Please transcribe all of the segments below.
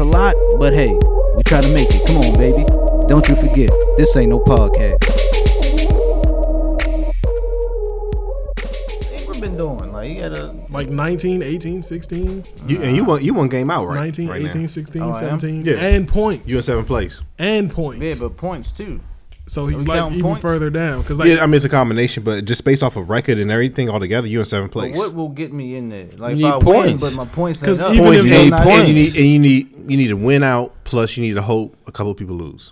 I know it's a lot, but hey, we try to make it. Come on, baby. Don't you forget, this ain't no podcast. What been doing? Like, you gotta. Like 19, 18, 16, You, and you won you one game out right 19, right 18, now. 16, Oh, I am? 17, Yeah. and points. You in seventh place. and points. Yeah, but points too. So he's like counting even points? further down because like yeah, I mean it's a combination, but just based off of record and everything altogether, you in seventh But place. what will get me in there? Like, You if I need points. win, but my points ain't 'Cause up. even points if you need, not and you need and you need you need to win out. Plus, you need to hope a couple people lose.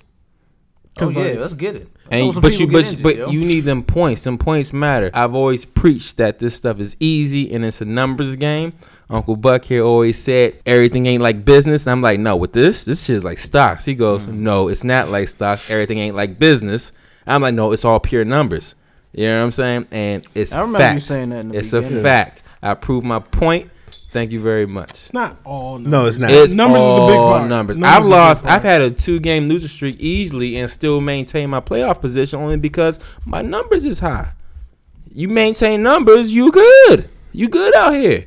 Oh, 'cause, yeah, like- let's get it. And some but you but injured, but yo. you need them points. Some points matter. I've always preached that this stuff is easy and it's a numbers game. Uncle Buck here always said everything ain't like business. I'm like, no, with this, this shit is like stocks. He goes, Mm. no, it's not like stocks. Everything ain't like business. I'm like, no, it's all pure numbers. You know what I'm saying? And it's I remember fact. you saying that in the it's a fact. I proved my point. Thank you very much. it's not all numbers. No, it's not. It's Numbers is a big part. numbers. Numbers I've is a big lost. I've had a two game loser streak easily and still maintain my playoff position only because my numbers is high. You maintain numbers, you good. You good out here.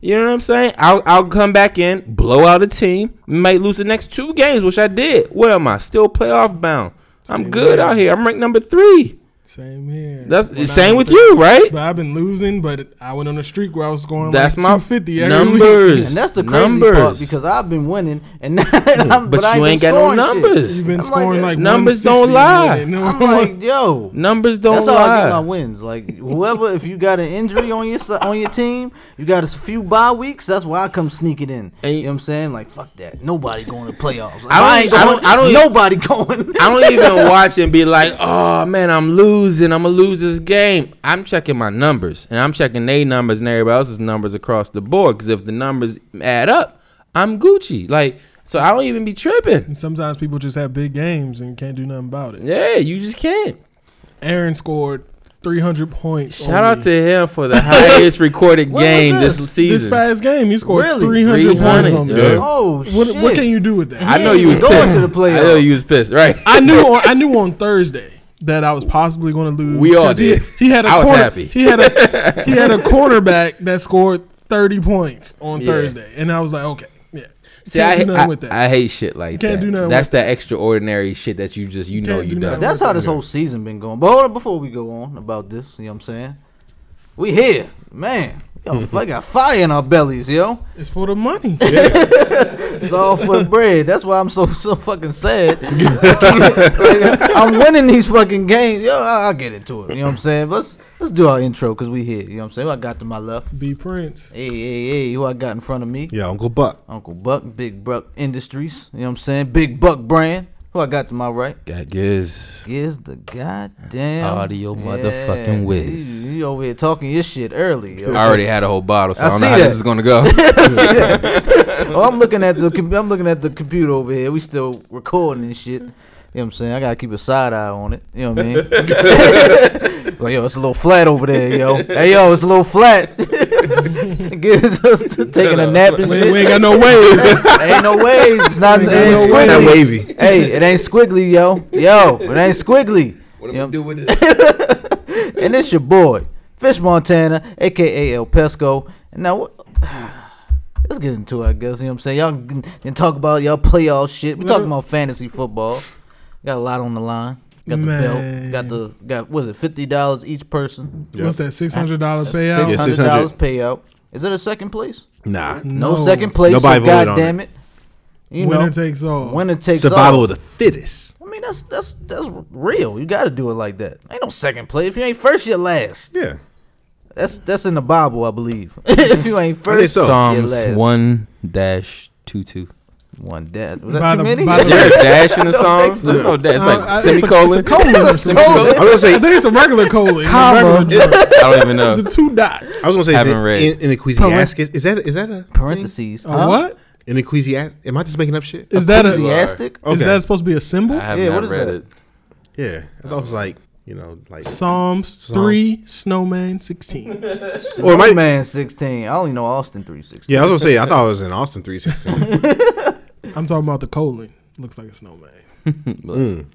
You know what I'm saying? I'll I'll come back in, blow out a team, might lose the next two games, which I did. What am I? Still playoff bound. I'm good out here. I'm ranked number three. Same here. That's But the I same with think- you, right? But I've been losing, but I went on a streak where I was scoring That's like my 250 every week. numbers. And that's the crazy numbers. part because I've been winning, and, now, and I'm, but, I you been ain't got no scoring shit. numbers. You've been I'm scoring like, like, numbers don't lie. and winning. I'm like, yo, Numbers don't lie. that's how I get my wins. Like whoever, if you got an injury on your on your team, you got a few bye weeks. That's why I come sneaking in. And- you know what I'm saying? Like fuck that. Nobody going to playoffs. Like, I ain't don't- I going, don't- I don't even- Nobody going. I don't even watch and be like, oh man, I'm losing. I'm gonna lose this game. I'm checking my numbers and I'm checking their numbers and everybody else's numbers across the board. Because if the numbers add up, I'm Gucci. Like, so I don't even be tripping. And sometimes people just have big games and can't do nothing about it. Yeah, you just can't. Aaron scored 300 points. Shout on out me. to him for the highest recorded game this? this this past game. He scored Really? 300, 300, points on me. yeah. oh What, shit! what can you do with that? I know you was going pissed. to the playoffs. I know you was pissed, right? I knew on, I knew on Thursday that I was possibly going to lose. We all 'cause he, did. He had a I was corner, happy. He had a he had a cornerback that scored 30 points on Yeah. Thursday, and I was like, okay, yeah. See, Can't I, do hate- nothing I, with that. I hate shit like Can't that. do nothing That's with that extraordinary shit that you just you know Can't you do done. That's how this whole season been going. But hold on, before we go on about this, you know what I'm saying? We here, man. Yo, I got fire in our bellies, yo. it's for the money. It's all for the bread. That's why I'm so so fucking sad. I'm winning these fucking games. Yo, I- I'll get into it. You know what I'm saying? Let's let's do our intro because we here. You know what I'm saying? Who I got to my left. B Prince. Hey, hey, hey, who I got in front of me? Yeah, Uncle Buck. Uncle Buck, Big Buck Industries. You know what I'm saying? Big Buck brand. Who I got to my right? Got giz. Giz the goddamn Audio motherfucking whiz. You, you over here talking your shit early. yo. I already had a whole bottle, so I I, don't know see how this is gonna go. oh, I'm looking at the I'm looking at the computer over here. We still recording and shit. You know what I'm saying? I gotta keep a side eye on it. You know what I mean? well, yo, it's a little flat over there, yo. Hey, yo, it's a little flat. Get us to taking a nap and We, shit. we ain't got no waves. ain't no waves. It's not. It Ain't ain't no squiggly. Not wavy. Hey, it ain't squiggly, yo. Yo, it ain't squiggly. What am I do with this? and it's your boy, Fish Montana, aka El Pesco. And now, what- let's get into it, I guess. You know what I'm saying? Y'all can, can talk about y'all playoff shit. we talking about fantasy football. Got a lot on the line. Got the belt. Got the got was it? Fifty dollars each person. What's that? Six hundred dollars payout. 600. dollars payout. Is it a second place? Nah. No, No. second place. Nobody so voted on God damn it. You Winner know, takes all. winner takes all. Survival all. of the fittest. I mean, that's that's that's real. You got to do it like that. Ain't no second place. If you ain't first, you're last. Yeah. That's that's in the Bible, I believe. if you ain't first, so. you're Psalms last. one dash two two. One dad. Was that too the- many? by the- Is there a dash in the I don't think Psalms? so. There's no dash. It's Uh, like it's a- semicolon. It's a colon. or something. I was gonna say I say. think it's a regular colon. Comma. Regular. I don't even know. the two dots. I was gonna say is Haven't it read. in, in Ecclesiastes. Is that is that a Parentheses. A huh? what? An ecclesiastic? Am I just making up shit? Is that a, Enthusiastic? is that supposed to be a symbol? I have Yeah, not what is read that? it. Yeah, I thought it was like you know like. Psalms, Psalms. three, Snowman sixteen. Or it might- Man, sixteen. I only know Austin three sixteen. Yeah, I was gonna say I thought it was in Austin three sixteen. I'm talking about the colon. Looks like a snowman.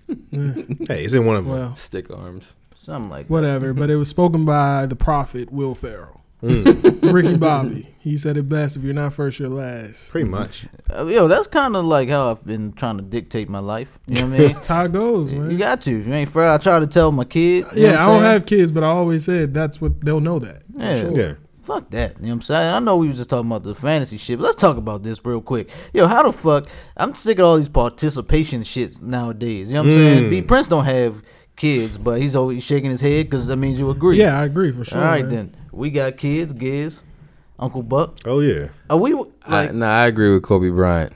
hey, it's in one of them. Well, Stick arms. something like that. whatever. But it was spoken by the prophet Will Ferrell. Mm. Ricky Bobby. He said it best: "If you're not first, you're last." Pretty much. Uh, yo, that's kind of like how I've been trying to dictate my life. You know what I mean? That's how it goes, man. you got to. If you ain't fair, I try to tell my kid. yeah, I don't saying? have kids, but I always said that's what they'll know that. Yeah. sure. Yeah. Fuck that. You know what I'm saying? I know we was just talking about the fantasy shit, but let's talk about this real quick. Yo, how the fuck? I'm sick of all these participation shits nowadays. You know what I'm saying? Mm. B Prince don't have kids, but he's always shaking his head because that means you agree. Yeah, I agree for sure. All right man. then. We got kids, Giz, Uncle Buck. Oh yeah. Are we I, like no, I agree with Kobe Bryant.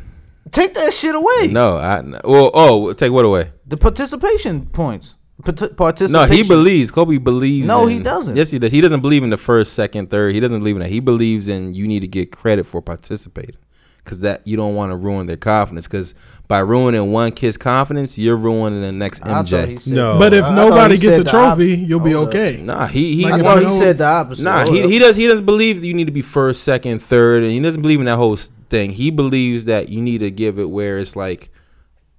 take that shit away? No, I no- well, oh, take what away? The participation points. Part- participation. No, he believes. Kobe believes. No, in- he doesn't. Yes, he does. He doesn't believe in the first, second, third. He doesn't believe in that. He believes in you need to get credit for participating, because that you don't want to ruin their confidence. Because by ruining one kid's confidence, you're ruining the next I thought he MJ. said- No. But if I nobody gets a trophy, op- you'll be oh, okay. Nah, he he. Like I if thought you he know- said the opposite. Nah, he, he does he doesn't believe that you need to be first, second, third, and he doesn't believe in that whole thing. He believes that you need to give it where it's like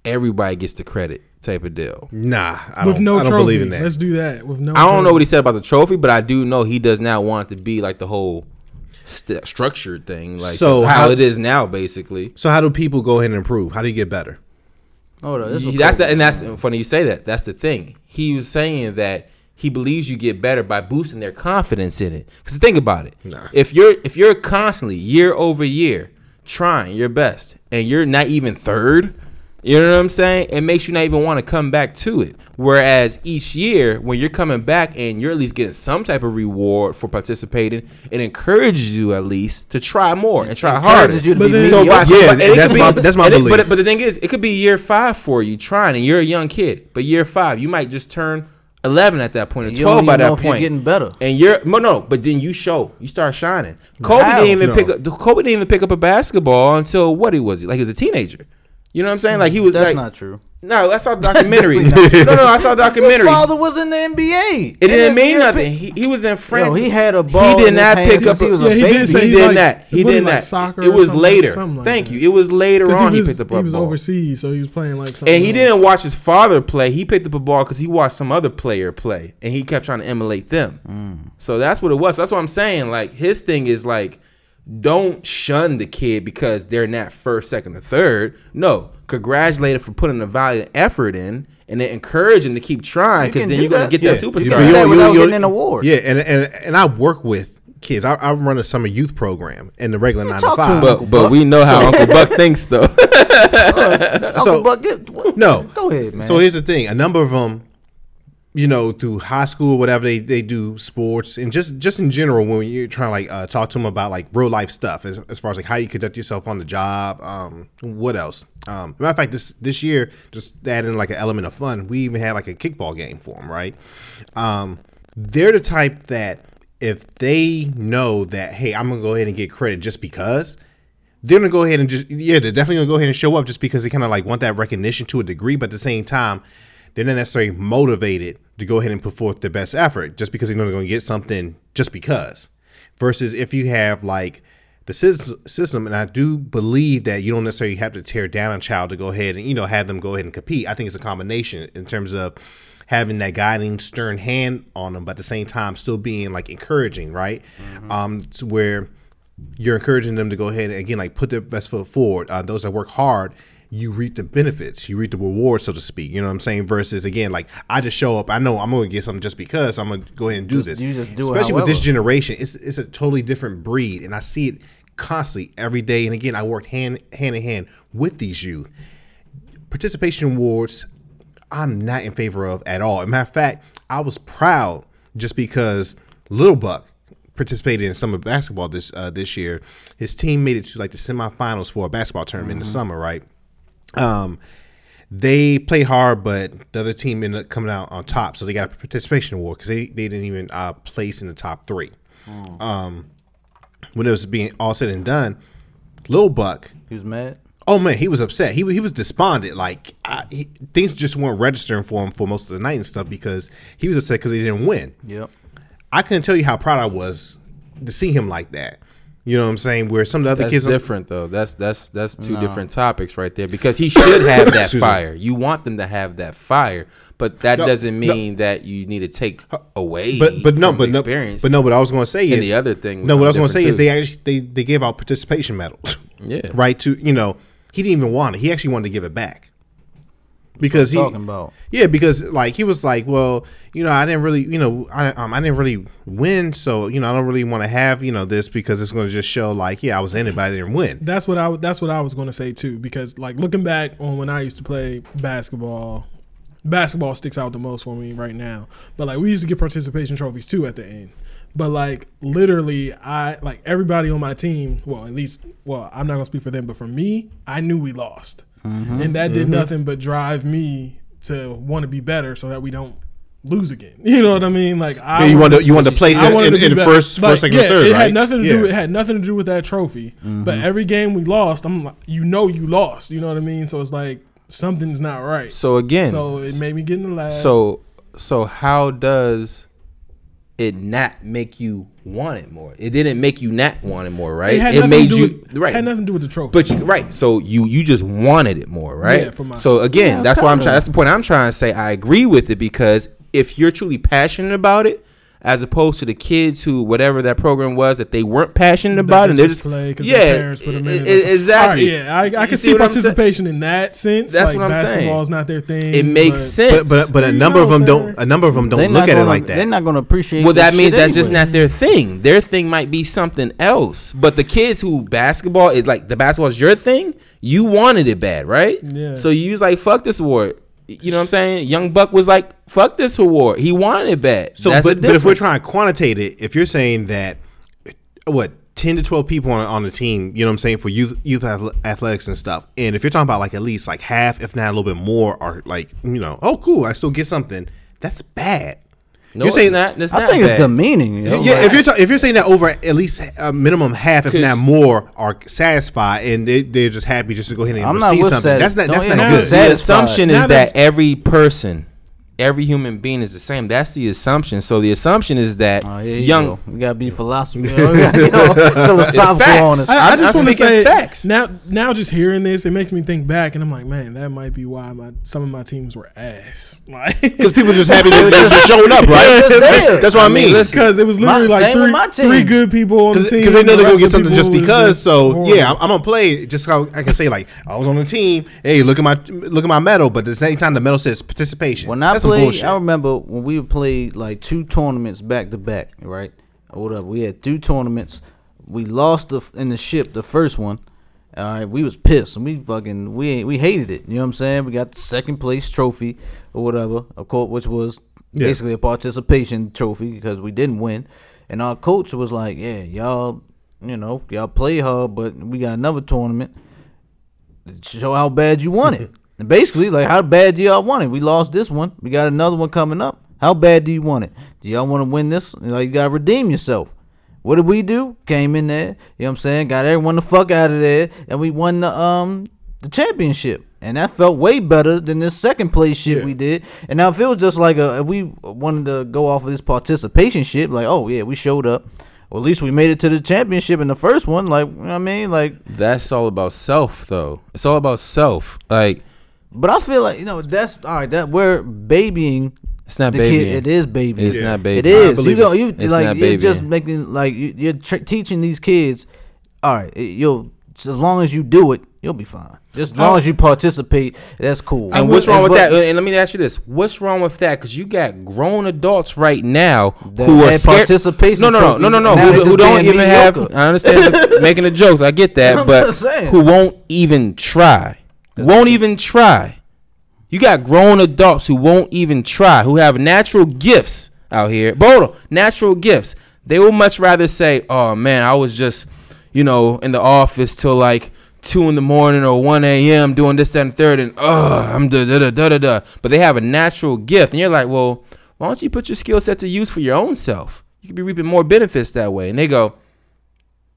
everybody gets the credit type of deal. Nah, I With don't. no I don't trophy, believe in that. let's do that. With no, I don't know what he said about the trophy, but I do know he does not want it to be like the whole st- structured thing, like So how, how- it is now, basically. so how do people go ahead and improve? How do you get better? Oh, up. this That's the, and that's funny you say that. That's the thing. He was saying that he believes you get better by boosting their confidence in it. Because think about it. Nah. If you're if you're constantly year over year trying your best and you're not even third, you know what I'm saying? It makes you not even want to come back to it. Whereas each year, when you're coming back and you're at least getting some type of reward for participating, it encourages you at least to try more and try harder. Encourages you to But be then- So by, Yeah, by- that's could my- that's my and it- belief. But, but the thing is, it could be year five for you trying, and you're a young kid. But year five, you might just turn eleven at that point, or You don't twelve by even know that if you're point. getting better. And you're no, no. But then you show, you start shining. Kobe How? didn't even No. pick up. Kobe didn't even pick up a basketball until what he was, like he was a teenager. You know what I'm saying? Like he was That's like, not true. no, I saw a documentary. no, definitely no, I saw a documentary. His father was in the NBA. It didn't And mean nothing. He, he was in France. Yo, he had a ball. He did in not his pick up. since he was Yeah, a he baby. did say he he did likes- that. He did like, that. soccer it was something- later. something like Thank that. you. It was later Because on he he, was, picked up a he was ball. overseas, so he was playing like something. And he else. didn't watch his father play. He picked up a ball because he watched some other player play, and he kept trying to emulate them. Mm. So that's what it was. That's what I'm saying. Like his thing is like, don't shun the kid because they're not first, second, or third. No, congratulate him for putting the valiant effort in, and then encourage him to keep trying because can then you're gonna that. get Yeah, that you- superstar. can do that without getting an award. Yeah, and and and I work with kids. I, I run a summer youth program in the regular nine to talk to five. But but we know how Uncle Buck thinks though. Uncle So- Buck, get, what- No. go ahead, man. So here's the thing: a number of them, you know, through high school, whatever they, they do sports, and just just in general, when you're trying to like uh, talk to them about like real life stuff, as, as far as like how you conduct yourself on the job, um, what else? Um, matter of fact, this this year, just adding like an element of fun, we even had like a kickball game for them, right? Um, they're the type that if they know that, hey, I'm gonna go ahead and get credit just because they're gonna go ahead and just yeah, they're definitely gonna go ahead and show up just because they kind of like want that recognition to a degree, but at the same time, they're not necessarily motivated to go ahead and put forth their best effort just because they know they're gonna get something just because. Versus if you have like the system, and I do believe that you don't necessarily have to tear down a child to go ahead and you know have them go ahead and compete. I think it's a combination in terms of having that guiding stern hand on them, but at the same time still being like encouraging, right? Um, to where you're encouraging them to go ahead and again like put their best foot forward. Uh, those that work hard, you reap the benefits, you reap the reward, so to speak. You know what I'm saying? Versus again, like I just show up, I know I'm going to get something just because I'm going to go ahead and do Just- this. you just do it Especially with this generation, it's it's a totally different breed, and I see it constantly every day. And again, I worked hand hand in hand with these youth. Participation awards, I'm not in favor of at all. As a matter of fact, I was proud just because Little Buck participated in summer basketball this uh, this year. His team made it to like the semifinals for a basketball tournament in the summer, right? Um, they played hard, but the other team ended up coming out on top, so they got a participation award because they, they didn't even uh, place in the top three. Um, when it was being all said and done, Lil Buck. He was mad. Oh man, he was upset. He he was despondent. Like I, he, things just weren't registering for him for most of the night and stuff because he was upset because he didn't win. Yep. I couldn't tell you how proud I was to see him like that. You know what I'm saying? Where some of the other kids. That's kids, different though. That's that's that's two different topics right there. Because he should have that Excuse me. fire. You want them to have that fire, but that No, doesn't no. mean that you need to take away. but but no, from but no, experience. but no. What I was going to say is And the other thing was No, what I was going to something say is they actually they they gave out participation medals. Yeah. Right to you know he didn't even want it. He actually wanted to give it back because he Talking about. yeah because like he was like well you know I didn't really you know I um, I didn't really win so you know I don't really want to have you know this because it's going to just show like yeah I was in it but I didn't win. That's what I w- that's what I was going to say too because like looking back on when I used to play basketball, basketball sticks out the most for me right now. But like we used to get participation trophies too at the end. But like literally I like everybody on my team, well at least well, I'm not going to speak for them, but for me, I knew we lost. Mm-hmm. And that did mm-hmm. nothing but drive me to want to be better so that we don't lose again. You know what I mean? Like I Yeah, you want to you want to place I in, in, to in first Like, first second yeah, or third it right? had nothing to yeah. do. It had nothing to do with that trophy. But mm-hmm. every game we lost, I'm like, you know, you lost. You know what I mean? So it's like something's not right. So again, so it made me get in the lab. So so how does it not make you want it more? It didn't make you not want it more, right? it had It, made you with, right. Had nothing to do with the trophy. But you right, so you you just wanted it more, right? Yeah, so again, Yeah, that's why I'm trying. That's the point I'm trying to say. I agree with it because if you're truly passionate about it, as opposed to the kids who whatever that program was that they weren't passionate That about they and they're just just play 'cause yeah, their parents put them in it or something. exactly. All right, yeah, I, I can see see what I'm saying? participation in that sense. That's like what I'm saying. basketball is not their thing. It makes but- sense. But but but a You number of them what don't. A number of them don't not look at it gonna- like that They're not going to appreciate. Well, that shit means that's anyway. just not their thing. Their thing might be something else. But the kids who basketball is like the basketball is your thing. You wanted it bad, right? Yeah. So you was like, "Fuck this award." You know what I'm saying? Young Buck was like, "Fuck this award." He wanted it bad. So, That's but, but if we're trying to quantitate it, if you're saying that, what ten to twelve people on on the team, you know what I'm saying for youth youth athletics and stuff, and if you're talking about like at least like half, if not a little bit more, are like you know, oh cool, I still get something. That's bad. No, you're saying that. It's I not think it's bad. demeaning. You know? yeah, like- if you're ta- if you're saying that over at least a minimum half, if not more, are satisfied and they they're just happy just to go ahead and I'm not receive with something. sat- That's not that's not good. The assumption is that- that every person, every human being is the same. That's the assumption. So the assumption is that Oh, here you young. go. We gotta be philosophical. you know, philosophical on us. I, I just want to speaking say facts. now. Now, just hearing this, it makes me think back, and I'm like, man, that might be why my some of my teams were ass. Like, Because people just happy they're just showing up, right? That's, that's what I mean. because it was My- literally like three, three good people on the team. because they know they're gonna get something just people was because. So horrible. yeah, I'm, I'm gonna play just how I can say like I was on the team. Hey, look at my look at my medal, but at the same time the medal says participation. When I That's some played. I remember when we played like two tournaments back to back, right? Or whatever. We had two tournaments. We lost the, in the ship the first one. All right, we was pissed and we fucking we we hated it. You know what I'm saying? We got the second place trophy or whatever, of course, which was Yeah. basically a participation trophy because we didn't win. And our coach was like, "Yeah, y'all, you know, y'all play hard, but we got another tournament. Show how bad you want it." and basically, like, how bad do y'all want it? We lost this one. We got another one coming up. How bad do you want it? Do y'all want to win this? Like, you gotta redeem yourself. What did we do? Came in there, you know what I'm saying? Got everyone the fuck out of there, and we won the um the championship. And that felt way better than this second place shit Yeah. we did. And now if it was just like a if we wanted to go off of this participation shit, like, oh yeah, we showed up. Or at least we made it to the championship in the first one. Like, you know what I mean? Like That's all about self, though. It's all about self. Like but I feel like, you know, that's all right, that we're babying it's not the baby. kid. It is baby. It's not baby. It is. You go. You it's like you're just making like you, you're tr- teaching these kids. All right, it- you'll as long as you do it, you'll be fine. Just as long as you participate, that's cool. And what's wrong with but- that? And let me ask you this: What's wrong with that? Because you got grown adults right now who are had scared. participation No, no, no, no, no, no. Who, who don't being even have. I understand making the jokes. I get that, I'm but who won't even try? Won't even try. You got grown adults who won't even try, who have natural gifts out here. On, natural gifts. They will much rather say, "Oh man, I was just, you know, in the office till like two in the morning or one a.m. doing this, that, and third, and oh, I'm da da da da da da." But they have a natural gift, and you're like, "Well, why don't you put your skill set to use for your own self? You could be reaping more benefits that way." And they go,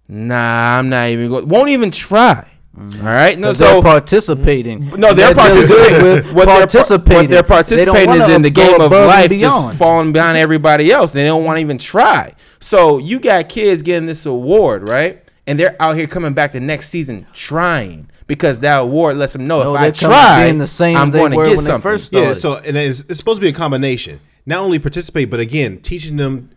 Nah, I'm not even going. Won't even try. All right. No, 'Cause so they're participating. no, they're That deals participating. with what, they're, participating. what they're They participating is in the game of life, just falling behind everybody else. They don't want to even try. So you got kids getting this award, right? And they're out here coming back the next season trying because that award lets them know No, if I try, being the same I'm going to were get when they something. first Yeah, so and it's, it's supposed to be a combination. Not only participate, but again, teaching them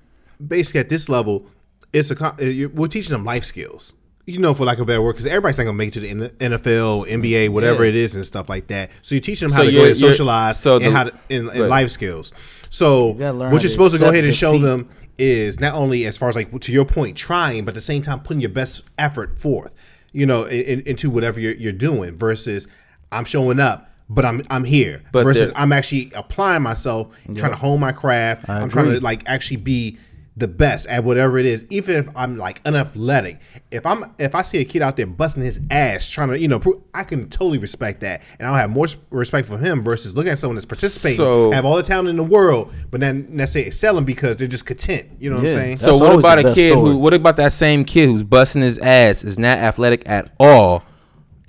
basically at this level, it's a co- uh, you- we're teaching them life skills. You know, for lack of a better word, because everybody's not gonna make it to the NFL, NBA, whatever Yeah. it is, and stuff like that. So you're teaching them So how to go ahead and socialize so and how to in, in Right. life skills. So gotta what you're supposed to go ahead and show defeat. them is not only as far as like to your point, trying, but at the same time putting your best effort forth. You know, in, in- into whatever you're, you're doing. Versus, I'm showing up, but I'm I'm here. But versus, the- I'm actually applying myself, trying to hone my craft. I I'm trying to like actually be the best at whatever it is, even if I'm like unathletic. If I'm if I see a kid out there busting his ass trying to you know, prove, I can totally respect that, and I'll have more respect for him versus looking at someone that's participating, So- have all the talent in the world, but then necessarily excelling because they're just content. You know what I'm saying? So what about the a kid story. who? What about that same kid who's busting his ass is not athletic at all?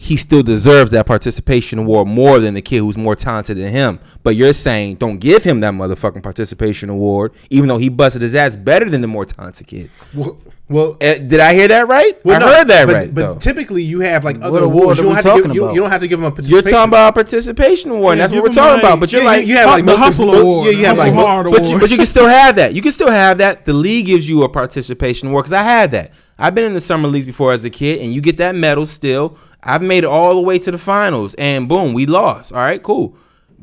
He still deserves that participation award more than the kid who's more talented than him. But you're saying don't give him that motherfucking participation award, even though he busted his ass better than the more talented kid. well, well Eh, did I hear that right? Well, I no, heard that but, right. But though. typically, you have like other award awards. are You we don't have to give. talking You, about? you don't have to give them a participation. you're talking about a participation award. and Yeah, that's what we're talking like- about. But you're Yeah, like, you, you have like the most hustle of, award, Yeah, you have like hard but you, award. but you can still have that. You can still have that. The league gives you a participation award because I had that. I've been in the summer leagues before as a kid, and you get that medal still. I've made it all the way to the finals, and boom, we lost. All right, cool.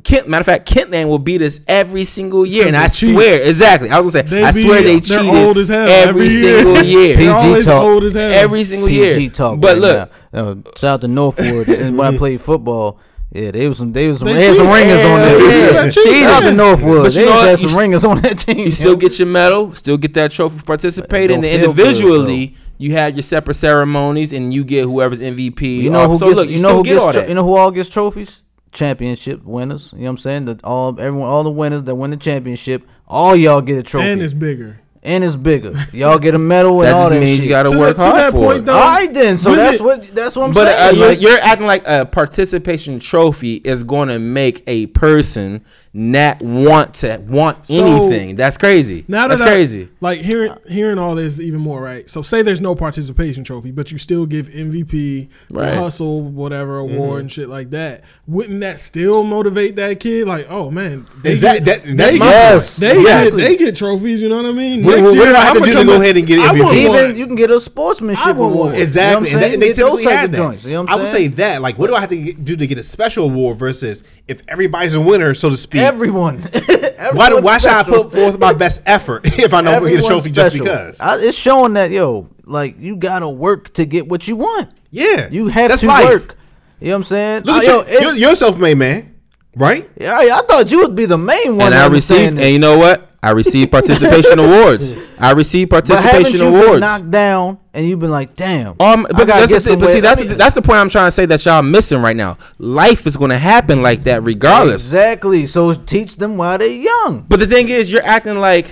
Kent, matter of fact, Kentland will beat us every single year, 'cause and I cheat. swear exactly. I was gonna say, They I be- swear they they're cheated old as hell every every year. single year. They're PG always talk. old as hell. every single year. PG talk. but right look, now. Uh, shout out to Northwood. when I played football, yeah, they was some. They was some. They They, had some cheated. ringers on that Yeah, team. cheated. Shout out to Northwood. But they know had some s- ringers on that team. you still get your medal, still get that trophy for participating, and feel good, individually you have your separate ceremonies, and you get whoever's MVP. You know off. who so gets? look, you still know who get gets? all tro- You know who all gets trophies? Championship winners. You know what I'm saying? That all everyone, all the winners that win the championship, all y'all get a trophy, and it's bigger. And it's bigger. Y'all get a medal and that all just that means shit. you got to To work that- to hard that for point, it. though, all right then. So that's it- what that's what I'm But uh, saying. you're, like- you're acting like a participation trophy is going to make a person not want to want So, anything. That's crazy. Now that That's I- crazy. like hearing hearing all this even more, right? So say there's no participation trophy, but you still give MVP, Right. hustle, whatever award mm-hmm. and shit like that. Wouldn't that still motivate that kid? Like, oh man, they Exact- get, that- that's they my get, Yes. They Yes. get they get trophies. You know what I mean? What- Next what do year, I have to I'ma do to go ahead and get I MVP? Even you can get a sportsmanship I award. Exactly, You know what I'm and, they Get typically those type have of that. joints. You know what I I'm would say that. Like, what do I have to get, do to get a special award versus if everybody's a winner, so to speak? Everyone. why do, why should I put forth my best effort if I know I'm get a Everyone's trophy just because? I, it's showing that yo, like you gotta work to get what you want. yeah, You have that's to life. work. You know what I'm saying? Look Uh, at yo, you, it- you're, you're self-made man, right? yeah, I, I thought you would be the main one. And I received, and you know what? I received participation awards. I received but participation you been awards. knocked down and you've been like, damn. Um, but that's, the, but see, that's the, that's the point I'm trying to say that y'all missing right now. Life is going to happen like that regardless. exactly. So teach them while they're young. But the thing is, you're acting like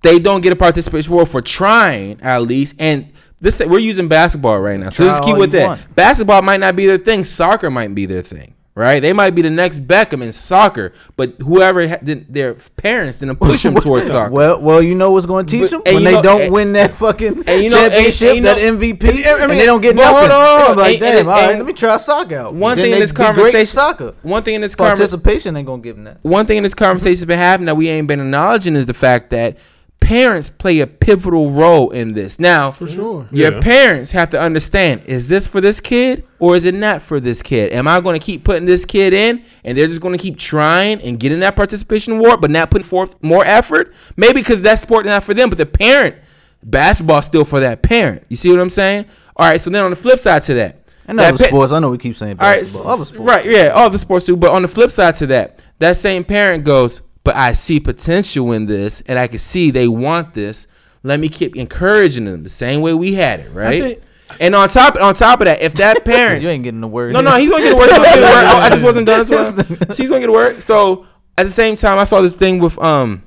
they don't get a participation award for trying at least. And this we're using basketball right now, so Try let's keep with that. want. Basketball might not be their thing. Soccer might be their thing, right? They might be the next Beckham in soccer, but whoever ha- their parents didn't push them towards soccer. Well, well, you know what's going to teach But- them when they know- don't and- win that fucking and you know- and- championship, and you know- that MVP, I and, mean, they don't get but hold nothing. on, like, and- damn, and- all right, let me try soccer out. one thing in this be great at conversation- soccer. One thing in this conversation. Participation ain't gonna give them that. one thing in this conversation has been happening that we ain't been acknowledging is the fact that parents play a pivotal role in this. Now, for sure. your Yeah. parents have to understand: is this for this kid or is it not for this kid? Am I going to keep putting this kid in, and they're just going to keep trying and getting that participation award, but not putting forth more effort? Maybe because that sport is not for them, but the parent basketball still for that parent. You see what I'm saying? All right. So then on the flip side to that, And that other pa- sports, I know we keep saying all right, basketball. other sports. right, yeah, all the sports too. But on the flip side to that, that same parent goes, "But I see potential in this, and I can see they want this. Let me keep encouraging them the same way we had it, right?" think- and on top, on top of that, if that parent, You ain't getting the word. no, no, he's gonna get a word. Gonna get a word. Oh, I just wasn't done as well. So he's gonna get a word. So at the same time, I saw this thing with um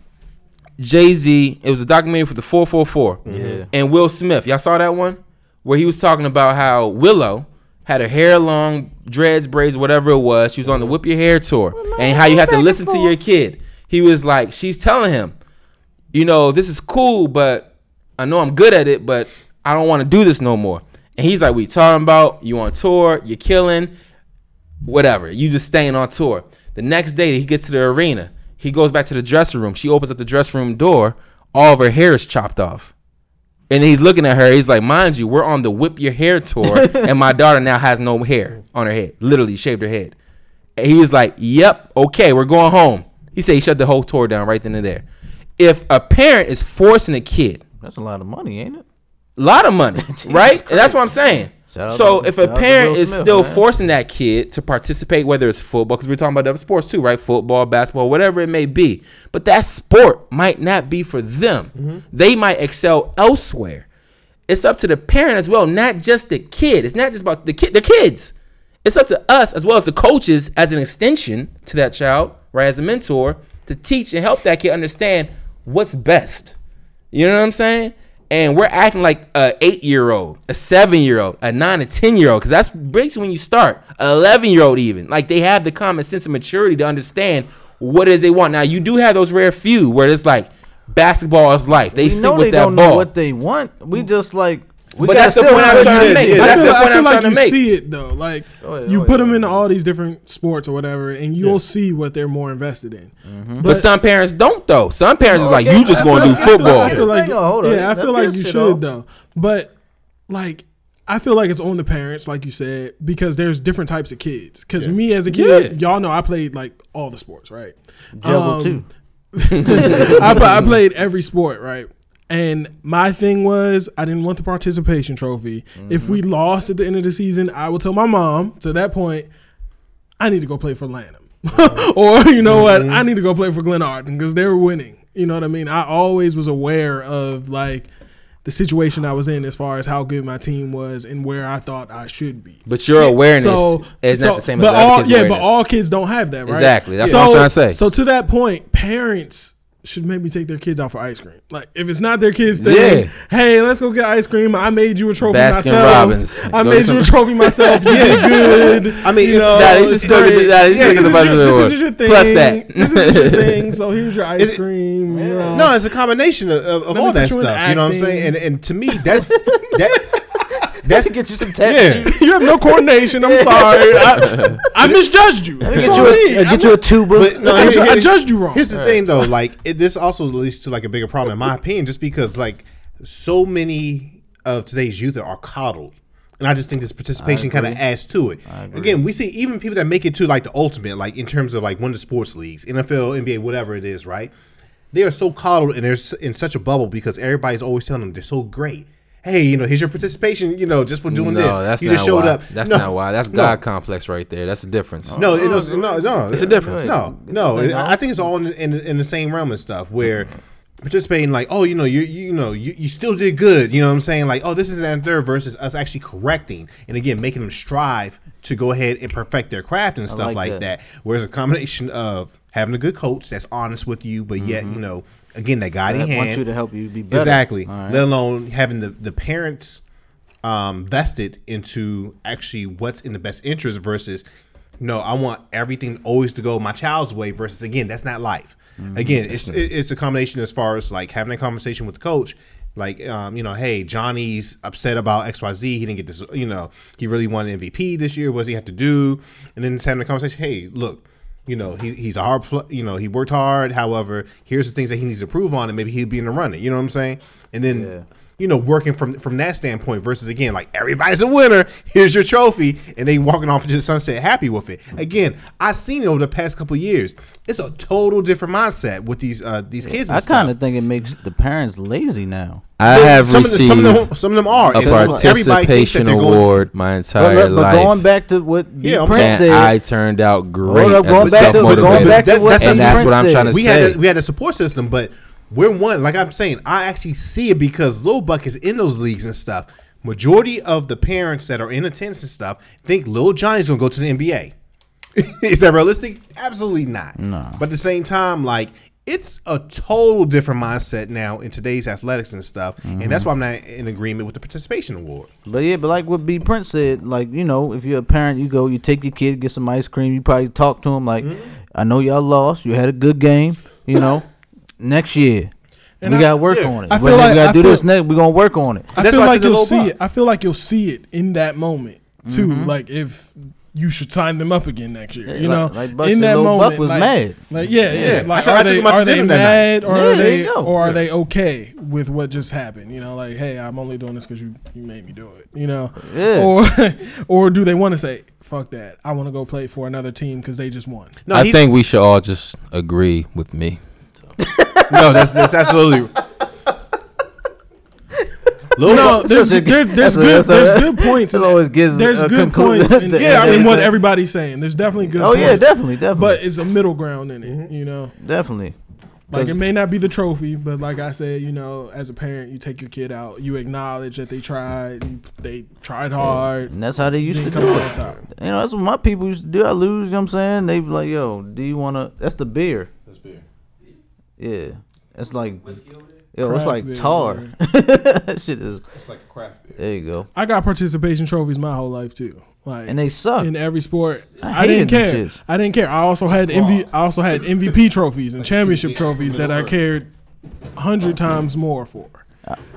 Jay Z. It was a documentary for the 444. Yeah. And Will Smith. Y'all saw that one where he was talking about how Willow had her hair long, dreads, braids, whatever it was. She was on the Whip Your Hair tour, and how you have to listen to your kid. He was like, she's telling him, you know, this is cool, but I know I'm good at it, but I don't want to do this no more. And he's like, we talking about you on tour, you're killing, whatever. You just staying on tour. The next day he gets to the arena, he goes back to the dressing room. She opens up the dressing room door. All of her hair is chopped off. And he's looking at her. He's like, mind you, we're on the whip your hair tour, and my daughter now has no hair on her head. Literally shaved her head. And he was like, Yep, okay, we're going home. He said he shut the whole tour down right then and there. If a parent is forcing a kid That's a lot of money, ain't it? a lot of money, right? And that's what I'm saying. Shout So to- if a shout out to parent is Smith, still man. forcing that kid to participate, whether it's football, because we're talking about other sports too, right? Football, basketball, whatever it may be, but that sport might not be for them. Mm-hmm. They might excel elsewhere. It's up to the parent as well, not just the kid. It's not just about the kid, the kids. It's up to us as well as the coaches as an extension to that child, right? As a mentor to teach and help that kid understand what's best. You know what I'm saying? And we're acting like a eight year old, a seven year old, a nine, a ten year old, because that's basically when you start. Eleven year old even, like they have the common sense and maturity to understand what it is they want. Now you do have those rare few where it's like basketball is life. They we sit know with they that don't know what they want. We just like. We But that's the point I'm trying to make. I That's feel, the point I'm like trying to you make. see it though. Like Go ahead, you go put ahead, them go into all these different sports or whatever, and you'll see what they're more invested in. Mm-hmm. But some parents don't though. Some parents is like, Okay, you just I gonna do football. I feel like Hang on, hold on. yeah, I feel like you should though. But like I feel like it's on the parents, like you said, because there's different types of kids. Because me as a kid, y'all know I played like all the sports, right? Juggle Um, too. I, I played every sport, right? And my thing was, I didn't want the participation trophy. If we mm-hmm. lost at the end of the season, I would tell my mom. To that point, I need to go play for Lanham, or you know what, mm-hmm. I need to go play for Glenarden because they're winning. You know what I mean? I always was aware of like the situation I was in as far as how good my team was and where I thought I should be. But your awareness So- is so- not the same as but the all, kids' yeah, awareness. but all kids don't have that, right? Exactly. That's so, what I'm trying to say. So to that point, parents should maybe take their kids out for ice cream. Like if it's not their kids' thing, Yeah. hey, let's go get ice cream. I made you a trophy Baskin myself. Robbins. I Go made you some- a trophy myself. You did good. I mean, you it's- know, Nah, they should it's still get great. the- nah, Yeah, get this is budget your- award. This is your thing. Plus that. This is your thing. So here's your ice it- cream. you know. No, it's a combination of, of, of all that put you in stuff. You know what I'm saying? And and to me, that's that. That's to get you some yeah. you have no coordination. I'm sorry. I, I misjudged you. Get That's you all I a, need. get you a tuba. But no, I, here- I judged you wrong. Here's the thing, though. Like it, this also leads to like a bigger problem, in my opinion, just because like so many of today's youth are coddled. And I just think this participation kind of adds to it. Again, we see even people that make it to like the ultimate, like in terms of like one of the sports leagues, NFL, NBA, whatever it is, right? They are so coddled and they're in such a bubble because everybody's always telling them they're so great. Hey, you know, here's your participation, you know, just for doing no, this. that's you not just showed why. up. That's No, not why. That's no. God complex right there. That's the difference. No, it was, no, no. It's a difference. No, no. I think it's all in, in, in the same realm and stuff where participating, like, oh, you know, you you know, you, you still did good. You know what I'm saying? Like, oh, this is that third versus us actually correcting and again making them strive to go ahead and perfect their craft and stuff like like, that. that. Whereas a combination of having a good coach that's honest with you, but yet you know, again, that guiding I hand. want you to help you be better. Exactly. Right. Let alone having the, the parents um, vested into actually what's in the best interest versus no, I want everything always to go my child's way versus again, that's not life. Mm-hmm. Again, it's it's a combination as far as like having a conversation with the coach. Like, um, you know, hey, Johnny's upset about X, Y, Z. He didn't get this. You know, he really wanted MVP this year. What does he have to do? And then just having a conversation. Hey, look, you know, he, he's a hard, you know, he worked hard. However, here's the things that he needs to prove on, and maybe he'll be in the running. You know what I'm saying? And then, Yeah. You know, working from from that standpoint versus again, like everybody's a winner. Here's your trophy, and they walking off into the sunset happy with it. Again, I've seen it over the past couple of years. It's a total different mindset with these uh these kids. And I kind of think it makes the parents lazy now. I have some of, the, received some of them. Some of them are. a And everybody thinks that participation they're going- award my entire look, but life. going back to what B Yeah, Prince and said, I turned out great up, as going a back to- going back to that- what that's, And that's what I'm trying to said. we say. had a, we had a support system, but we're one. Like I'm saying, I actually see it because Lil Buck is in those leagues and stuff. Majority of the parents that are in attendance and stuff think Lil Johnny's gonna go to the NBA. is that realistic? Absolutely not. No. But at the same time, like it's a total different mindset now in today's athletics and stuff, and Mm-hmm. that's why I'm not in agreement with the participation award. But yeah, but like what B Prince said, like you know, if you're a parent, you go, you take your kid, get some ice cream. You probably talk to him like, Mm-hmm. I know y'all lost, you had a good game, you know. Next year, And we I- gotta work yeah. on it. I feel we like- gotta I do this next. We gonna work on it. I That's feel why I like you'll see bar. it. I feel like you'll see it in that moment mm-hmm. too. Like if you should sign them up again next year. You like- know, like Buck in that Lil moment, Buck was like, mad. Like yeah, yeah. Yeah. Like I took- I are took they him out to are they mad or Yeah, are they you go. or are they okay with what just happened? You know, like hey, I'm only doing this because you you made me do it. You know, Yeah. or or do they want to say fuck that? I want to go play for another team because they just won. No, I think we should all just agree with me. No, that's that's absolutely. Lil No, there's there, there's that's good that's there's good points. it always gives there's good points. in- the- yeah, I mean what everybody's saying. There's definitely good. Oh yeah, definitely, definitely, But it's a middle ground in Mm-hmm. it. You know. definitely. Like it may not be the trophy, but like I said, you know, as a parent, you take your kid out, you acknowledge that they tried, you, they tried hard, And that's how they used to do it. You know, that's what my people used to do. I lose, you know what I'm saying? They be like, yo, do you wanna that's the beer. Yeah. It's like yo, it's Craft like beer, tar. that shit is It's like a craft beer. there you go. I got participation trophies my whole life too. Like And they suck. in every sport. I I, didn't hated them care. shits. I didn't care. I also had MV, I also had MVP trophies and championship trophies that I cared a hundred times more for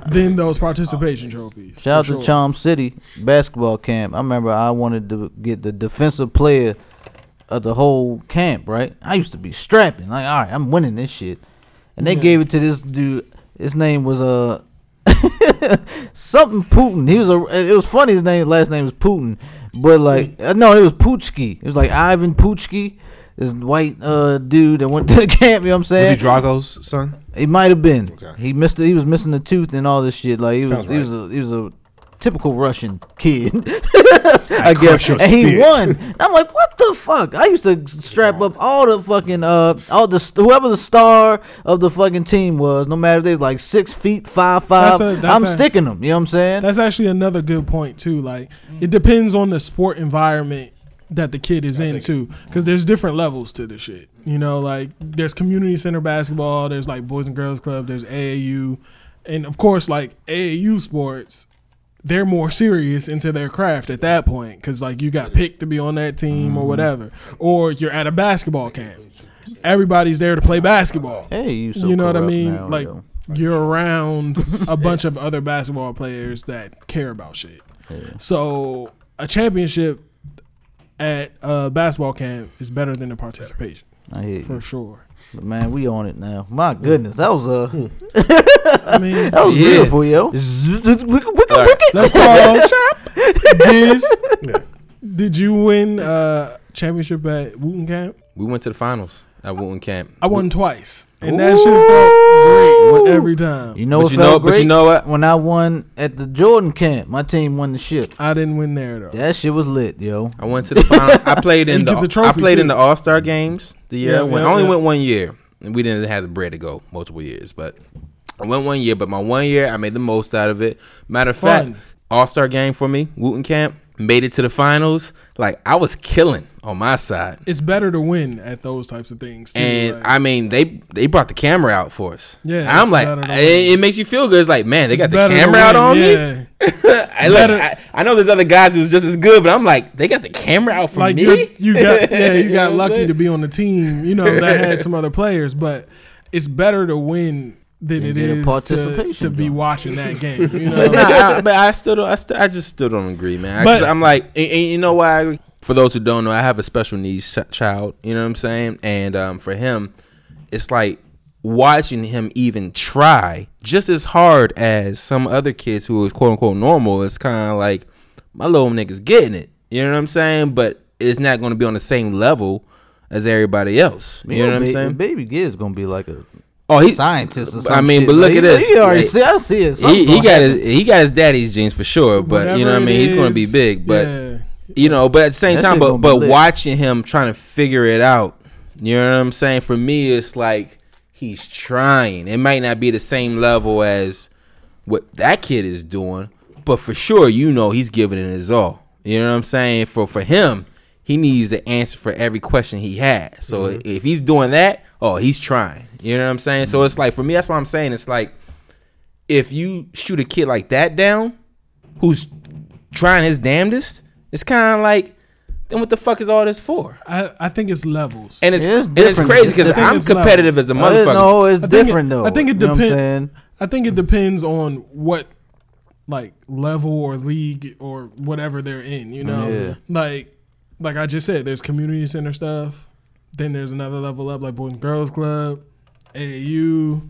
than those participation trophies. Shout out for to sure. Charm City basketball camp. I remember I wanted to get the defensive player of the whole camp, right? I used to be strapping, like, all right, I'm winning this shit. And they Yeah. gave it to this dude. His name was uh something Putin. He was a. It was funny. His name, last name was Putin, but like uh, no, it was Poochki. It was like Ivan Poochki, this white uh dude that went to the camp. You know what I'm saying? Was he Drago's son? He might have been. Okay. He missed. He was missing a tooth and all this shit. Like he was. Sounds He was a. He was a typical Russian kid. I guess. crush your And he won. And I'm like, what the fuck? I used to strap up all the fucking uh all the whoever the star of the fucking team was. No matter if they was like six feet five five. That's a- that's I'm a- sticking them. You know what I'm saying? That's actually another good point too. Like it depends on the sport environment that the kid is into because there's different levels to the shit. You know, like there's community center basketball, there's like boys and girls club, there's AAU, and of course like AAU sports. They're more serious into their craft at that point because like you got picked to be on that team or mm-hmm. whatever, or you're at a basketball camp. Everybody's there to play basketball hey, you. So you know what I mean? now, like yo. you're around a bunch of other basketball players that care about shit. So a championship at a basketball camp is better than a participation I hear you. for sure. But man, we on it now. My goodness, that was uh, I mean, that was Yeah. beautiful, yo. let's pause. Diz, did you win uh championship at Wootten Camp? We went to the finals at Wootten Camp. I won twice, and that shit felt great every time. You know But what you know- great? but you know what? When I won at the Jordan camp, my team won the ship. I didn't win there though. That shit was lit, yo. I went to the final. I played in the, the I played in the All Star games the year Yeah, I went. yeah, I only yeah. went one year, and we didn't have the bread to go multiple years. But I went one year. But my one year, I made the most out of it. Matter of Fun. fact, All Star game for me, Wootten Camp, made it to the finals. Like I was killing on my side. It's better to win at those types of things too. And like- I mean, they they brought the camera out for us. Yeah, I'm like, it, it makes you feel good. It's like, man, they It's got the camera out on me. I, like, I, I know there's other guys who's just as good, but I'm like, they got the camera out for like me. you you got yeah you got I'm lucky to be on the team you know that had some other players but it's better to win than And it get a is to, to be watching that game you know Nah, I, but I still don't. I, still, I just still don't agree, man. But- But I'm like, and, and you know why? I? For those who don't know, I have a special needs ch- child. You know what I'm saying? And um, for him, it's like watching him even try just as hard as some other kids who is quote unquote normal. It's kind of like my little nigga's getting it. You know what I'm saying? But it's not going to be on the same level as everybody else. You know what I'm ba- saying? Baby Gibbs gonna be like a Oh, he's scientist or I something. mean, but look at this. He already see, I see it. He, Something he got his he got his daddy's genes for sure, but you know what I mean. it He's going to be big, but yeah. you know, but at the same time, but but lit. watching him trying to figure it out, you know what I'm saying? For me, it's like he's trying. It might not be the same level as what that kid is doing, but for sure, you know, he's giving it his all. You know what I'm saying? For for him, he needs an answer for every question he has. So Mm-hmm. if he's doing that, oh, he's trying. You know what I'm saying? Mm-hmm. So it's like for me, that's what I'm saying. It's like if you shoot a kid like that down, who's trying his damnedest, it's kind of like, then what the fuck is all this for? I, I think it's levels. And it's It is and it's crazy because I think I'm it's competitive as a motherfucker. no, it's I think it- different though. I think it You know I'm depend- saying? I think it depends on what like level or league or whatever they're in, you know? Yeah. Like like I just said, there's community center stuff. Then there's another level up like Boys and Girls Club, AAU,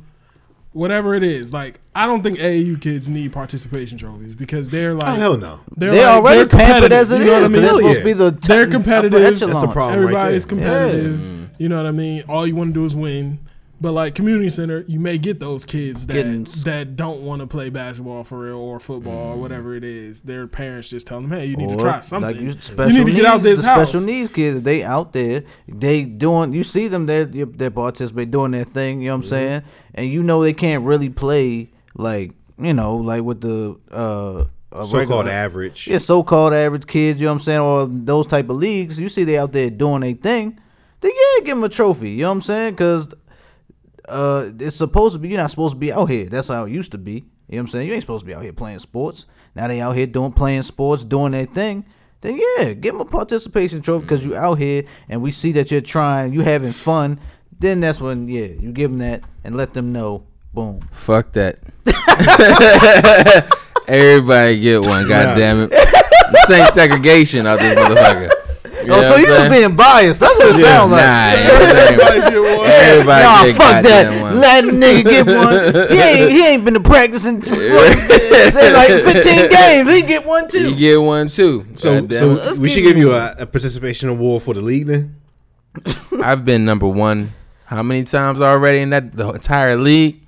whatever it is. Like I don't think AAU kids need participation trophies because they're Oh like hell no. they're They like- already they're pampered competitive, as it you know is. what I 'cause mean? They're supposed yeah. to be the top- They're competitive. That's the echelon. problem. right Everybody's there. competitive. Yeah. You know what I mean? All you want to do is win. But like community center, you may get those kids that Getting that don't want to play basketball for real or football or whatever it is. Their parents just tell them, "Hey, you need to try something. Like you, you, special need to get out needs- this the house." Special needs kids, they out there, they doing. You see them, they they participate doing their thing. You know what I'm Mm-hmm. saying? And you know they can't really play like you know like with the uh a So called average. yeah, so-called average kids, you know what I'm saying, or those type of leagues, you see they out there doing their thing, then yeah, give them a trophy, you know what I'm saying? Because uh, it's supposed to be, you're not supposed to be out here. That's how it used to be. You know what I'm saying? You ain't supposed to be out here playing sports. Now they out here doing playing sports, doing their thing. Then yeah, give them a participation trophy because you out here and we see that you're trying, you having fun. Then that's when yeah, you give them that and let them know. Boom. Fuck that. Everybody get one. God damn it. This ain't segregation out this motherfucker. Oh, you oh, so you was being biased. That's what it sounds like. Nah, everybody, get one. everybody Nah, get fuck that. one. Let a nigga get one. He ain't, he ain't been to practice in like 15 games. He get one too. You get one too. So, Goddamn so. Let's we should give you you a, a participation award for the league then. I've been number one how many times already in that the entire league?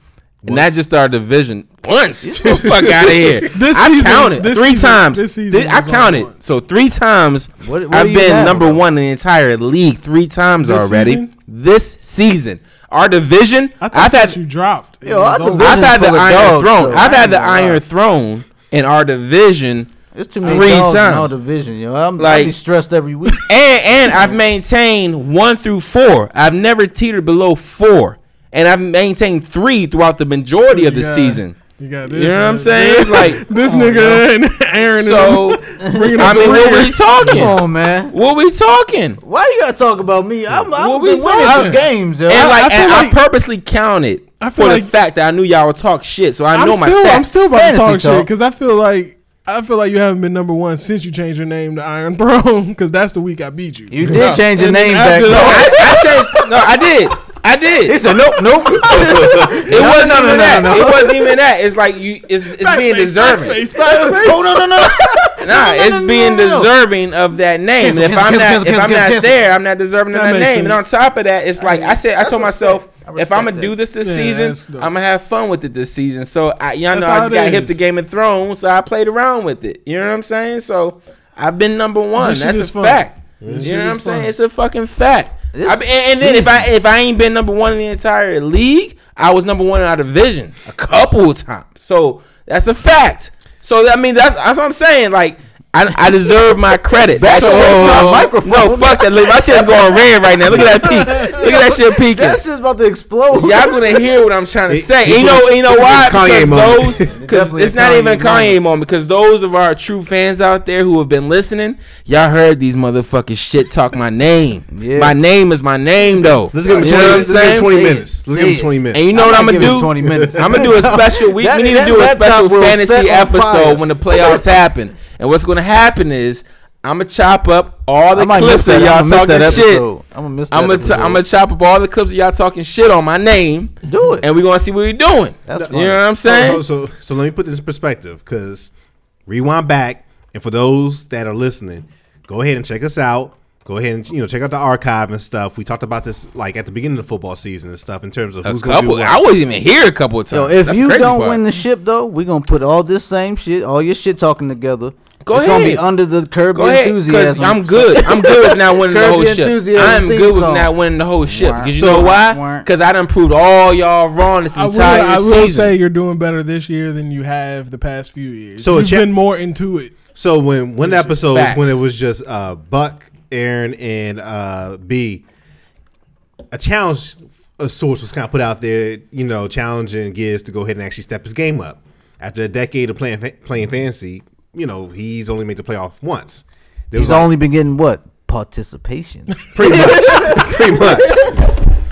And not just our division. Once. Fuck out of here. This I season- counted this three season- times. this season Thi- I counted. one. So three times What- what I've been have, number bro? one in the entire league three times This already. season? This season. Our division, I thought I've had you dropped. Yo, was our over. division- I've had the full Iron dogs, Throne. though. I've I had the gonna. Iron Throne in our division It's too many three dogs in times. our division, yo. I'm I Like- be stressed every week. and and I've maintained one through four. I've never teetered below four, and I've maintained three throughout the majority of the You season. You got this. You know what I'm saying? It's like This oh, nigga and Aaron. so. and bringing I mean, what rear. we talking? Come on, man. What we talking? Why you gotta talk about me? I'm, I'm What we winning some games, yo. And like, I feel and I purposely counted I for feel the fact that I knew y'all would talk shit, so I I'm know my still, stats. I'm still about to Fantasy talk, shit because I feel like I feel like you haven't been number one since you changed your name to Iron Throne because that's the week I beat you. you did change your And name back. that- I, I changed. No, I did. I did. He said, nope, nope. it wasn't no, even no, that. no. It wasn't even that. It's like you. It's, it's being Backspace, deserving. Backspace, backspace. oh, no, no, no. Nah, No, no, it's no, being no, no. deserving of that name. Cancel, and if I'm cancel, not, cancel, if I'm cancel, not cancel. there, I'm not deserving of That that, makes name. And on top of that, it's like I said, I told myself, I if I'm gonna do this this Yeah, season. I'm gonna have fun with it this season. So I, y'all That's know I just it got hip to. Game of Thrones, so I played around with it. You know what I'm saying? So I've been number one. That's a fact. You know what I'm saying? It's a fucking fact. I, and, and then if I if I ain't been number one in the entire league, I was number one in our division a couple of times. So that's a fact. So I mean that's that's what I'm saying. Like I, I deserve my credit. That So, shit- no, microphone. No, fuck that. Look, my shit's going red right now. Look at that peak. Look at that shit peaking. That shit's about to explode. Y'all gonna hear what I'm trying to say. you know, you know why? Kanye Because those, because it's a not even a Kanye Kanye moment. moment. Because those of our true fans out there who have been listening, y'all heard these motherfuckers shit talk my name. Yeah. My name is my name though. Let's give him You 20, know let's give him 20 minutes. Let's give him 20 minutes. And you know I what I'm gonna do? 20 minutes. I'm gonna do a special. We, That- we need to do a special fantasy set on fire. episode when the playoffs happen. And what's gonna happen is I'm gonna chop up all the clips that. of y'all I'ma miss talking that shit. I'm gonna miss that I'm gonna episode. I'm gonna chop up all the clips of y'all talking shit on my name, do it. and we're gonna see what we're doing. That's You know what I'm So, saying? so, so let me put this in perspective because rewind back, and for those that are listening, go ahead and check us out. Go ahead and you know check out the archive and stuff. We talked about this like at the beginning of the football season and stuff in terms of A who's going to do what. I wasn't even here a couple of times. Yo, if That's you crazy don't part. win the ship though, we're gonna put all this same shit, all your shit talking together. Go it's gonna be ahead. under the curb Go ahead, enthusiasm. I'm good. I'm good with not winning the whole ship. Enthusiasm I'm good with song. not winning the whole ship. Because you So- know why? Because I done proved all y'all wrong this I will, entire I will say you're doing better this year than you have the past few years. So a You've cha- been more into it. So when one episode Facts. when it was just uh, Buck Aaron and uh, B, a challenge a source was kind of put out there, you know, challenging Giz to go ahead and actually step his game up. After a decade of playing fa- playing fantasy, you know, he's only made the playoff once. There He's was like- only been getting what participation. pretty much, pretty much.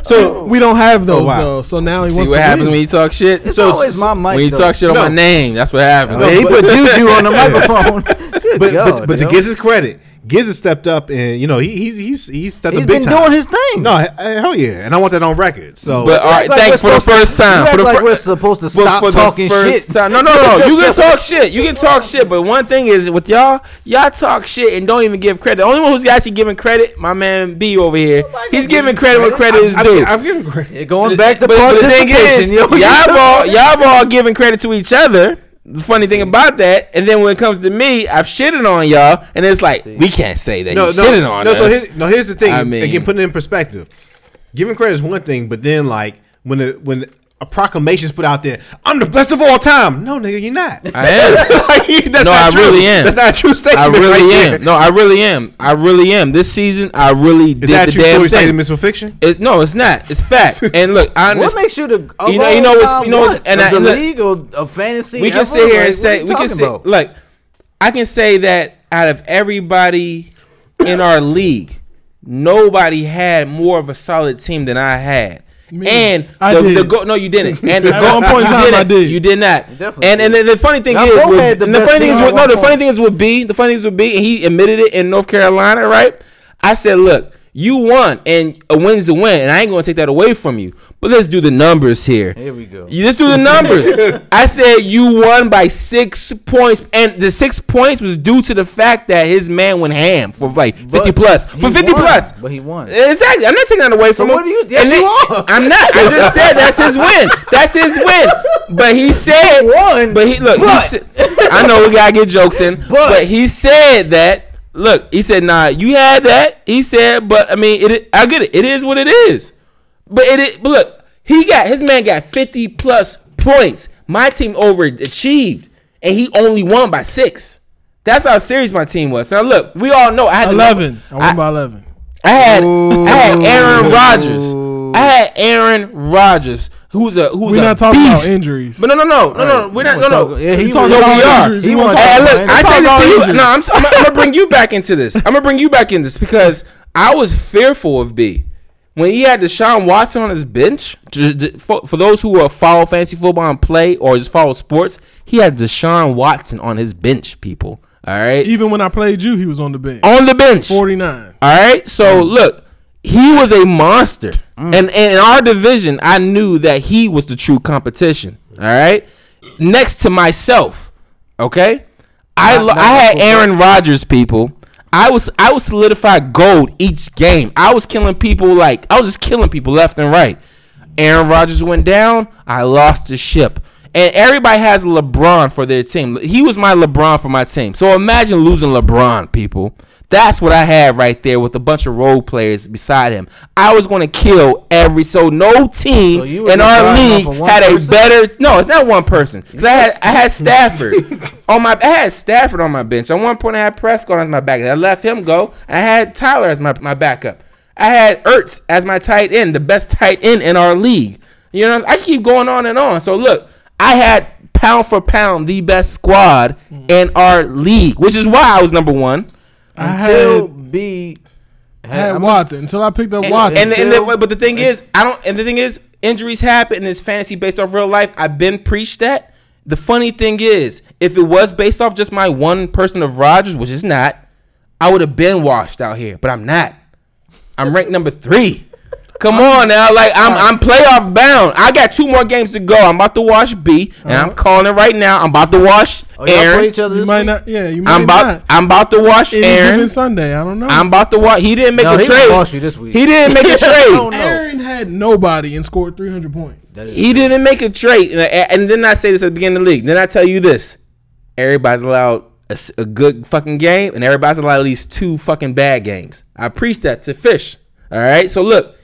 So We don't have those Oh, wow. though. So now he See wants what to happens leave. when you talk shit. It's So- always my mic. when you though. talk shit on No. my name, that's what happens. No, Yeah, he but- put juju on the microphone. But, God, but, but to yo. his credit, Giz has stepped up and you know he, he's he's he's stepped he's up big been time. doing his thing. No, he- eh, hell yeah, and I want that on record. So, But all right, Like thanks we're for the supposed first to- time. You For act the like fir- we're supposed to but stop for the talking first shit. time- No, no, no. You can talk shit. You can talk shit. But one thing is with y'all, y'all talk shit and don't even give credit. The only one who's actually giving credit, my man B over here. He's giving credit where credit is due. I've given credit. Going back to but, but the thing participation, is, yo, y'all all y'all all giving credit to each other. The funny thing about that, and then when it comes to me, I've shitted on y'all, and it's like we can't say that No, you no, shitted on no. us. So here, no, here's the thing. I mean- Again, putting it in perspective, giving credit is one thing, but then like when the when a proclamation is put out there, I'm the best of all time. No, nigga, you're not. I am. That's No, not I true. really am. That's not a true statement. I really right am. there. No, I really am. I really am. This season, I really Is did that the true damn story thing. statement for fiction? It's, no, it's not. It's fact. and look, I What makes you the You know- you know what's- you know what's- what? and Of I- the look, league or of fantasy? we can ever? sit here Like, and say we can say about? look i can say that out of everybody in our league nobody had more of a solid team than i had and I the, did. the go, no, you didn't. And the At one point in you time, didn't. I did. You did not. Definitely And and the, the funny thing is, with, the and the funny thing is, at with, no, the funny thing is with B. The funny thing is with B, and he admitted it in North Carolina, right? I said, look, you won, and a win's a win, and I ain't gonna take that away from you. But let's do the numbers here. Here we go. You just do the numbers. I said you won by six points, and the six points was due to the fact that his man went ham for like fifty plus, for fifty won, plus. but he won. Exactly. I'm not taking that away from him. what do you- yes, And you are. I'm not. I just said that's his win. That's his win. But he said won, But he look. he but- said, I know we gotta get jokes in, but, he said that. Look, he said, "Nah, you had that." He said, "But I mean, it. I get it. It is what it is." But it. is- But look, he got his man got 50 plus points. My team overachieved, and he only won by six. That's how serious my team was. Now look, we all know I had the number- Eleven. I won by eleven. I had I had Aaron Rodgers. I had Aaron Rodgers, who's a who's We're a not talking beast. about injuries. But no, no, no, no, no. We're not. No, no. Yeah, he talking about we are. injuries. He We was talking Hey, about look, injuries. I say this to you. No, I'm, I'm, I'm gonna bring you back into this. I'm gonna bring you back into this because I was fearful of B when he had Deshaun Watson on his bench. j- j- For, for those who are follow fantasy football and play or just follow sports, he had Deshaun Watson on his bench. People, all right, Even when I played you, he was on the bench. on the bench. Forty nine. All right. So look, he was a monster, and, and in our division, I knew that he was the true competition. All right. Next to myself, okay. I Not- I had Aaron Rodgers. People, I was I was solidified gold each game. I was killing people like I was just killing people left and right. Aaron Rodgers went down. I lost the ship. And everybody has LeBron for their team. He was my LeBron for my team. So imagine losing LeBron, people. That's what I had right there with a bunch of role players beside him. I was going to kill every so no team So in our league off of one had a better. No, it's not one person because I had I had Stafford on my I had Stafford on my bench. At one point, I had Prescott as my backup. I let him go. I had Tyler as my, my backup. I had Ertz as my tight end, the best tight end in our league. You know, I keep going on and on. So look, I had pound for pound the best squad in our league, which is why I was number one. I Until had, B I had I'm- Watson until I picked up And, Watson. and, and Until- the, but the thing is, I don't. And the thing is, injuries happen, and it's fantasy based off real life. I've been preached that. The funny thing is, if it was based off just my one person of Rodgers, which is not, I would have been washed out here. But I'm not. I'm ranked number three. Come on now, like I'm I'm playoff bound. I got two more games to go. I'm about to wash B, and I'm uh-huh. calling it right now. I'm about to wash Oh, y'all play Aaron. each other you this might week? not. Yeah, you might I'm about not. I'm about to wash Any Aaron. given Sunday, I don't know. I'm about to watch. He didn't make No, a he gonna trade. boss you this week. He didn't make a trade. Oh, no. Aaron had nobody and scored 300 points. That is- He didn't make a trade, and, and then I say this at the beginning of the league. Then I tell you this: everybody's allowed a, s- a good fucking game, and everybody's allowed at least two fucking bad games. I preach that to Fish. All right, so look,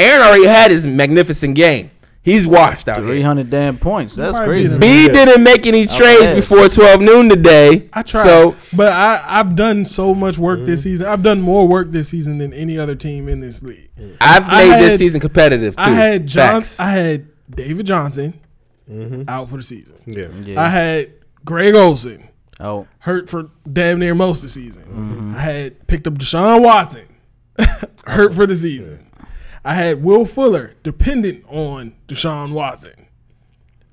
Aaron already had his magnificent game. He's washed out 300 here. hundred damn points. That's might crazy. B didn't make any trades before 12 noon today. I tried, So but I I've done so much work this season. I've done more work this season than any other team in this league. I've I made this season competitive too. I had John, Facts. I had David Johnson mm-hmm. out for the season. Yeah. Yeah. I had Greg Olsen oh, hurt for damn near most of the season. Mm-hmm. I had picked up Deshaun Watson hurt for the season. I had Will Fuller dependent on Deshaun Watson.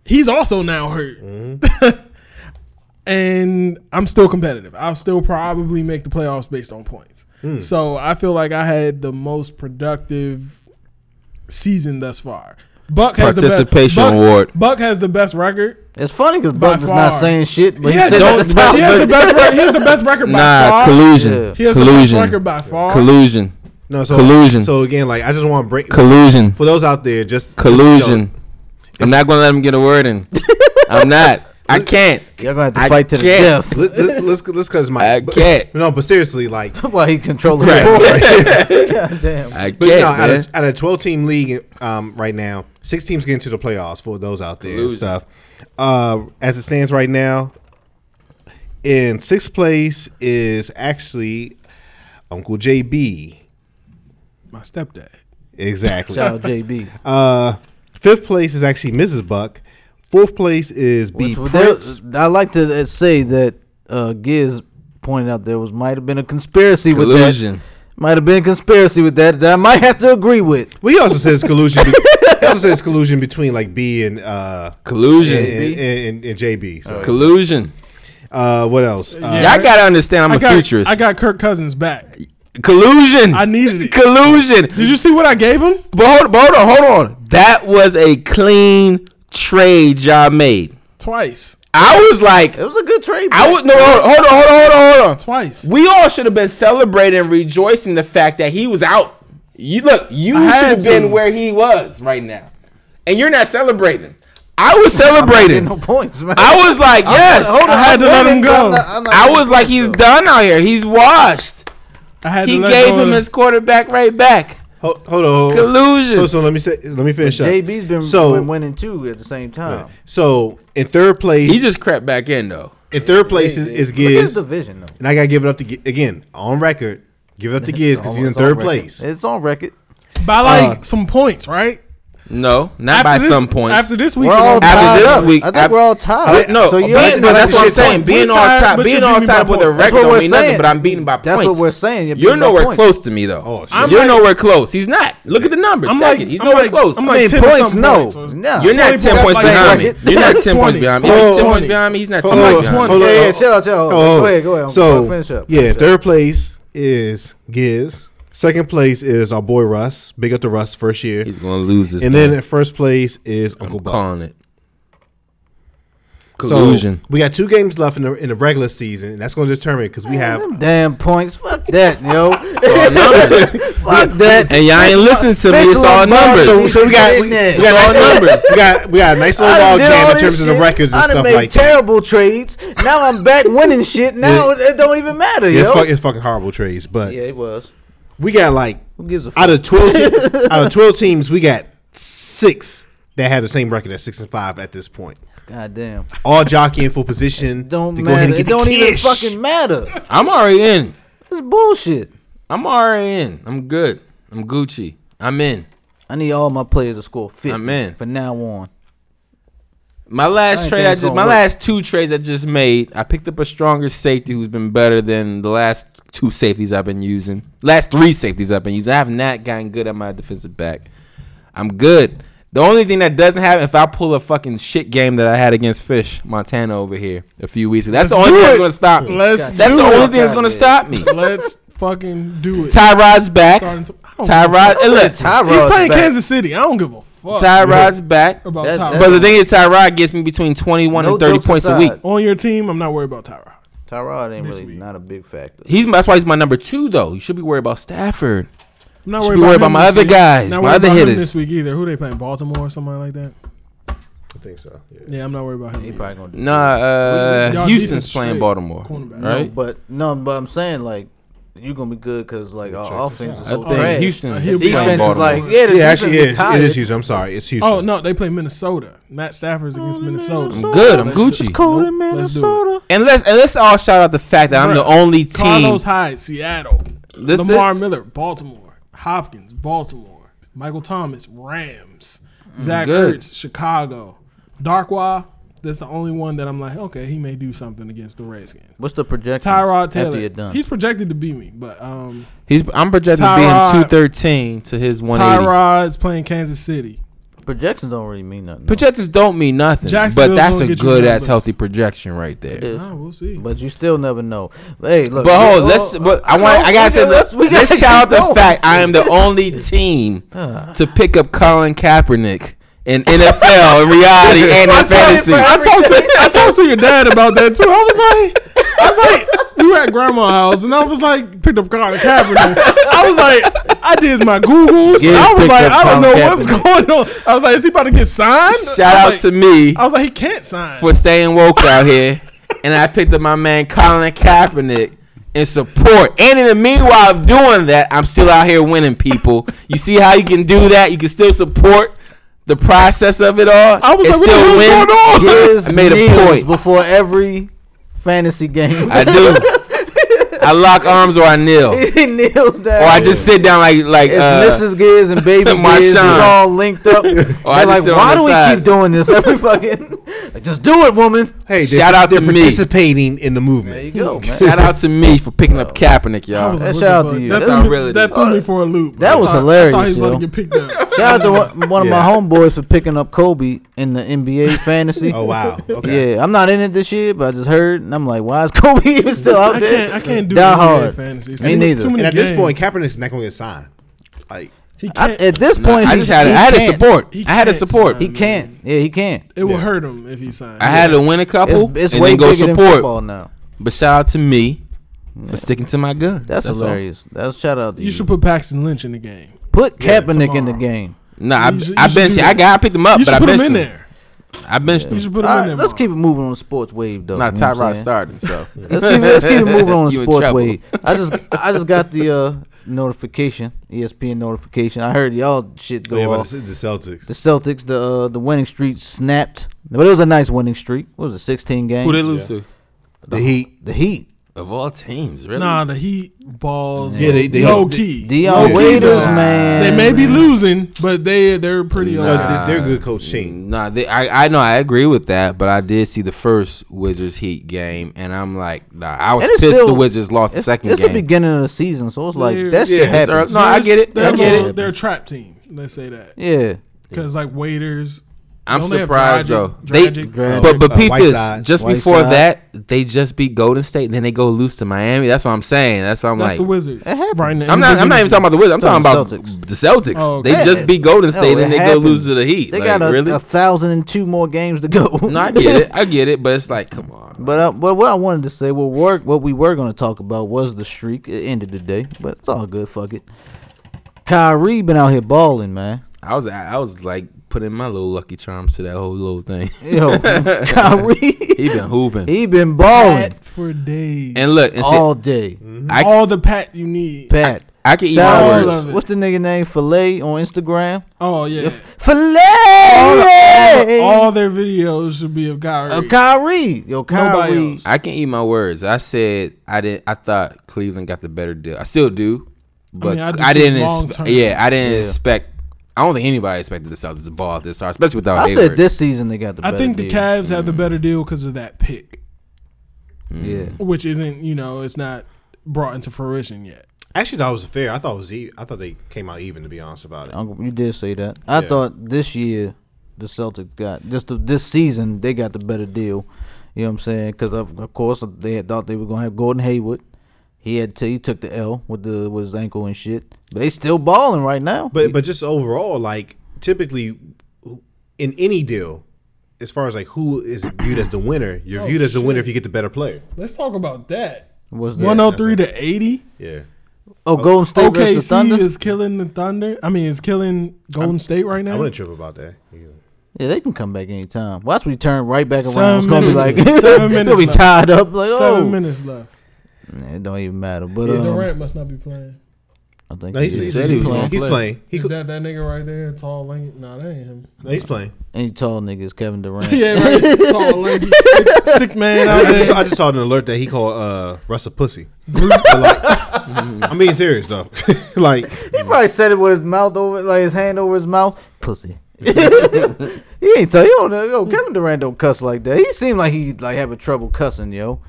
He's also now hurt. and I'm still competitive. I'll still probably make the playoffs based on points. Hmm. So I feel like I had the most productive season thus far. Buck has the Participation best, Buck, award. Buck has the best record. it's funny because By Buck is not saying shit, but He he, said the, at the top. he has the best record. He has the best record by Nah, far. collusion. Yeah. He has the Collusion. best record by far. Collusion. No, so Collusion. So again, like I just want to break Collusion. for those out there. Just just, Collusion. you know, I'm not gonna let him get a word in. I'm not. I can't. Y'all gonna have to I fight to the can't. death. let, let, let's let's cause my. I but- can't. No, but seriously, like, While he controlling Right, the board. God damn. I but can't. no, out man. of, out of twelve team league um, right now, six teams get into the playoffs for those out there and Collusion. stuff. Uh, as it stands right now, in sixth place is actually Uncle JB. My stepdad. Exactly. Shout out JB. Uh, fifth place is actually Mrs. Buck. Fourth place is B Which, Prince. there, I like to uh, say that uh, Giz pointed out there was might have been a conspiracy with that. Might have been a conspiracy with that that I might have to agree with. Well, he also says collusion. be- he also says collusion between like B and uh, Collusion. and, and, and, and JB. So, Collusion. uh, what else? Uh, Yeah. Y'all gotta understand. I'm I a got, futurist. I got Kirk Cousins back. Collusion. I needed it. collusion. Did you see what I gave him? But hold, but hold on, hold on. That was a clean trade y'all made. Twice. I was like, It was a good trade. I would no. Hold on, hold on, hold on, hold on. Twice. We all should have been celebrating and rejoicing the fact that he was out. You look, you should had have been where he was right now, and you're not celebrating. I was I'm not celebrating. no points, man. I was like, yes. Hold on, I had I'm to let him go. I'm not- I'm not I was like, he's though. done out here. He's washed. I had He to gave him his quarterback right back. hold, hold on. Collusion. Oh, so let me say. Let me finish up. JB's been, So- been winning too at the same time. So in third place, He just crept back in though. in third place is, is Look at his Giz, division though. and I gotta give it up to again on record. Give it up to Giz because he's in third record. place. It's on record. by like Uh, some points, right? No, not by this, some points. After this week, We're all After tied this up. week- I think after- we're all tied. no, so but, you but that's what I'm saying. Being We all tied, tied, being you all tied with a record don't we're mean nothing. But I'm beating by That's points. what we're saying. You're You're nowhere points. close to me though. Oh, shit. You're like- nowhere close. He's not. Look at the numbers. I'm Check like, it. He's I'm nowhere like, close. I'm I like mean, 10 points, no. No. You're not ten points behind me. You're not ten points behind me. I'm ten points behind me. He's not ten points behind me. hold Yeah, on. yeah, chill chill. Go ahead, go ahead. So finish up. yeah, third place is Giz. Second place is our boy Russ. Big up to Russ first year. He's gonna lose this. and game. then in first place is Uncle I'm Buck. calling it. So Collusion. we got two games left in the in the regular season, and that's going to determine because we have Them damn points. Fuck that, yo. all numbers. Fuck that. And y'all ain't listening to me. It's all numbers. So, so we got we, we got all nice numbers. We got we got a nice little I done log did all jam in this terms of the records and I done stuff made like that. terrible trades. Now I'm back winning shit. Now it, it don't even matter, Yeah, yo. it's, fuck, it's fucking horrible trades, but yeah, it was. We got like Who gives a fuck? out of twelve te- out of twelve teams, we got six that have the same record at six and five at this point. God damn. All jockeying for position. Don't to go ahead matter. and It get the don't even cash. fucking matter. I'm already in. It's bullshit. I'm already in. I'm good. I'm Gucci. I'm in. I need all my players to score 50 I'm in. from now on. My last ain't trade, I just my work. last two trades I just made. I picked up a stronger safety who's been better than the last two safeties I've been using. Last three safeties I've been using. I have not gotten good at my defensive back. I'm good. The only thing that doesn't happen if I pull a fucking shit game that I had against Fish Montana over here a few weeks ago. That's Let's the only do thing that's gonna stop me. Let's That's do the it. only thing that's gonna stop me. Let's fucking do it. Tyrod's back. Starting to- I don't Tyrod, look, Tyrod's He's playing back. Kansas City. I don't give a fuck Tyrod's back. about That- Tyrod. But the thing is, Tyrod gets me between 21 No and 30 jokes points a week. On your team, I'm not worried about Tyrod. Tyrod ain't This really week. not a big factor. He's that's why he's my number two though. You should be worried about Stafford. I'm not worried about, worried about my other week. guys, Not my other about him hitters. this week either. Who they playing? Baltimore or something like that. I think so. Yeah. Yeah, I'm not worried about him. He either. probably gonna do Nah, We- we- uh, Houston's playing. Baltimore, Cornerback. No, right? but no, but I'm saying like you're gonna be good because like our check offense is so think trash. Houston. Uh, The defense playing is like yeah, the Yeah, actually, defense it is. tired. It is Houston. I'm sorry, it's Houston. Oh no, they play Minnesota. Matt Stafford's against Minnesota. I'm good. I'm Let's Gucci. It's cold in Nope, let's do it. Minnesota. And let's and let's all shout out the fact that I'm the only team. Carlos Hyde, Seattle. This Lamar it? Miller, Baltimore. Hopkins, Baltimore. Michael Thomas, Rams. Zach good. Ertz, Chicago. Darkwa, that's the only one that I'm like, okay, he may do something against the Redskins. What's the projection? Tyrod after Taylor, you're done? he's projected to beat me, but um, He's I'm projected to be in 213 to his 180. Tyrod's playing Kansas City. Projections don't really mean nothing. Projections don't mean nothing, but Jacksonville's that's gonna a get you good ass numbers. healthy projection right It there. is. Ah, we'll see. But you still never know. But hey, look. But hold, oh, let's. oh, But oh, I want. I gotta say, let's- let's, we let's gotta shout out the fact I am the only team to pick up Colin Kaepernick in NFL in reality and in fantasy. I, told to, I told to your dad about that too. I was like, I was like, we were at grandma's house, and I was like, picked up Colin Kaepernick. I was like, I did my Googles. Yeah, I was like, I don't know what's going on. I was like, is he about to get signed? Shout out was to me I was like, he can't sign. for staying woke out here, and I picked up my man Colin Kaepernick in support. And in the meanwhile of doing that, I'm still out here winning people. You see how you can do that? You can still support the process of it all. I was and like, what the hell's going on? His I made a point. before every fantasy game. I do. I lock arms or I kneel. he kneels down. Or I just sit down like like It's uh, Mrs. Giz and Baby Giz. Marshawn. It's all linked up. I They're just like, sit on why the do we side." keep doing this every fucking? Like, just do it, woman. Hey, Shout out they're to me. participating in the movement. There you go, man. Shout out to me for picking up Kaepernick, y'all. was That shout out to fuck? you. That, That's threw how me, really that it threw me for a loop. That was thought- hilarious, I thought he was about to get picked up. Shout out to one, one of my homeboys for picking up Kobe in the NBA fantasy. Oh wow. Okay. Yeah, I'm not in it this year, but I just heard, and I'm like, why is Kobe even still out I there? can't. I can't do Die NBA hard. fantasy. Me too, neither. Too many And at this games. point, Kaepernick's not going to get signed. Like, he can't. at this Nah, point, I just had he I had to can't. support. I had to support. He can't. Yeah, he can't. it will Yeah. hurt him if he signs. I had to win a couple It's, it's and way then go support. now. But shout out to me for sticking to my guns. That's, all. hilarious. That's shout out to you. You should put Paxton Lynch in the game. put Yeah, Kaepernick in the tomorrow. game. Nah, I, You should- you I should benched. I got. I picked him up, You but should I put him benched in him. there. I benched You him. should put him All in right, there. let's more. keep it moving on the sports wave though. Nah, you know what I'm Tyrod saying? starting. So Let's keep, it, let's keep it moving on the You in sports trouble. wave. I just I just got the uh, notification, ESPN notification. I heard y'all shit go yeah, but off. the, the Celtics. The Celtics, the uh, the winning streak snapped, but it was a nice winning streak. What was it, 16 games? Who they lose to? The Heat. The Heat. Of all teams, really? Nah, the Heat balls. Yeah, they- they- low key. Dion Low key, Waiters, though. man. They may be losing, but they they're pretty. Nah. No, they- they're good coaching. team. Nah, they, I I know I agree with that, but I did see the first Wizards Heat game, and I'm like, nah, I was pissed still- the Wizards lost the It's, second it's the beginning of the season, so it's like They're- that shit yeah, it's happens. early. No, I get it. They're, I get a- it. They're a trap team. Let's say that Yeah, because like waiters. I'm don't they surprised Dragic- though. They, Dragic? Dragic. but but Uh, peep this. Whiteside. Just Whiteside. before that, they just beat Golden State, and then they go lose to Miami. That's what I'm saying. That's what I'm That's like. the Wizards. Right now, I'm not. I'm not even talking about the Wizards. I'm talking Talking about Celtics. the Celtics. Oh, They just beat Golden State, No, and it they go lose to the Heat. they like, got a, really? a thousand and two more games to go. no, I get it. I get it. But it's like, come on. But uh, but what I wanted to say, what work, what we were going to talk about was the streak. It ended the day, but it's all good. Fuck it. Kyrie been out here balling, man. I was. I was like putting my little lucky charms to that whole little thing. Yo, Kyrie, he been hooping. he been balling Pat for days. and look, and see, all day. I, all the pat you need. Pat, I can eat my all words. of it. what's the nigga name? Filet on Instagram. Oh yeah. Filet. All, all their videos should be of Kyrie. Uh, Kyrie, yo, Nobody Kyrie. else. I can eat my words. I said I didn't. I thought Cleveland got the better deal. I still do, but mean, I I, didn't. think yeah, I didn't Yeah. expect. I don't think anybody expected the Celtics to ball this hard, especially without I Hayward. said this season they got the. I better think the deal. Cavs have the mm. better deal because of that pick, Yeah, mm. which isn't you know it's not brought into fruition yet. I actually thought it was fair. I thought it was. E- I thought they came out even. To be honest about it. Uncle, you did say that. I Yeah. thought this year the Celtics got just the, this season they got the better deal. You know what I'm saying? Because of, of course they had thought they were gonna have Gordon Hayward. He had to, he took the L with the with his ankle and shit. But they still balling right now. But but just overall, like typically in any deal, as far as like who is viewed as the winner, you're Oh, viewed as the winner if you get the better player. Let's talk about that. was? One hundred three to eighty. Yeah. oh, Golden State versus the Thunder. is killing the Thunder. I mean, is killing Golden State right now. I now. wouldn't trip about that. Yeah, they can come back anytime. Watch we turn right back around. Seven it's gonna be like minutes- it's seven gonna minutes be left. tied up. Like Seven oh, minutes left. Nah, it don't even matter. But Yeah, um, Durant must not be playing. I think No, he's, he he's, is. said he was playing. He's playing. He Is could, that that nigga right there, tall, lanky? Nah, that ain't him. no, he's playing. Any tall niggas, Kevin Durant. yeah, right. Tall, lanky, stick, stick man I out just, there. I just saw an alert that he called uh, Russ a pussy. Like, I'm being serious though. like, He probably said it with his mouth over, like his hand over his mouth. Pussy. he ain't tell you. Don't know. Yo, Kevin Durant don't cuss like that. He seemed like he like having trouble cussing, yo.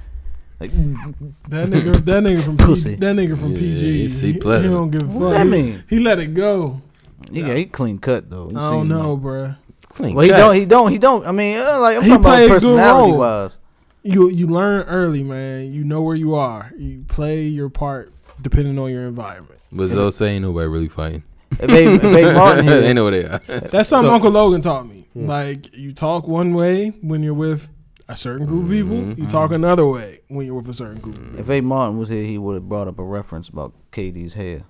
Like, That nigga, that nigga from Pussy. P, that nigga from Yeah, PG. he's He, C plus. he don't give a fuck. What that mean? He let it go. he, got he clean cut though. He I don't know, like- bruh. Clean well, he don't. He don't. He don't. I mean, uh, like I'm He talking about good personality role. wise. You you learn early, man. You know where you are. You play your part depending on your environment. But Zoe say ain't nobody really fighting. If they, if they Martin they know what they are. That's something So- Uncle Logan taught me. Like you talk one way when you're with a certain group of people. You mm-hmm. talk another way when you're with a certain group. of people. if A. Martin was here, he would have brought up a reference about KD's hair.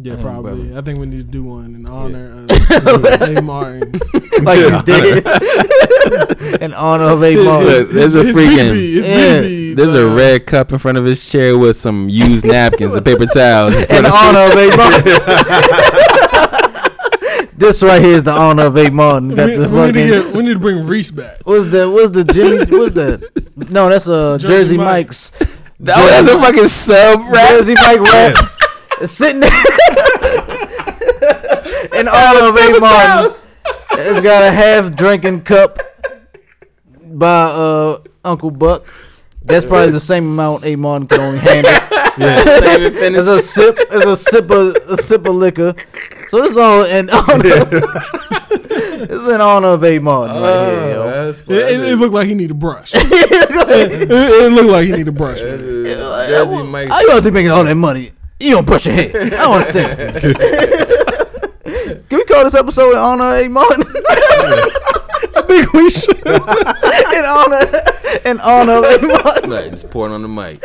Yeah, Damn, probably. brother. I think we need to do one in honor of A. Martin. like he's dead. In honor of A. Martin. Look, there's a His freaking- BB, his Yeah. BB, There's a red cup in front of his chair with some used napkins and paper towels. In honor of A. Martin. This right here is the honor of A. Martin. We, Got we the need to fucking. get, we need to bring Reese back. What's the what's the Jimmy? What's the? No, that's uh Jersey Jersey, Mike. Mike's. That was a fucking sub rap. Jersey Mike rap. Sitting there. In honor of A. Martin. It's got a half drinking cup by uh Uncle Buck. That's probably the same amount A. Martin can only handle. Not even finished. It's a sip. It's a sip of a sip of liquor. So it's all in honor. it's in honor of A. Martin right here, oh, yo. Oh, It, it, it looked like he need a brush. it, it, it looked like he need a brush. man. Jersey Mike's. How you out there making all that money? You don't brush your hair. I don't understand. Can we call this episode in honor of A. Martin? I think we should. in honor, in honor of A. Martin. Like, just pouring on the mic.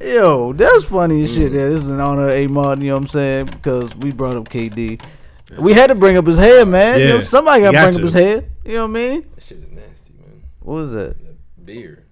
Yo, that's funny as shit. Yeah, this is in honor of A. Martin. You know what I'm saying? Because we brought up KD. We had to bring up his hair, man. You know, somebody got to got bring up his hair. You know what I mean? That shit is nasty, man. What was that? That beer.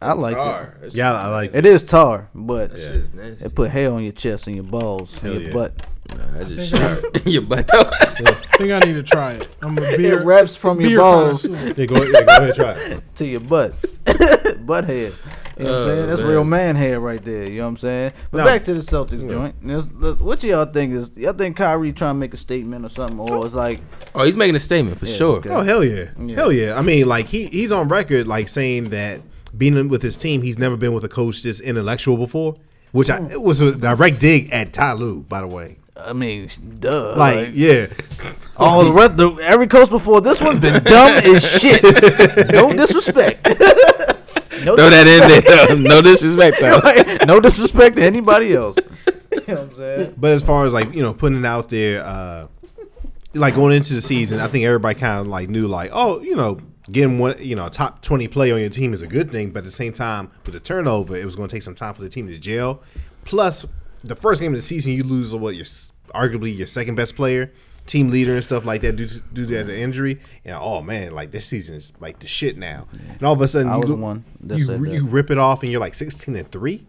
I like it. Tar. That shit Yeah, I like It is tar, but That shit is nasty. it put hair on your chest and your balls and your yeah. butt. Nah, I just shot your butt out. I think I need to try it. I'm a beer. it wraps from your beer balls. Yeah, go, yeah, go ahead, try it. to your butt. butt head. You know what I'm Oh, saying? That's man. real man hair right there. You know what I'm saying? But No. back to the Celtics Yeah. joint. Let's- let's- what y'all think is? Y'all think Kyrie trying to make a statement or something, or it's like Oh, he's making a statement for Yeah, sure. okay. Oh hell yeah. Yeah. hell yeah! I mean, like he he's on record like saying that being with his team, he's never been with a coach this intellectual before. Which I, hmm. it was a direct dig at Ty Lue, by the way. I mean, duh. Like, yeah, all the rest, the, every coach before this one been dumb as shit. No disrespect. no, Throw that in there. no disrespect though. disrespect. no disrespect to anybody else. You know what I'm saying? but as far as like you know putting it out there, uh, like going into the season, I think everybody kind of like knew like, oh, you know, getting one, you know, a top twenty play on your team is a good thing. But at the same time, with the turnover, it was going to take some time for the team to gel. Plus, the first game of the season, you lose what your arguably your second best player, team leader, and stuff like that due to, due to the injury. And oh man, like this season is like the shit now. And all of a sudden, I you was go- one you, you rip it off, and you're like sixteen and three.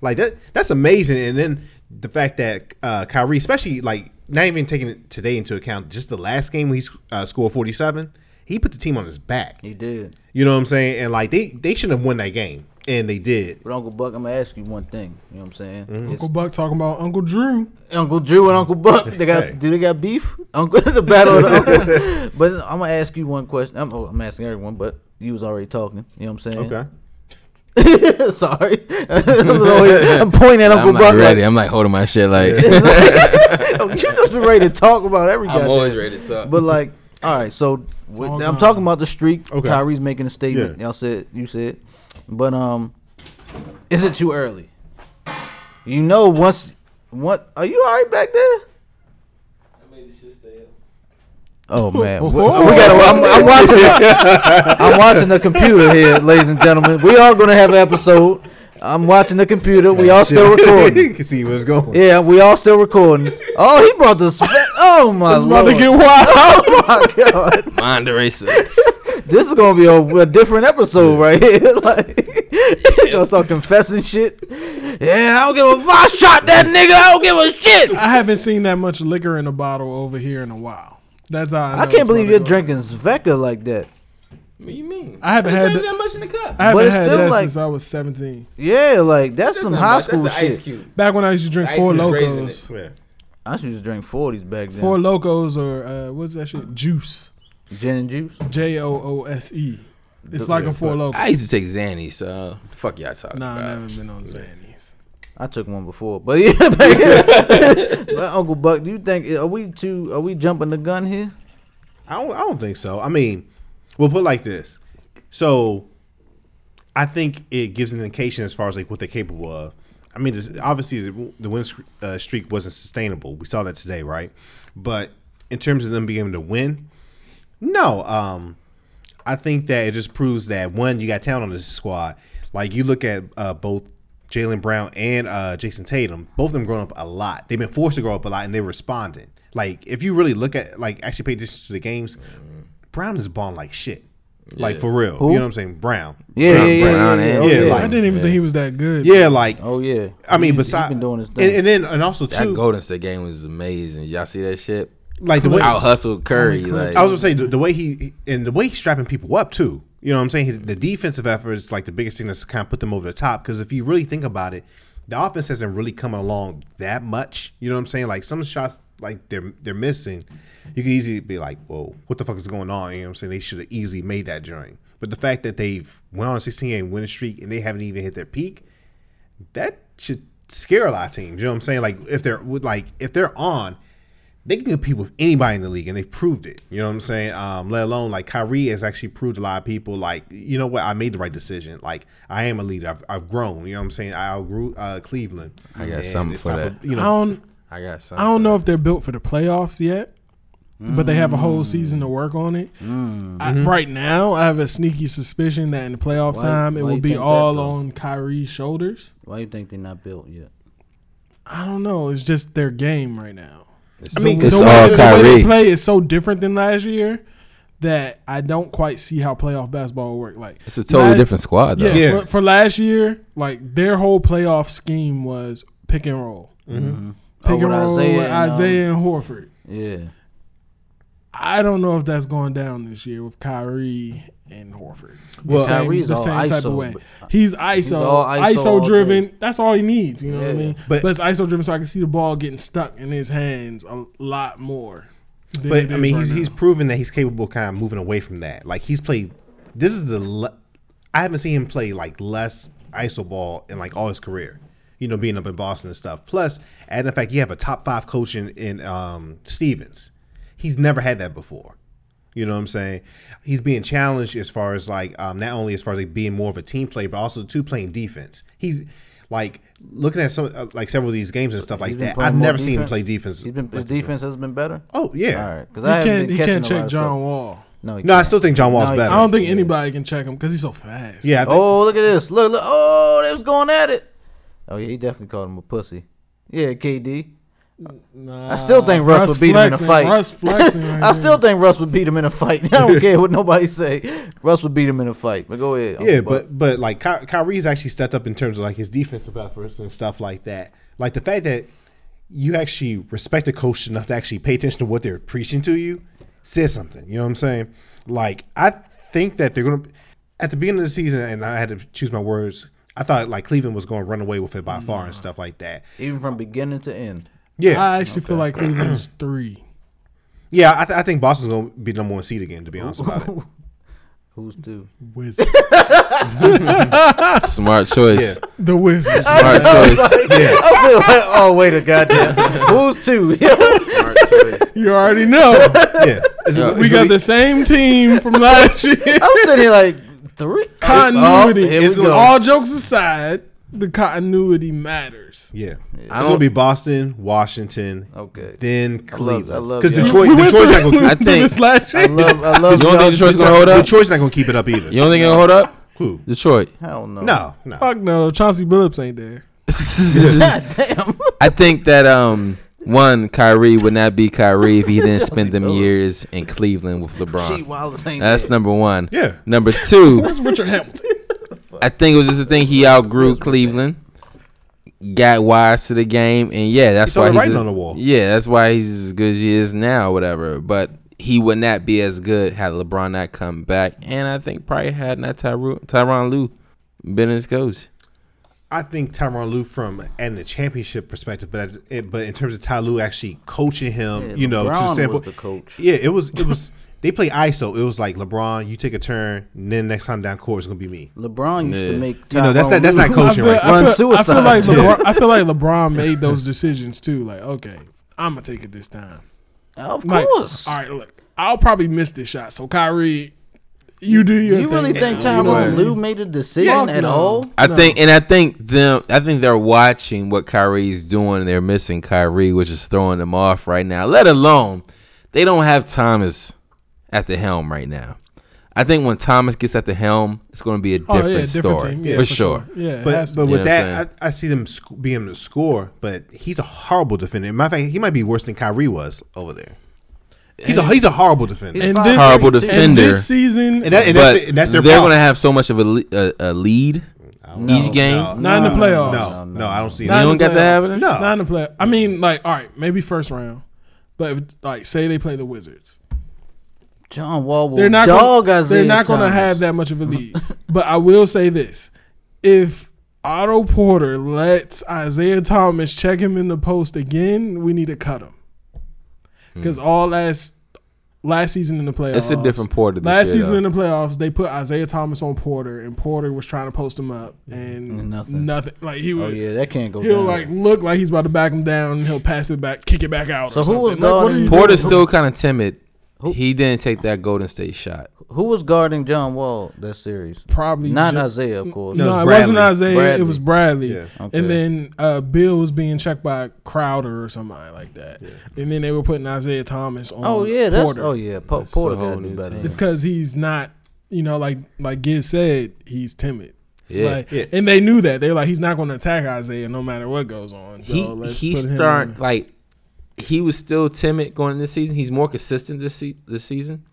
Like that, that's amazing. And then the fact that uh, Kyrie, especially like not even taking it today into account, just the last game when he uh, scored forty seven, he put the team on his back. He did. You know what I'm saying? And like they they shouldn't have won that game, and they did. But Uncle Buck, I'm gonna ask you one thing. You know what I'm saying? Mm-hmm. Uncle Buck talking about Uncle Drew. Uncle Drew and Uncle Buck. They got Hey. do they got beef? Uncle the battle of the uncles. But I'm gonna ask you one question. I'm, oh, I'm asking everyone, but you was already talking. You know what I'm saying? Okay. Sorry, I'm pointing at Uncle I'm Buck. ready. Like, I'm like holding my shit like. oh, you just been ready to talk about every I'm goddamn- always ready to talk. But like, all right, so with, I'm talking about the streak. Okay. Kyrie's making a statement. Yeah. Y'all said you said, but um, is it too early? You know, once what are you all right back there? Oh man, we, we gotta. I'm, I'm watching. I'm watching the computer here, ladies and gentlemen. We are gonna have an episode. I'm watching the computer. We all still recording. you recording. can see where it's going. Yeah, we all still recording. Oh, he brought the. Spe- oh my It's about lord. to get wild. Oh my god. Mind eraser. This is gonna be a, a different episode right here. like, he gonna start confessing shit. Yeah, I don't give a. fuck. I shot that nigga, I don't give a shit. I haven't seen that much liquor in a bottle over here in a while. That's how I, know I can't believe you're drinking Svedka like that. What do you mean? I haven't There's had not that much in the cup. I haven't But it's had still that like- since I was 17. Yeah, like that's some high much. school That's an ice shit. cube. Back when I used to drink Ice Four is raising Locos. Yeah. I used to drink forties back then. Four Locos or uh, what's that shit? Juice. Gin and juice. J O O S E. It's like a Four but- Loco. I used to take Xanny, so fuck y'all talking Nah, I about. never been on Xannies. I took one before, but yeah. but Uncle Buck, do you think are we too? Are we jumping the gun here? I don't, I don't think so. I mean, we'll put it like this. So, I think it gives an indication as far as like what they're capable of. I mean, this, obviously the, the win uh, streak wasn't sustainable. We saw that today, right? But in terms of them being able to win, no. Um, I think that it just proves that one, you got talent on this squad. Like you look at uh, both Jaylen Brown and uh, Jayson Tatum, both of them grown up a lot. They've been forced to grow up a lot, and they're responding. Like if you really look at like actually pay attention to the games, Brown is balling like shit. Like for real, Who? you know what I'm saying? Brown. Yeah, Brown- yeah, yeah, Brown yeah, and- oh, Yeah, yeah. like- I didn't even think he was that good. Yeah, like oh yeah. I mean, He- besides he's been doing his and, thing. and then and also That too, Golden State game was amazing. Y'all see that shit? Like the way Out hustle Curry. Like, I was gonna say the, the way he and the way he's strapping people up too. You know what I'm saying? His, the defensive effort is like the biggest thing that's kind of put them over the top. Because if you really think about it, the offense hasn't really come along that much. You know what I'm saying? Like some shots like they're they're missing, you can easily be like, "Whoa, what the fuck is going on?" You know what I'm saying? They should have easily made that joint. But the fact that they've went on a 16 game winning streak and they haven't even hit their peak, that should scare a lot of teams. You know what I'm saying? Like if they're like if they're on, they can compete with anybody in the league, and they've proved it. You know what I'm saying? Um, let alone like Kyrie has actually proved a lot of people like, you know what, I made the right decision. Like I am a leader. I've, I've grown. You know what I'm saying? I outgrew uh, Cleveland. I got And something for time that. you I know, don't. I got something. I don't know if they're built for the playoffs yet, but they have a whole season to work on it. I, right now, I have a sneaky suspicion that in the playoff Why- time, it will be think that, all on Kyrie's shoulders. Why you think they're not built yet? I don't know. It's just their game right now. It's, I mean, it's the way, all the way they play is so different than last year that I don't quite see how playoff basketball will work. Like It's a totally last- different squad, though. Yeah, Yeah. For, for last year, like their whole playoff scheme was pick and roll, Mm-hmm. pick Oh, and roll Isaiah with and, um, Isaiah and Horford. Yeah. I don't know if that's going down this year with Kyrie and Horford. The Well, same, Kyrie's the same type of way. He's ISO, all ISO ISO, driven. day. That's all he needs. You know what I mean? But- But, it's ISO driven, so I can see the ball getting stuck in his hands a lot more. but I mean, right he's now. he's proven that he's capable of kind of moving away from that. Like he's played. This is the. Le- I haven't seen him play like less iso ball in like all his career. You know, being up in Boston and stuff. Plus, add the fact you have a top five coach in, in um, Stevens. He's never had that before. You know what I'm saying? He's being challenged as far as like um, not only as far as like being more of a team player, but also to playing defense. He's like looking at some uh, like several of these games and stuff like that. I've more never seen him play defense. He's been his defense has been better. Oh yeah. All right, because I can't, been he can't check John stuff. Wall. No, he No, I can't. still think John Wall's No, better. I don't think anybody can check him because he's so fast. Yeah, think, Oh, look at this! Look, look! Oh, they was going at it. Oh yeah, he definitely called him a pussy. Yeah, KD. Nah, I still think Russ would beat him in a fight. Russ flexing right I still think Russ would beat him in a fight. I don't care what nobody say. Russ would beat him in a fight. But go ahead. yeah, Uncle Buck. but but like Ky- Kyrie's actually stepped up in terms of like his defensive efforts and stuff like that. Like the fact that you actually respect the coach enough to actually pay attention to what they're preaching to you says something. You know what I'm saying? Like I think that they're gonna at the beginning of the season, and I had to choose my words. I thought like Cleveland was going to run away with it by far and stuff like that. even from beginning to end. Yeah, I actually feel like Cleveland's three. yeah. I, th- I think Boston's going to be the number one seed again. To be honest about it. Who's two? Wizards. Smart choice. Yeah. the Wizards. Smart choice. Yeah. I feel like, oh wait a goddamn. Who's two? Smart choice. You already know. Yeah, It's- We got be- the same team from last year. I'm sitting here like three. Continuity. Oh, here we go. All jokes aside, the continuity matters. Yeah, I it's gonna be Boston, Washington, Okay. then Cleveland. I love Because. Detroit, We Detroit's through- not gonna we keep, think- this last I year. love. I love. You don't think Detroit's gonna hold up? Detroit's not gonna keep it up either. You don't think it'll hold up? Who? Detroit. Hell no. No, no. Fuck no, Chauncey Billups ain't there. God damn. I think that um One, Kyrie would not be Kyrie if he didn't spend them years in Cleveland with LeBron. That's number one. Yeah. Number two, Where's Richard Hamilton? I think it was just the thing he outgrew Cleveland, got wise to the game, and yeah, that's He why he's writing a- on the wall. Yeah, that's why he's as good as he is now, whatever. But he would not be as good had LeBron not come back, and I think probably had not Tyronn Tyronn Lue been his coach. I think Tyronn Lue from and the championship perspective, but as- but in terms of Ty Lue actually coaching him, Yeah, you know, to LeBron the was the coach. yeah, it was it was they play ISO. It was like LeBron, you take a turn, and then next time down court it's gonna be me. LeBron used Yeah. to make. You know, that's Tyronn not- that's not coaching feel, right I Run feel, I feel like LeBron, I feel like LeBron made those decisions too. Like, okay, I'm gonna take it this time. Of Like, course. all right, look, I'll probably miss this shot. So Kyrie, you do your thing. You thing. really think now, you know what I Tyronn mean? Lue made a decision Yeah, at no. all? I No. think, and I think them. I think they're watching what Kyrie's doing. and They're missing Kyrie, which is throwing them off right now. Let alone they don't have Thomas at the helm right now. I think when Thomas gets at the helm, it's going to be a Oh, different yeah, different story team. Yeah, for, sure. Yeah, But but with You know what I'm that, I, I see them sc- being able to score. But he's a horrible defender. Matter of fact, he might be worse than Kyrie was over there. He's a he's a horrible defender. And five this- Horrible three, and defender. this season, And that- and but that's, the- and that's their they're going to have so much of a, le- a, a lead No, each game. No, Not in the playoffs. No, No, no, I don't see You Not that. don't got that happening. No. not in the play. I mean, like, all right, maybe first round, but if, like, say they play the Wizards, John Wall will they're not dog gonna, Isaiah they're not going to have that much of a lead. but I will say this: if Otto Porter lets Isaiah Thomas check him in the post again, we need to cut him because all last last season in the playoffs, Hmm. It's a different Porter this Last year, season though. in the playoffs, they put Isaiah Thomas on Porter, and Porter was trying to post him up, and Nothing. nothing. Like he Oh would. yeah, that can't go. He'll down. like look like he's about to back him down, and he'll pass it back, kick it back out. So or who was. Like, what are guarding- you Porter's doing? still kind of timid. Who- He didn't take that Golden State shot. Who was guarding John Wall that series? probably Not ju- Isaiah, of course. No, No, it it's wasn't Bradley. Isaiah. It was Bradley. Yeah. Okay. And then uh, Beal was being checked by Crowder or somebody like that. Yeah. And then they were putting Isaiah Thomas on. Oh yeah, that's Porter. oh yeah. Po- That's Porter got to do better. team. It's because he's not, you know, like like Giz said, he's timid. Yeah. Like, Yeah. And they knew that. They're like, he's not going to attack Isaiah no matter what goes on. So he let's he put him start in. like he was still timid going into this season. He's more consistent this se- this season.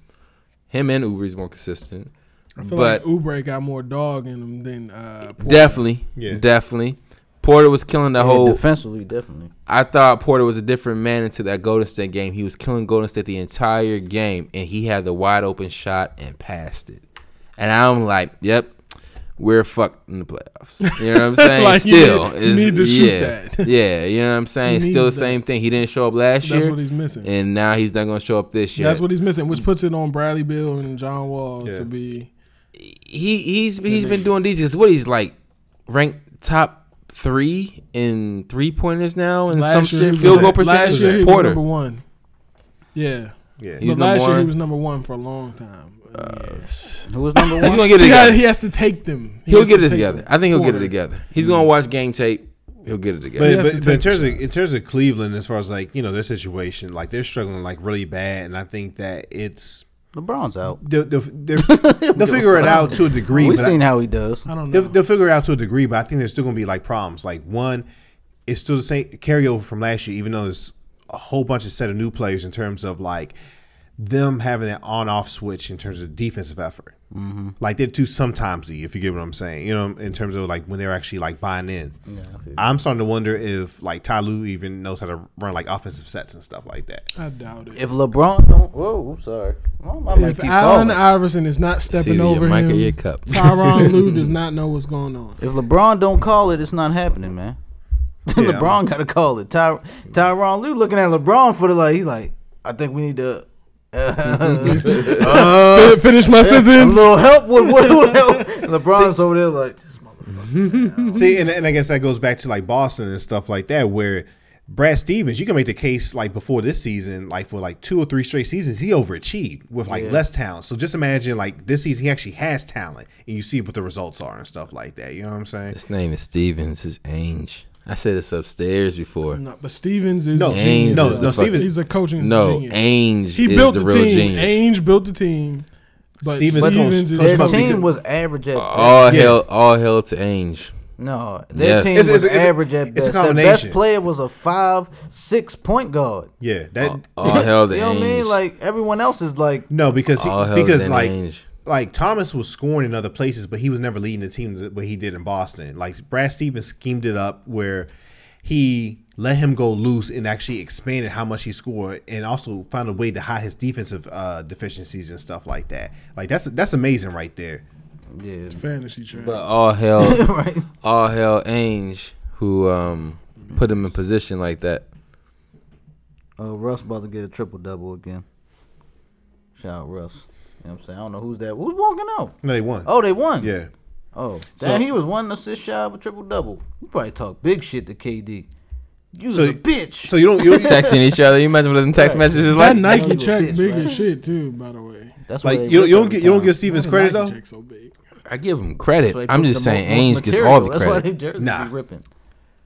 Him and Oubre's more consistent. I feel but like Oubre got more dog in him than uh, Porter. definitely, Yeah. definitely, Porter was killing the Yeah, whole. defensively, definitely. I thought Porter was a different man into that Golden State game. He was killing Golden State the entire game, and he had the wide open shot and passed it. And I'm like, yep, we're fucked in the playoffs. You know what I'm saying? Like, Still, need- you it's- need to shoot yeah, that. yeah. You know what I'm saying? Still the that. same thing. He didn't show up last That's year, That's what he's missing. and now he's not going to show up this year. That's what he's missing, which puts it on Bradley Beal and John Wall Yeah. to be. he he's he's been doing these. Cause what he's like ranked top three in three pointers now and some Last year shit field goal percentage. Last percentage. year he was number one. Yeah. Yeah. He but last number year he was number one for a long time. Yeah. Who was number one? He's gonna get it He, got, together. he has to take them. He He'll get to it together. I think he'll get it together. He's gonna mm-hmm. watch game tape. He'll get it together. But, but, to but in terms of shot. in terms of Cleveland, as far as like you know their situation, like they're struggling like really bad, and I think that it's LeBron's out. they'll, they'll, they'll, they'll figure it out to a degree. We've but I- seen how he does. I don't know. They'll, they'll figure it out to a degree, but I think there's still gonna be like problems. Like one, it's still the same carryover from last year, even though there's a whole bunch of set of new players in terms of like them having an on-off switch in terms of defensive effort. Mm-hmm. Like they're too sometimesy, if you get what I'm saying. You know, in terms of like when they're actually like buying in. I'm starting to wonder if like Ty Lue even knows how to run like offensive sets and stuff like that. I doubt it. If LeBron don't, whoa, I'm sorry. I If you Allen. Iverson is not stepping your over him, your cup. Tyronn Lue does not know what's going on. If LeBron don't call it, it's not happening, man. LeBron got to call it. Ty, Tyronn Lue looking at LeBron for the like. He like, I think we need to. Uh, Fin- Finish my a sentence. little help would, would, would help. LeBron's over there like, this motherfucker. See, and, and I guess that goes back to like Boston and stuff like that, where Brad Stevens, you can make the case like before this season, like for like two or three straight seasons, he overachieved with like Yeah. less talent. So just imagine like this season, he actually has talent, and you see what the results are and stuff like that. You know what I'm saying? His name is Stevens. His Ainge. I said this upstairs before. No, but Stevens is No, a genius. no, is no, the Stevens- He's a coaching No, genius. Ainge He is built the the, real team. genius. Ainge built the team. But Stevens- Stevens, Stevens is Their team was average at all Yeah. hell, all hell to Ainge. No, their Yes. team It's- was it's- it's average at it's a best. Their combination. best player was a five, six point guard. Yeah, that all, all hell the you know what I mean? Like everyone else is like, no because he, all hell because like Ainge. Like Thomas was scoring in other places, but he was never leading the team the way he did in Boston. Like Brad Stevens schemed it up where he let him go loose and actually expanded how much he scored, and also found a way to hide his defensive uh, deficiencies and stuff like that. Like that's that's amazing right there. yeah, it's Fantasy trash. But all hell, right. all hell, Ainge, who um put him in position like that. Uh, Russ about to get a triple double again. Shout out Russ. You know what I'm saying? I don't know who's that. Who's walking out? No, they won. Oh, they won. yeah. Oh, So- damn, he was one assist shy of a triple double. You probably talk big shit to KD. You So- a bitch. So you don't you don't- Texting each other. You imagine what them text Right. messages that like? That Nike you check bitch, big right? as shit too. By the way, That's like you, you don't get you don't time. give Stevens credit Nike though. check so big. I give him credit. why I'm just saying, Ainge gets material. all the That's why credit. they jerseys Nah. be ripping.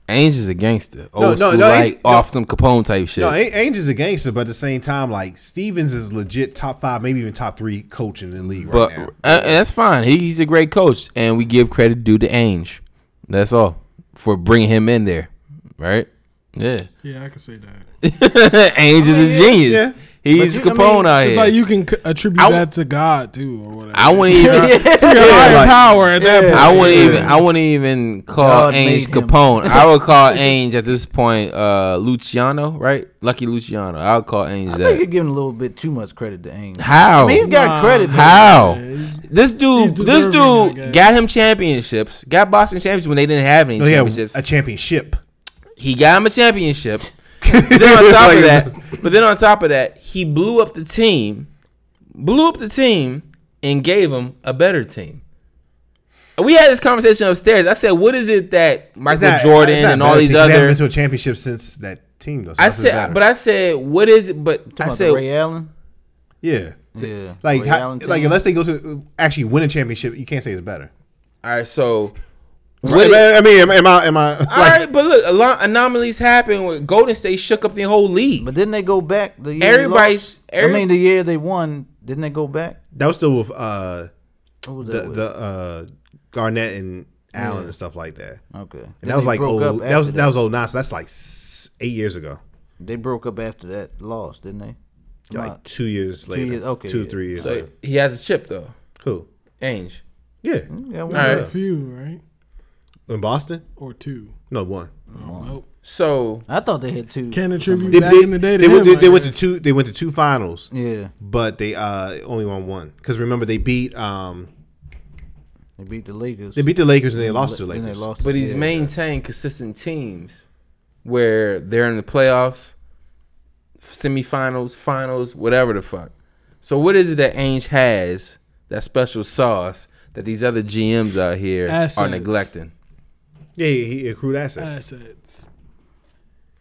Ainge is a gangster, old No, no, school, no, like no. off some Capone type shit. No, Ainge Ainge is a gangster, but at the same time, like Stevens is legit top five, maybe even top three coach in the league but right now. uh, that's fine. He, he's a great coach, and we give credit due to Ainge. That's all for bringing him in there, right? Yeah, Yeah, I can say that. Ainge is a yeah, genius. yeah. He's But you- I Capone mean, out It's here. like you can attribute I w- that to God too, or whatever. I wouldn't even. to your higher like- power at that Yeah. point. I wouldn't Yeah. even. I wouldn't even call God Ainge. Capone. I would call Ainge at this point uh, Luciano, right? Lucky Luciano. I would call Ainge I think you're giving a little bit too much credit to Ainge. How? I mean, he's got Nah. credit. How? Yeah, This dude, this dude got him championships. Got Boston championships when they didn't have any No, he had championships. a championship. he got him a championship. But then on top of that, but then on top of that, he blew up the team, blew up the team, and gave him a better team. We had this conversation upstairs. I said, "What is it that Michael not- Jordan it's not and all these team. They haven't other?" been to a championship since that team. Though, so I said, but I said, "What is it?" But I about said, Ray Allen. yeah, Yeah, like how, like unless they go to actually win a championship, you can't say it's better. "All right, so." What, What I mean, am, am I am I like, all right, but look, a lot anomalies happen. When Golden State shook up the whole league. But didn't they go back the year? they Everybody's- lost? every- I mean, the year they won, didn't they go back? that was still with uh What was the that? with? the uh Garnett and Allen Yeah. and stuff like that. okay, And Then that was like old. That was after that was old nine. So that's like eight years ago. They broke up after that loss, didn't they? Am I- Like two years later. years- okay, two yeah. three years So later. he has a chip though. Who? Ainge. Yeah, yeah, one All right. a few, right? In Boston. Or two. No one. Oh, nope. So I thought they had two. Can't attribute They, back they, in the day to they, went, him, they, they went to two. They went to two finals, Yeah, but they uh only won one. Because remember they beat um they beat the Lakers. they beat the Lakers and they lost to the Lakers. They lost But to- he's yeah. maintained consistent teams where they're in the playoffs, semifinals, finals, whatever the fuck. So what is it that Ainge has that special sauce that these other GMs out here are neglecting? Yeah, he, he accrued assets. Assets.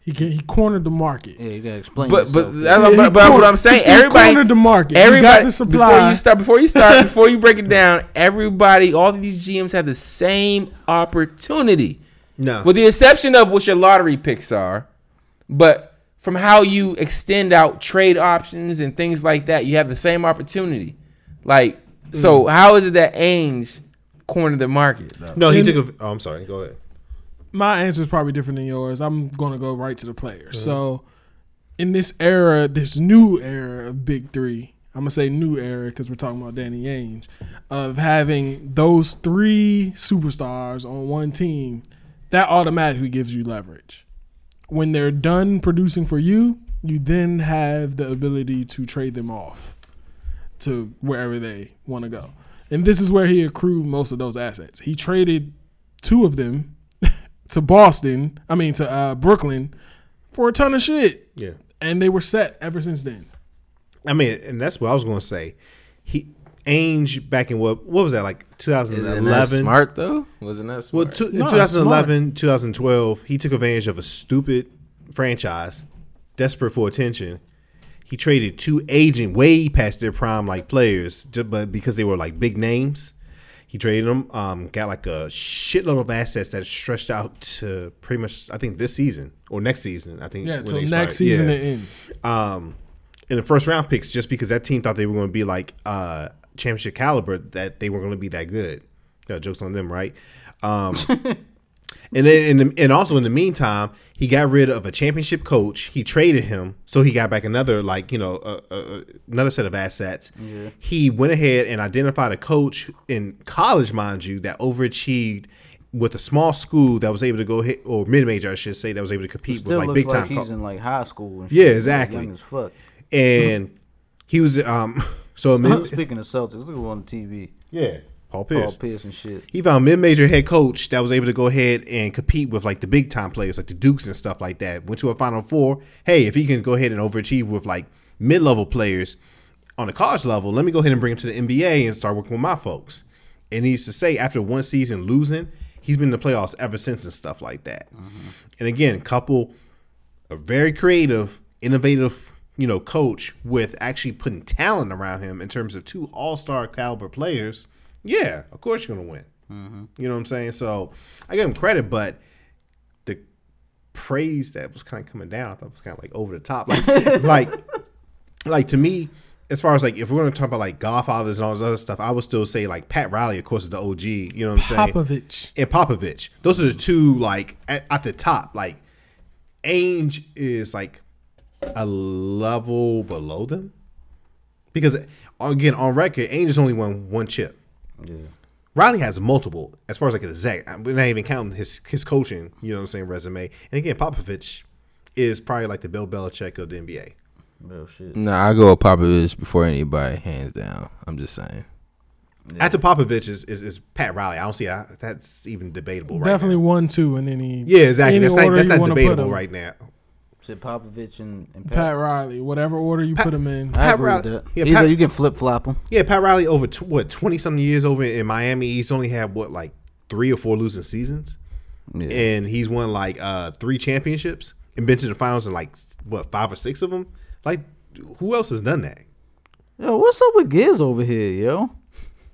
He can, he cornered the market. Yeah, you gotta explain. But but, that's yeah. what- but, he but what I'm saying, he everybody, cornered the market. He got everybody, the before you start, before you start, before you break it down, everybody, all of these GMs have the same opportunity. No, with the exception of what your lottery picks are. But from how you extend out trade options and things like that, you have the same opportunity. Like, so mm. how is it that Ainge cornered the market? Though? no, he And- took a. Oh, I'm sorry. Go ahead. My answer is probably different than yours. I'm going to go right to the players. Mm-hmm. So, in this era, this new era of Big Three, I'm gonna say new era because we're talking about Danny Ainge, of having those three superstars on one team, that automatically gives you leverage. When they're done producing for you, you then have the ability to trade them off to wherever they want to go. And this is where he accrued most of those assets. He traded two of them to Boston, I mean to uh, Brooklyn, for a ton of shit, Yeah. and they were set ever since then. I mean, and that's what I was going to say. He Ainge back in what what was that like Isn't that 2011? smart though? Wasn't that smart? Well, in No, 2011, 2012, he took advantage of a stupid franchise, desperate for attention. He traded two aging, way past their prime, like players, just, but because they were like big names, he traded them. Um, got like a shitload of assets that stretched out to pretty much, I think, this season or next season. I think. Yeah, when till they next started. season Yeah it ends. um, in the first round picks just because that team thought they were going to be like uh, championship caliber, that they were going to be that good. Yeah, jokes on them, right? Um, And then, in the, and also in the meantime, he got rid of a championship coach. He traded him, so he got back another like you know uh, uh, another set of assets. He went ahead and identified a coach in college, mind you, that overachieved with a small school that was able to go hit or mid major, I should say, that was able to compete with like looks big like time. he's in like high school. And Yeah, exactly. Young as fuck. and he was um so a mid, Speaking of Celtics, look at on TV. yeah Paul Paul Pierce. Pierce and shit. He found mid-major head coach that was able to go ahead and compete with like the big time players, like the Dukes and stuff like that. Went to a Final Four. Hey, if he can go ahead and overachieve with like mid-level players on the college level, let me go ahead and bring him to the NBA and start working with my folks. And he needs to say after one season losing, he's been in the playoffs ever since and stuff like that. Mm-hmm. And again, a couple a very creative, innovative, you know, coach with actually putting talent around him in terms of two all-star caliber players. Yeah, of course you're gonna win. Mm-hmm. You know what I'm saying? So I give him credit, but the praise that was kind of coming down, I thought was kind of like over the top. Like, like, like to me, as far as like if we're gonna talk about like Godfathers and all this other stuff, I would still say like Pat Riley, of course, is the OG. You know what I'm saying? Popovich. and Popovich. Those are the two like at, at the top. Like Ainge is like a level below them because again on record, Ainge has only won one chip. Yeah. Riley has multiple as far as like a Zach. We're not even counting his his coaching. You know what I'm saying? Resume. And again, Popovich is probably like the Bill Belichick of the NBA. Real shit. Nah, I go with Popovich before anybody, hands down. I'm just saying. After Popovich is, is is Pat Riley. I don't see how that's even debatable. Right Definitely now. one, two, and any. Yeah, exactly. any That's not that's not debatable right now. Said Popovich and, and Pat Pat. Riley, whatever order you put them in. I Pat agree with Riley- that. yeah, Either Pat- you can flip flop him. Yeah, Pat Riley over tw- what twenty something years over in Miami. He's only had what like three or four losing seasons, Yeah. and he's won like uh three championships and been to the finals in like what five or six of them. Like, who else has done that? Yo, what's up with Giz over here, yo?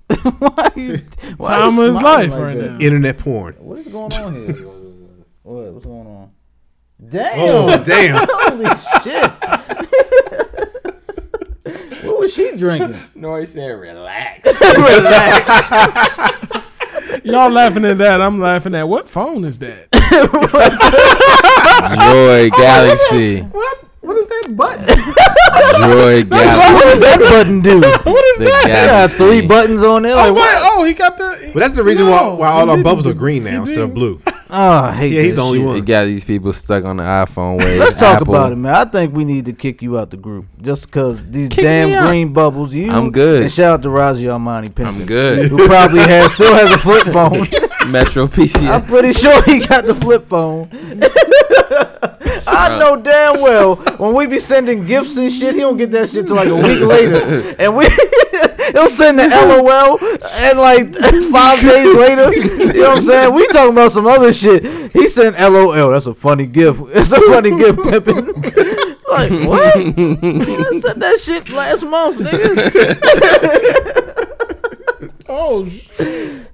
why you, why Time you of his smiling life right that? now. Internet porn. What is going on here? what? What's going on? Damn! Oh damn! Holy shit! what was she drinking? No, he said relax. Y'all laughing at that. I'm laughing at what phone is that? Joy Galaxy. what? What is that button? Joy What does that button do? what is The that? They got three buttons on there. I Like, was like, oh, he got the. But that's the reason why, why all our bubbles are green now instead of didn't. blue. Oh, I hate Yeah, he's the only shit. one. It got these people stuck on the iPhone way. Let's talk Apple. about it, man. I think we need to kick you out the group just because these Kick me damn out. green bubbles. You, I'm good. And shout out to Razi Armani Pimpin. I'm good. Who probably has still has a flip phone. Metro PC. I'm pretty sure he got the flip phone. I know damn well when we be sending gifts and shit, he don't get that shit till like a week later, and we he'll send the LOL and like five days later. You know what I'm saying? We talking about some other shit. He sent LOL. That's a funny gift. It's a funny gift, pimping. like what? I sent that shit last month, nigga. Oh, sh-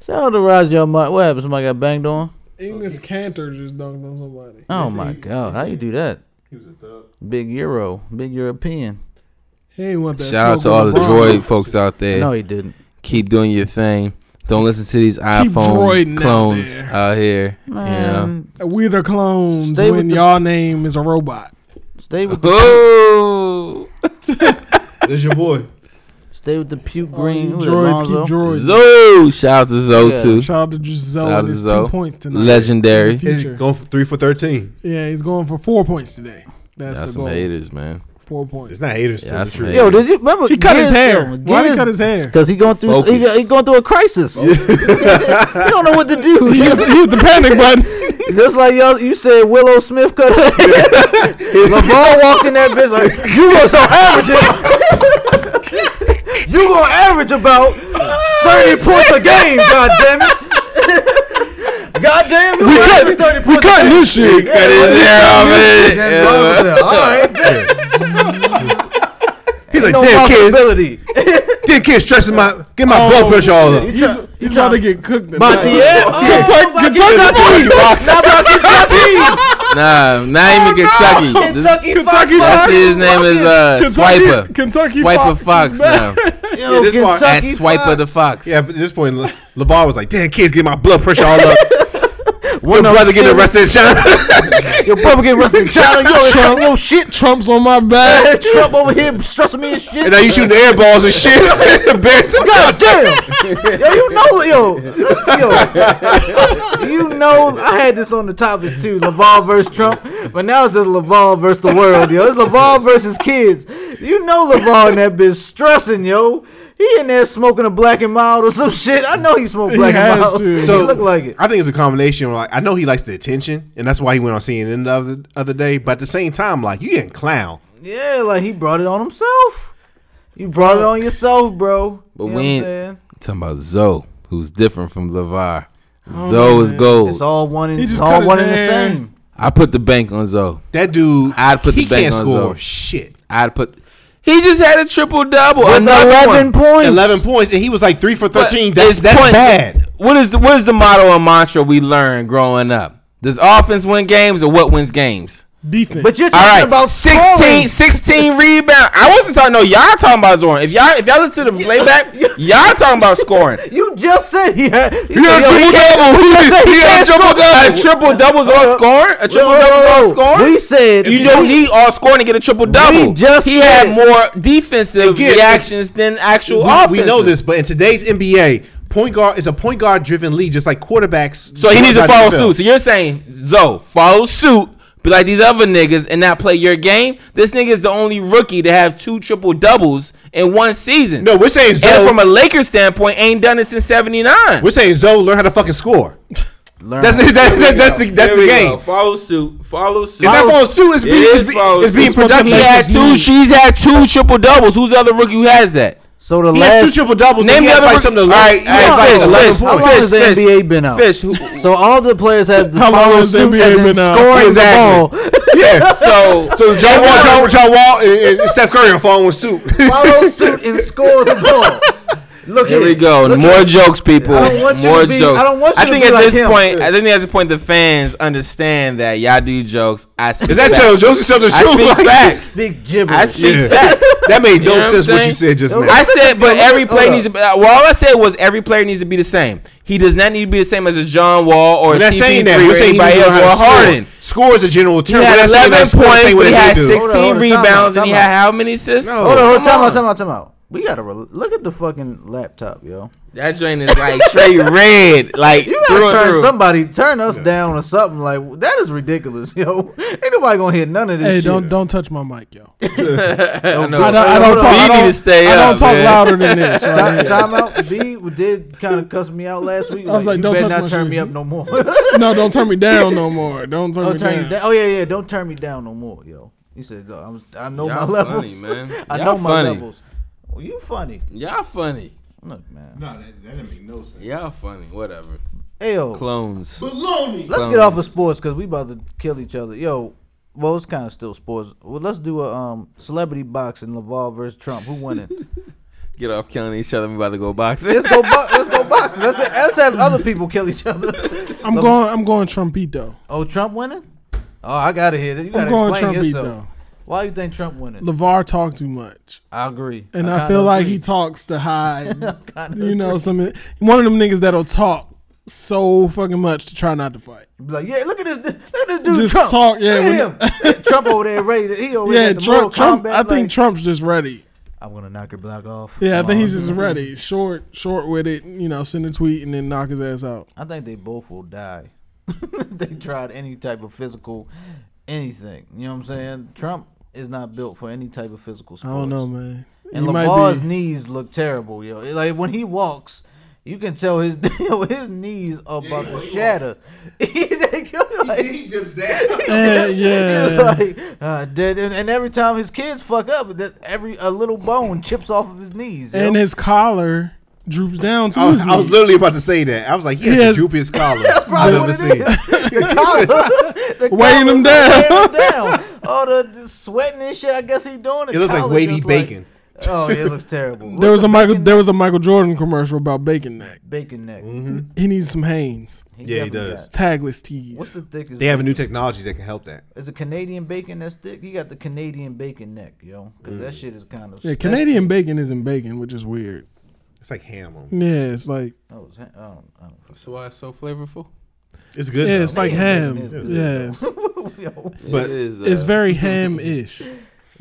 Shout out to Razi Armani. What happened? Somebody got banged on? Enes Kanter just dunked on somebody. Oh my god! How you do that? He was a thug. Big Euro, big European. He ain't want that. Shout out to smoke all the LeBron. droid folks out there. No, he didn't. Keep doing your thing. Don't listen to these iPhone droiding out clones there. out, here. You know. Man, We the clones Stay with when the- y'all name is a robot. stay with the Oh, That's your boy. Stay with the puke Oh, green. you Who is it, droids Lonzo? keep droids. Zoe! Shout out to Zoe Yeah. too. Shout out to Giselle Shout out to his Zoe. two points tonight. Legendary. In He's going for three for thirteen. Yeah, he's going for four points today. That's, That's the some goal. haters, man. Four points. It's not haters. Yeah, Yeah, that's the Yo, did you remember? He cut his hair. yo, Why did he cut his hair? Cause he going through he, he going through a crisis. he don't know what to do. He hit, the, he hit the panic button. Just like y'all, you said Willow Smith cut her hair. LeBron walked in that bitch like, you gonna start averaging. You gonna average about thirty points a game. God damn it. God damn it. We gonna cut- 30 We points a cutting game. this shit. Cut his hair off, man. That's wrong with that. All right, bet. He's like, no damn kids, possibility. damn kids stressing my, get my Oh, blood pressure all up. He's, he's about to get cooked. But tonight. yeah, Kentucky- Kentucky, Kentucky Not Kentucky. Nah, not even Kentucky. Kentucky, Kentucky Fox, I see his name is uh, Kentucky- Swiper. Kentucky Swiper Fox Fox now. Back. Yo, this part- At Kentucky Swiper the Fox. Fox. Yeah, but at this point, Le- LaVar was like, damn kids, get my blood pressure all up. Your brother getting arrested in China. Your brother getting arrested in China. Yo, Trump, yo, shit. Trump's on my back. Trump over here stressing me and shit. and now you shooting the air balls and shit. Embarrassing. God damn! Yo, you know, yo, yo, you know, I had this on the topic too, LaVar versus Trump, but now it's just LaVar versus the world, yo. It's LaVar versus kids. You know, LaVar and that bitch stressing, yo. He in there smoking a black and mild or some shit. I know he smoked He black and mild. to. he So look like it. I think it's a combination. Like I know he likes the attention, and that's why he went on CNN the other other day. But at the same time, like you getting clown. Yeah, like he brought it on himself. You brought it on yourself, bro. But you know we I'm ain't- Talking about Zoe, who's different from LaVar. Oh, Zoe is gold. It's all one and it's all one and the same. I put the bank on Zoe. That dude, I'd put the bank can't on score Zoe. shit. I'd put. He just had a triple double. With Another eleven one. points. Eleven points, and he was like three for thirteen. it's That's that's point- bad. What is the what is the motto and mantra we learned growing up? Does offense win games or what wins games? Defense. But you're talking right, about 16, scoring. 16 rebound. I wasn't talking. No, y'all talking about scoring. If y'all if y'all listen to the playback, y'all talking about scoring. You just said he had. He You said, had a triple double. he just he He had a triple double. A triple doubles all uh, scoring. A triple Whoa, whoa, doubles all scoring. We said You don't need all scoring to get a triple double. We just he said- had more defensive Again, reactions than actual We, offense. we know this, but in today's NBA, point guard is a point guard driven league, just like quarterbacks. So he needs to follow suit. So you're saying, Zoe, follow suit, be like these other niggas and not play your game? This nigga is the only rookie to have two triple doubles in one season. No, we're saying and from a Lakers standpoint, ain't done it since 79. we're saying Zoe learn how to fucking score. Learn. That's the, that, that, that's the that's Here the game. go. Follow suit. Follow suit. If that follow suit? It's It being, is it's, be- it's being productive. He had two. She's had two triple doubles. Who's the other rookie who has that? So the He has two last. triple doubles. Name Name the he has other like something to All right, learn. He has all like Fish, How long Fish, has the Fish. NBA been out? Fish. So all the players have the How long has the suit NBA as in been out? scoring Exactly. the ball. Yeah. so So John Wall, John, John Wall, and, and Steph Curry are following suit. follow suit and score the ball. Look Here at we go. Look More at it. jokes, people. I don't want you More to be- jokes. I don't want you I to think be at like this him. point, I think at this point, the fans understand that y'all do jokes. I speak Is that facts. true? Josie tell the I truth. speak Like, facts. Speak gibberish. I speak Yeah. facts. That made You know no what sense what you said just now. I said, but every player needs to. Be, uh, well, all I said was every player needs to be the same. He does not need to be the same as a John Wall or We're a not CP3 saying that. or We're saying anybody else or how to score. Harden. Score is a general term. He had 11 that score points, same but way he had 16 Hold on, hold on, time out, rebounds, and he had how many assists? Hold on, hold on, Come time on. out, time out, time out. We gotta re- look at the fucking laptop, yo. That joint is like straight red, like You gotta turn through. somebody, turn us down or something like that is ridiculous, yo. Ain't nobody gonna hear none of this hey, shit. don't don't touch my mic, yo. I know. I don't, I don't talk. B I don't, stay I don't up, talk man. louder than this. Right Time, here. time out. B did kind of cuss me out last week. I was like, you don't better touch not turn shit. me up no more. No, don't turn me down no more. Don't turn oh, me turn down. down. Oh yeah, yeah. Don't turn me down no more, yo. He said, I'm, I know Y'all my levels, funny, man. I Y'all know my funny. levels." Well, you funny. Y'all funny. Look, man. No, that, that didn't make no sense. Y'all funny. Whatever. Hey, yo. Clones. Baloney. Let's get off of sports because we about to kill each other. Yo, well, it's kind of still sports. Well, let's do a um celebrity boxing: LaVar versus Trump. Who winning? Get off killing each other. We about to go boxing. let's go. Bo- let's go boxing. Let's, let's have other people kill each other. I'm going. I'm going Trumpito. Oh, Trump winning? Oh, I gotta hear that. You I'm gotta going explain Trumpito. yourself. Why do you think Trump winning? LaVar talk too much, I agree. and I, kinda feel like agree. he talks to hide. You know, some one of them niggas that'll talk so fucking much to try not to fight. Like, yeah, look at this, look at this dude, Just Trump. talk, yeah, Look at him. Trump over there ready. To, he over Yeah, Trump. Trump. I think Trump's just ready. I'm gonna knock your block off. Yeah, I think he's just ready. Short, short with it. You know, send a tweet and then knock his ass out. I think they both will die. they tried any type of physical, anything. You know what I'm saying? Trump is not built for any type of physical I don't know, man. And He might knees look terrible, yo. Like when he walks, you can tell his his knees are about to shatter. Like- he dips down. It's yeah. like, uh, dead, and, and every time his kids fuck up, that every a little bone chips off of his knees. yo. and his collar droops down to I, his was- I was literally about to say that. I was like, he has Yes. the droopiest collar I've what ever it seen. the collar, the Weighing him down. weighing him down. All the, the sweating and shit. I guess he doing it. It looks like wavy just like- bacon. oh, yeah, it looks terrible. There What's was a Michael. bacon There was a Michael Jordan commercial about bacon neck. bacon neck. Mm-hmm. He needs some Hanes. Yeah, he does. got- Tagless tees. What's the thickest? They have a new technology that can help that. Is a Canadian bacon that's thick? He got the Canadian bacon neck, yo. Because that mm. shit is kind of. yeah, Canadian bacon isn't bacon, which is weird. It's like ham on. Yeah, it's like Oh, it's, I don't, I don't, So why it's so flavorful? It's good. Yeah, though. it's like ham. it is. Yes, But- it is, it's uh, very ham-ish. it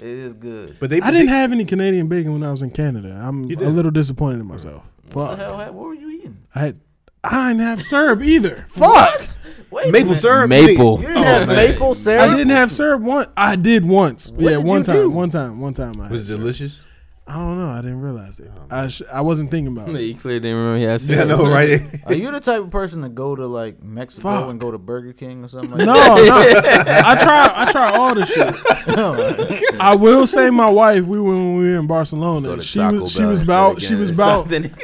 is good. but they. I didn't they- have any Canadian bacon when I was in Canada. I'm a little disappointed in myself. What the Fuck. hell? What were you eating? I had. I didn't have syrup either. Fuck. Wait maple syrup. Maple. You didn't have man. maple syrup. I didn't have syrup one. I did once. yeah, did one you time. do? One time. One time. I Was had it syrup. delicious? I don't know. I didn't realize it. I sh- I wasn't thinking about it. He clearly didn't remember he had Yeah, I syrup. know, right? Are you the type of person to go to like Mexico Fuck. and go to Burger King or something like No, no. I try. I try all the shit. Oh that? I will say, my wife. We when we were in Barcelona. Go to She Taco was. She Bell was instead about. She getting was it. about. Then-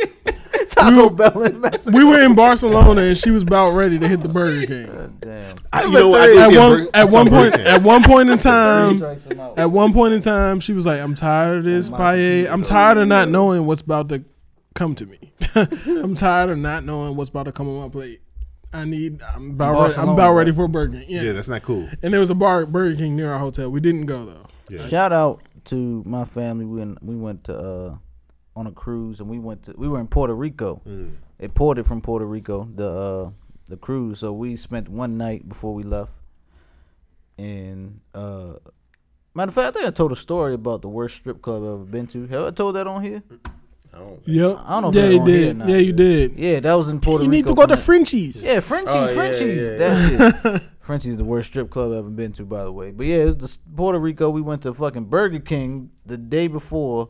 Taco Bell in Mexico. We were in Barcelona and she was about ready to hit the Burger King. Damn. I, you know? I At one Burger- at one point King. at one point in time Strikes him out. at one point in time she was like, "I'm tired of this paella. I'm tired of not knowing what's about to come to me. I'm tired of not knowing what's about to come on my plate. I need. I'm about ready, I'm about ready for a Burger King. Yeah. Yeah, that's not cool. And there was a bar Burger King near our hotel. We didn't go though. Yeah. Shout out to my family. when we went to uh, on a cruise and we went to we were in Puerto Rico. Mm. It ported from Puerto Rico the uh, the cruise. So we spent one night before we left. And uh, matter of fact, I think I told a story about the worst strip club I've ever been to. Have I told that on here? Yep. I don't know if yeah, you on here or did. not. Yeah, you did. Yeah, that was in Puerto You Rico. You need to go to. Frenchies. Yeah, Frenchies, Oh, Frenchies. yeah, yeah. That's it. Frenchies the worst strip club I've ever been to, by the way. But yeah, it was the Puerto Rico. We went to fucking Burger King the day before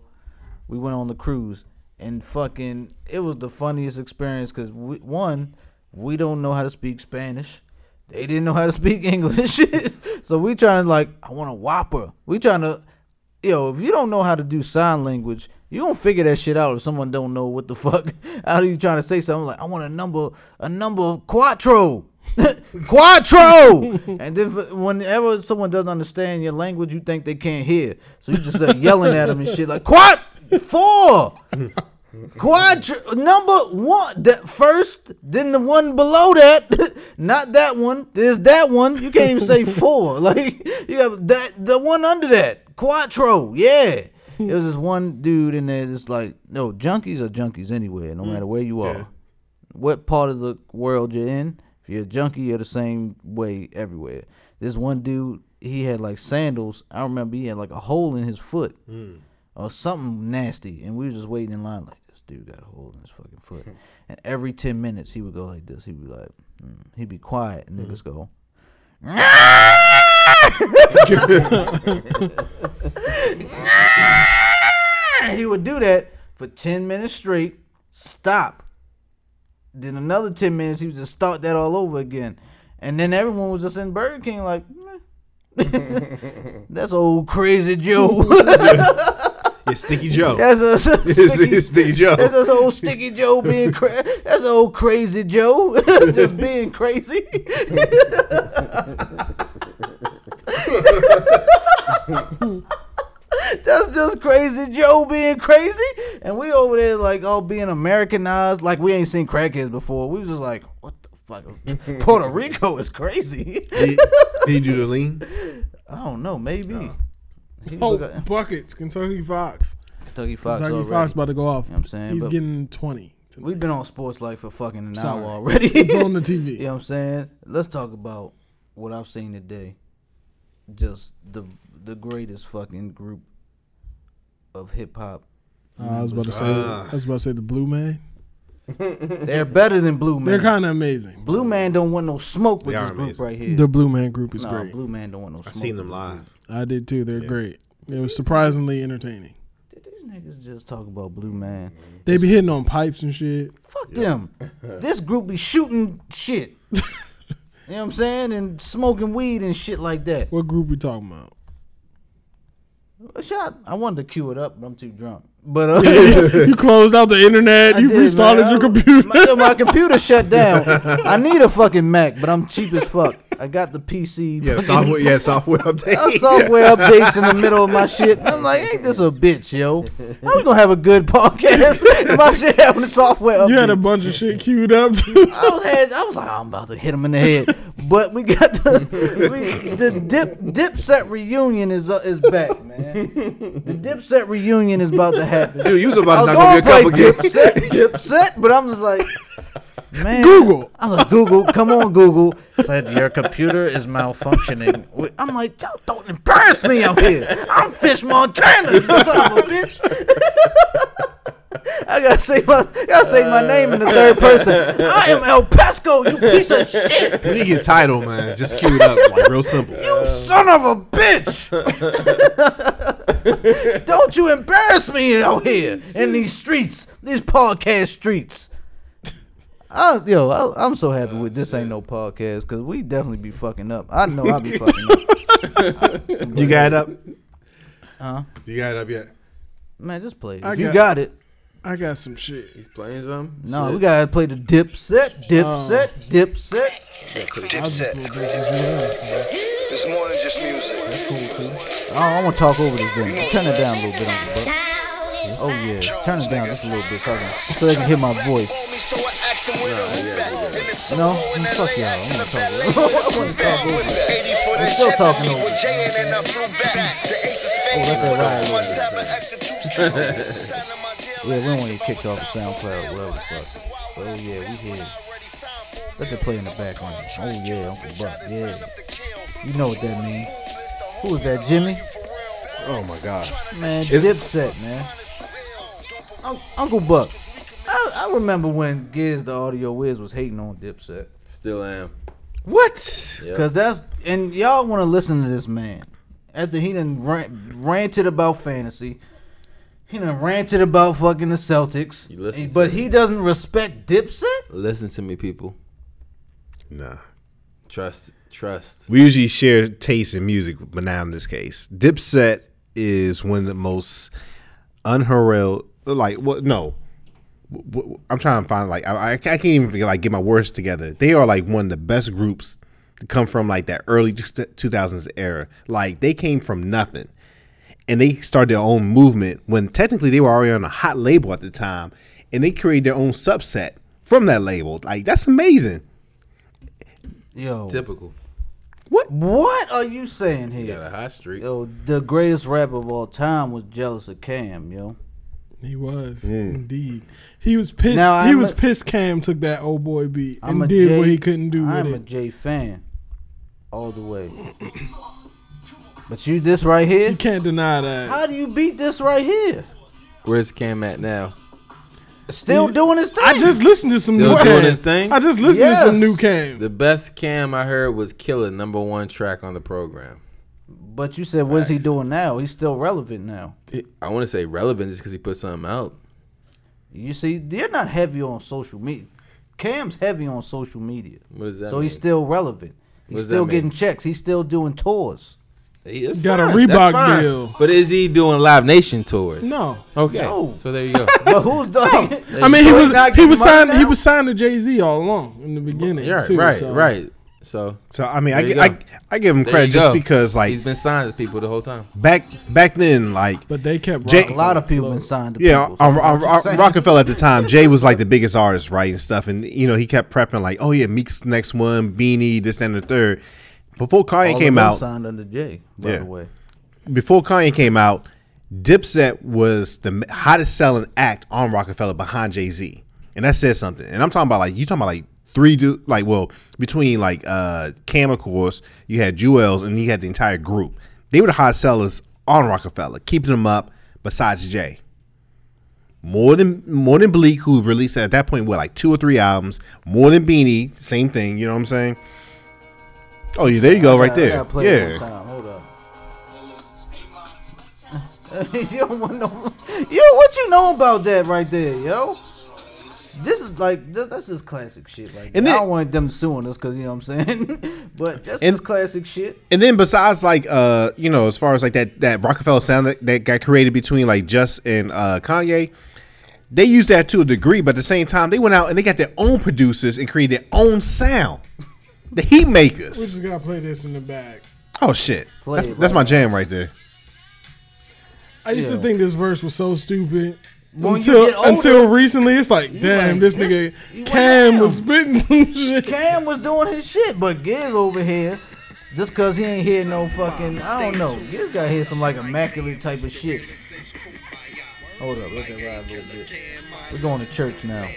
we went on the cruise, and fucking it was the funniest experience because we, one, we don't know how to speak Spanish. They didn't know how to speak English, so we trying to like, I want a Whopper. We trying to, yo, if you don't know how to do sign language, you gonna figure that shit out. If someone don't know what the fuck, how are you trying to say something like, I want a number, a number quattro. Quattro, and then whenever someone doesn't understand your language, you think they can't hear, so you just start yelling at them and shit like quat four, quadr number one, that first, then the one below that, not that one. There's that one. You can't even say four. Like you have that, the one under that, quattro. Yeah, it was this one dude in there. Just like no junkies are junkies anywhere, no mm. matter where you are Yeah. what part of the world you're in. If you're a junkie, you're the same way everywhere. This one dude, he had like sandals. I remember he had like a hole in his foot mm. Or something nasty, and we was just waiting in line like this dude got a hole in his fucking foot. and every ten minutes he would go like this. He'd be like, mm. he'd be quiet, and niggas go. he would do that for 10 minutes straight, stop. Then another 10 minutes, he would just start that all over again. And then everyone was just in Burger King like, that's old crazy Joe. Yeah, Sticky Joe. that's a, It's, sticky, it's Sticky Joe. that's a old sticky Joe being crazy. That's old crazy Joe just being crazy. That's just crazy Joe being crazy. And we over there like all being Americanized, like we ain't seen crackheads before. We was just like, what the fuck? Puerto Rico is crazy. Did, did he do the lean? I don't know, maybe. He Oh, buckets. Kentucky Fox. Kentucky Fox. Kentucky already. Fox about to go off. You know what I'm saying? He's But- getting 20. tonight. We've been on Sports Life for fucking an Sorry. hour already. It's on the TV. You know what I'm saying? Let's talk about what I've seen today. Just the the greatest fucking group of hip hop. Uh, I was about to say. Ah. I was about to say the Blue Man. They're better than Blue Man. They're kind of amazing. Blue Man don't want no smoke with They this group amazing. right here. The Blue Man group is no, great. Blue Man don't want no I smoke. seen them with live. I did too. They're Yeah. great. It was surprisingly entertaining. Did these niggas just talk about Blue Man? They be hitting on pipes and shit. Fuck them. this group be shooting shit. you know what I'm saying? And smoking weed and shit like that. What group we talking about? A shot. I wanted to cue it up, but I'm too drunk. But uh, you closed out the internet. I you did, restarted man. your computer. My, my computer shut down. I need a fucking Mac, but I'm cheap as fuck. I got the PC. Yeah, software. Yeah, software update. software updates in the middle of my shit. I'm like, ain't this a bitch, yo? How we gonna have a good podcast if my shit having the software updates? you had a bunch of shit queued up too. I was, had, I was like, I'm about to hit him in the head. But we got the we, the dip Dipset reunion is uh, is back, man. The Dipset reunion is about to happen. Dude, you was about to knock over a couple games. Dipset, Dipset, but I'm just like, Man, Google. I was like, Google, come on, Google. Said your computer is malfunctioning. I'm like, y'all don't embarrass me out here. I'm Fish Montana, you son of a bitch. I gotta say my, gotta say my name in the third person. I am El Pesco, you piece of shit. You get title, man, just cue it up, like real simple. You son of a bitch! Don't you embarrass me out here in these streets, these podcast streets. I, yo, I, I'm so happy oh, with this ain't no podcast because we definitely be fucking up. I know I be fucking up. You got it up? Huh? You got it up yet? Man, just play. it. I If you got- got it, I got some shit. He's playing some. no, Shit. we gotta play the dip set, dip Oh. set, dip set. I'll just go do some shit else, man. This more than just music. Oh, I want to talk over this thing. Turn it down a little bit on the butt. Oh yeah, turn it down just a little bit so, I can, so they can hear my voice. So I asked him where the hoop at. No, fuck LA, y'all. I asked him wanna talk bend over- over I wanna with talk over that. 80 for the I'm still talking beat over with Jay and then I flew back. The ace of oh, spades let that ride a a little tap an extra two strokes. Signing my deal Yeah, we don't want to like get kicked off of SoundCloud, summer, whatever the fuck. Oh yeah, we here. already signed for Let me. it play in the background. Oh yeah, Uncle Buck. Yeah, sign up to kill. you know what that means. Who is that, Jimmy? Oh my god. Man, Dipset, man. Uncle Buck. I, I remember when Giz the Audio Wiz was hating on Dipset. Still am. What? Yep. Cause that's and y'all want to listen to this man after he done rant, ranted about fantasy. He done ranted about fucking the Celtics. You listen to but him. he doesn't respect Dipset. Listen to me, people. Nah. Trust, trust. We usually share taste in music, but now in this case, Dipset is one of the most unheralded. Like what? No, W- w- I'm trying to find like I, I can't even like get my words together. They are like one of the best groups to come from like that early 2000s era. Like they came from nothing, and they started their own movement when technically they were already on a hot label at the time, and they created their own subset from that label. Like that's amazing. Yo, Typical. what What are you saying You here? got a hot streak. Yo, the greatest rapper of all time was jealous of Cam, yo. He was indeed. He was pissed. Now, he I'm was a- pissed. Cam took that old boy beat I'm and did J- what he couldn't do I'm with a it. J fan, all the way. but you, this right here. You can't deny that. How do you beat this right here? Where's Cam at now? Still doing his thing. I just listened to some Still new doing Cam. his thing? I just listened to some new Cam. The best Cam I heard was Killer, number one track on the program. But you said, what's he Facts. doing now? He's still relevant now. I want to say relevant just because he put something out. You see, they're not heavy on social media. Cam's heavy on social media, What does that so mean? he's still relevant. What He's does that still mean? getting checks. He's still doing tours. He's Got a fine. That's Reebok fine. deal. But is he doing Live Nation tours? No, Okay. No. So there you go. But who's the? I mean he So was not he getting was money signed he now? was signed to Jay Z all along in the beginning. You're right. too, right. so. Right. So So I mean, I, There I. I give him there credit just go. because like he's been signed to people the whole time. back back then, like But they kept Jay- A lot of people been signed to yeah, people. on, so on, I'm on. Roc-A-Fella at the time, Jay was like the biggest artist, right, and stuff, and you know he kept prepping like, oh yeah, Bleek's next one, Beanie, this and the third. Before Kanye All came of them out, signed under J. By Yeah. the way, before Kanye came out, Dipset was the hottest selling act on Roc-A-Fella behind Jay Z, and that says something. And I'm talking about like you talking about like three du- like well between like uh Cam of course, you had Juelz, and you had the entire group. They were the hot sellers on Roc-A-Fella, keeping them up. Besides Jay, more than more than Bleek, who released at that point what like two or three albums. More than Beanie, same thing. You know what I'm saying? Oh, yeah, there you go, right there. Yeah. time. Hold up. you don't want no. Yo, what you know about that right there, yo? This is like this, that's just classic shit. Like And I then- don't want them suing us because you know what I'm saying. but that's And- just classic shit. And then besides like uh you know as far as like that that Roc-A-Fella sound that, that got created between like Just and uh Kanye, they used that to a degree, but at the same time they went out and they got their own producers and created their own sound. The Heat Makers. We Makers. just gotta play this in the back. Oh shit. Play That's, it that's my jam right there. I used Yeah. to think this verse was so stupid. When until older, until recently, it's like, damn, like, this this- nigga Cam was spitting some shit. Cam was doing his shit, but Giz over here, just cause he ain't hear no fucking, I don't know. Giz got here some like immaculate type of shit. Hold up, let that ride a little bit. We're going to church now.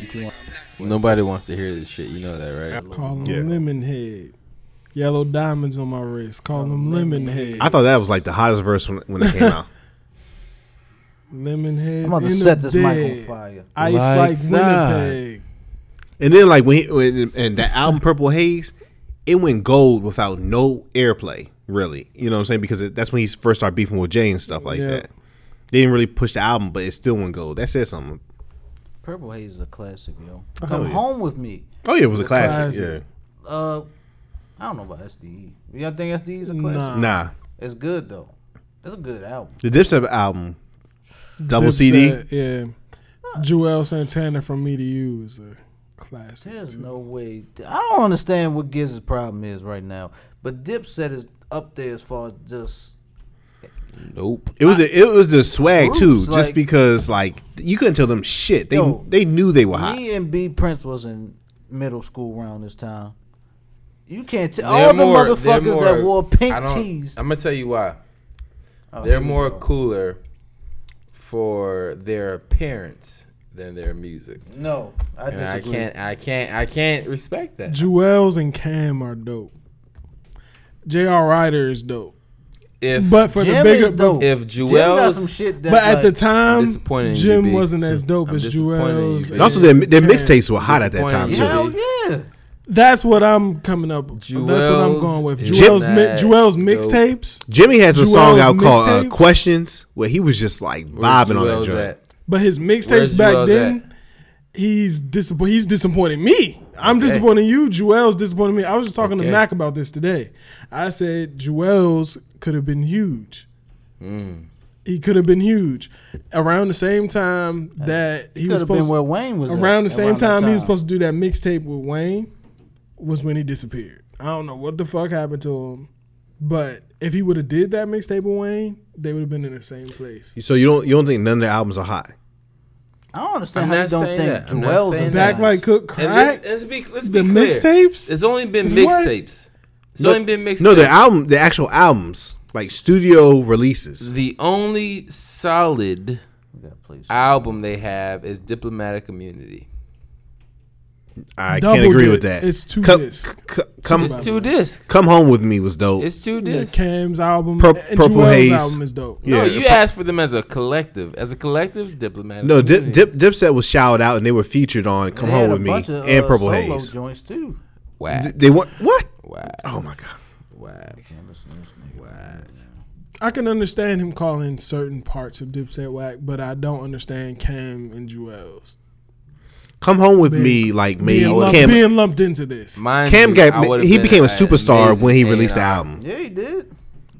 What you want? Nobody wants to hear this shit. You know that, right? I call them Yeah. lemon head. Yellow diamonds on my wrist. Call them lemon head. I thought that was like the hottest verse when, when it came out. lemon head. I'm about to in set the this mic dead. on fire. Ice Like like, that. Winnipeg. And then like when, he, when and that album Purple Haze, it went gold without no airplay, really. You know what I'm saying? Because it, that's when he first started beefing with Jay and stuff like Yeah. that. They didn't really push the album, but it still went gold. That said something. Purple Haze is a classic, yo. Oh, Come yeah. home with me. Oh yeah, it was a classic. classic. Uh, I don't know about SDE. Y'all think SDE is a classic? Nah. Nah. It's good though. It's a good album. The Dipset album, double CD. Dipset, Yeah. Juelz Santana from Me to You is a classic. There's too. no way. I don't understand what Giz's problem is right now. But Dipset is up there as far as just Nope. It was a, it was the swag too, Groups, just like- because like you couldn't tell them shit. They Yo, they knew they were hot. me and B Prince was in middle school around this time. You can't tell all the more- motherfuckers more- that wore pink tees. I'm gonna tell you why. Oh, They're more go. cooler for their appearance than their music. No, I And I can't. I can't. I can't respect that. Juelz and Cam are dope. J.R. Writer is dope. If But for the bigger is dope. if Jim got Juelz some shit But at the time, disappointed in you, Jim wasn't as dope I'm as disappointed in you, Juelz. B. and also their their mixtapes were hot at that time too. hell yeah. That's what I'm coming up. With. That's what I'm going with. is Juelz mi- mad Juelz mixtapes, Jimmy has a Juelz song out called uh, mixtapes? "Questions" where he was just like where's vibing on that Juelz joint. at? but his Where's mixtapes back Juelz then, at? he's disappointed. He's disappointing me. I'm Okay. disappointing you. Juelz disappointing me. I was just talking Okay. to Mac about this today. I said Juelz could have been huge. Mm. He could have been huge around the same time that he Could was have been supposed. where Wayne was. at around the same that time, he was supposed to do that mixtape with Wayne. Was when he disappeared. I don't know what the fuck happened to him, but if he would have did that mixtape with Wayne, they would have been in the same place. So you don't you don't think none of their albums are hot? I don't understand I'm how you don't saying think that. I'm Juelz saying that. Back like cook crack. let's, let's be let's The be clear. mixtapes? It's only been mixtapes. It's only been mixtapes. No, the album, the actual albums, like studio releases. The only solid Yeah, album they have is Diplomatic Immunity. I Double can't agree disc. with that. It's two come, discs. c- come, It's two discs. come home with me was dope. It's two Yeah, discs. Cam's album, Pur- and Purple Juelz Haze. album is dope. no, Yeah, you the- asked for them as a collective. As a collective, Diplomatic. no, Dip, Dip, Dipset was shouted out and they were featured on "Come Home with Me" of, and uh, Purple solo Haze. joints too. Whack. They want what? Whack. Oh my god! Whack. Whack. I can understand him calling certain parts of Dipset whack, but I don't understand Cam and Juelz "Come Home with Being- Me" like me. being, lumped, Cam. being lumped into this. Mind Cam got he became a superstar when he released the album. Yeah, he did.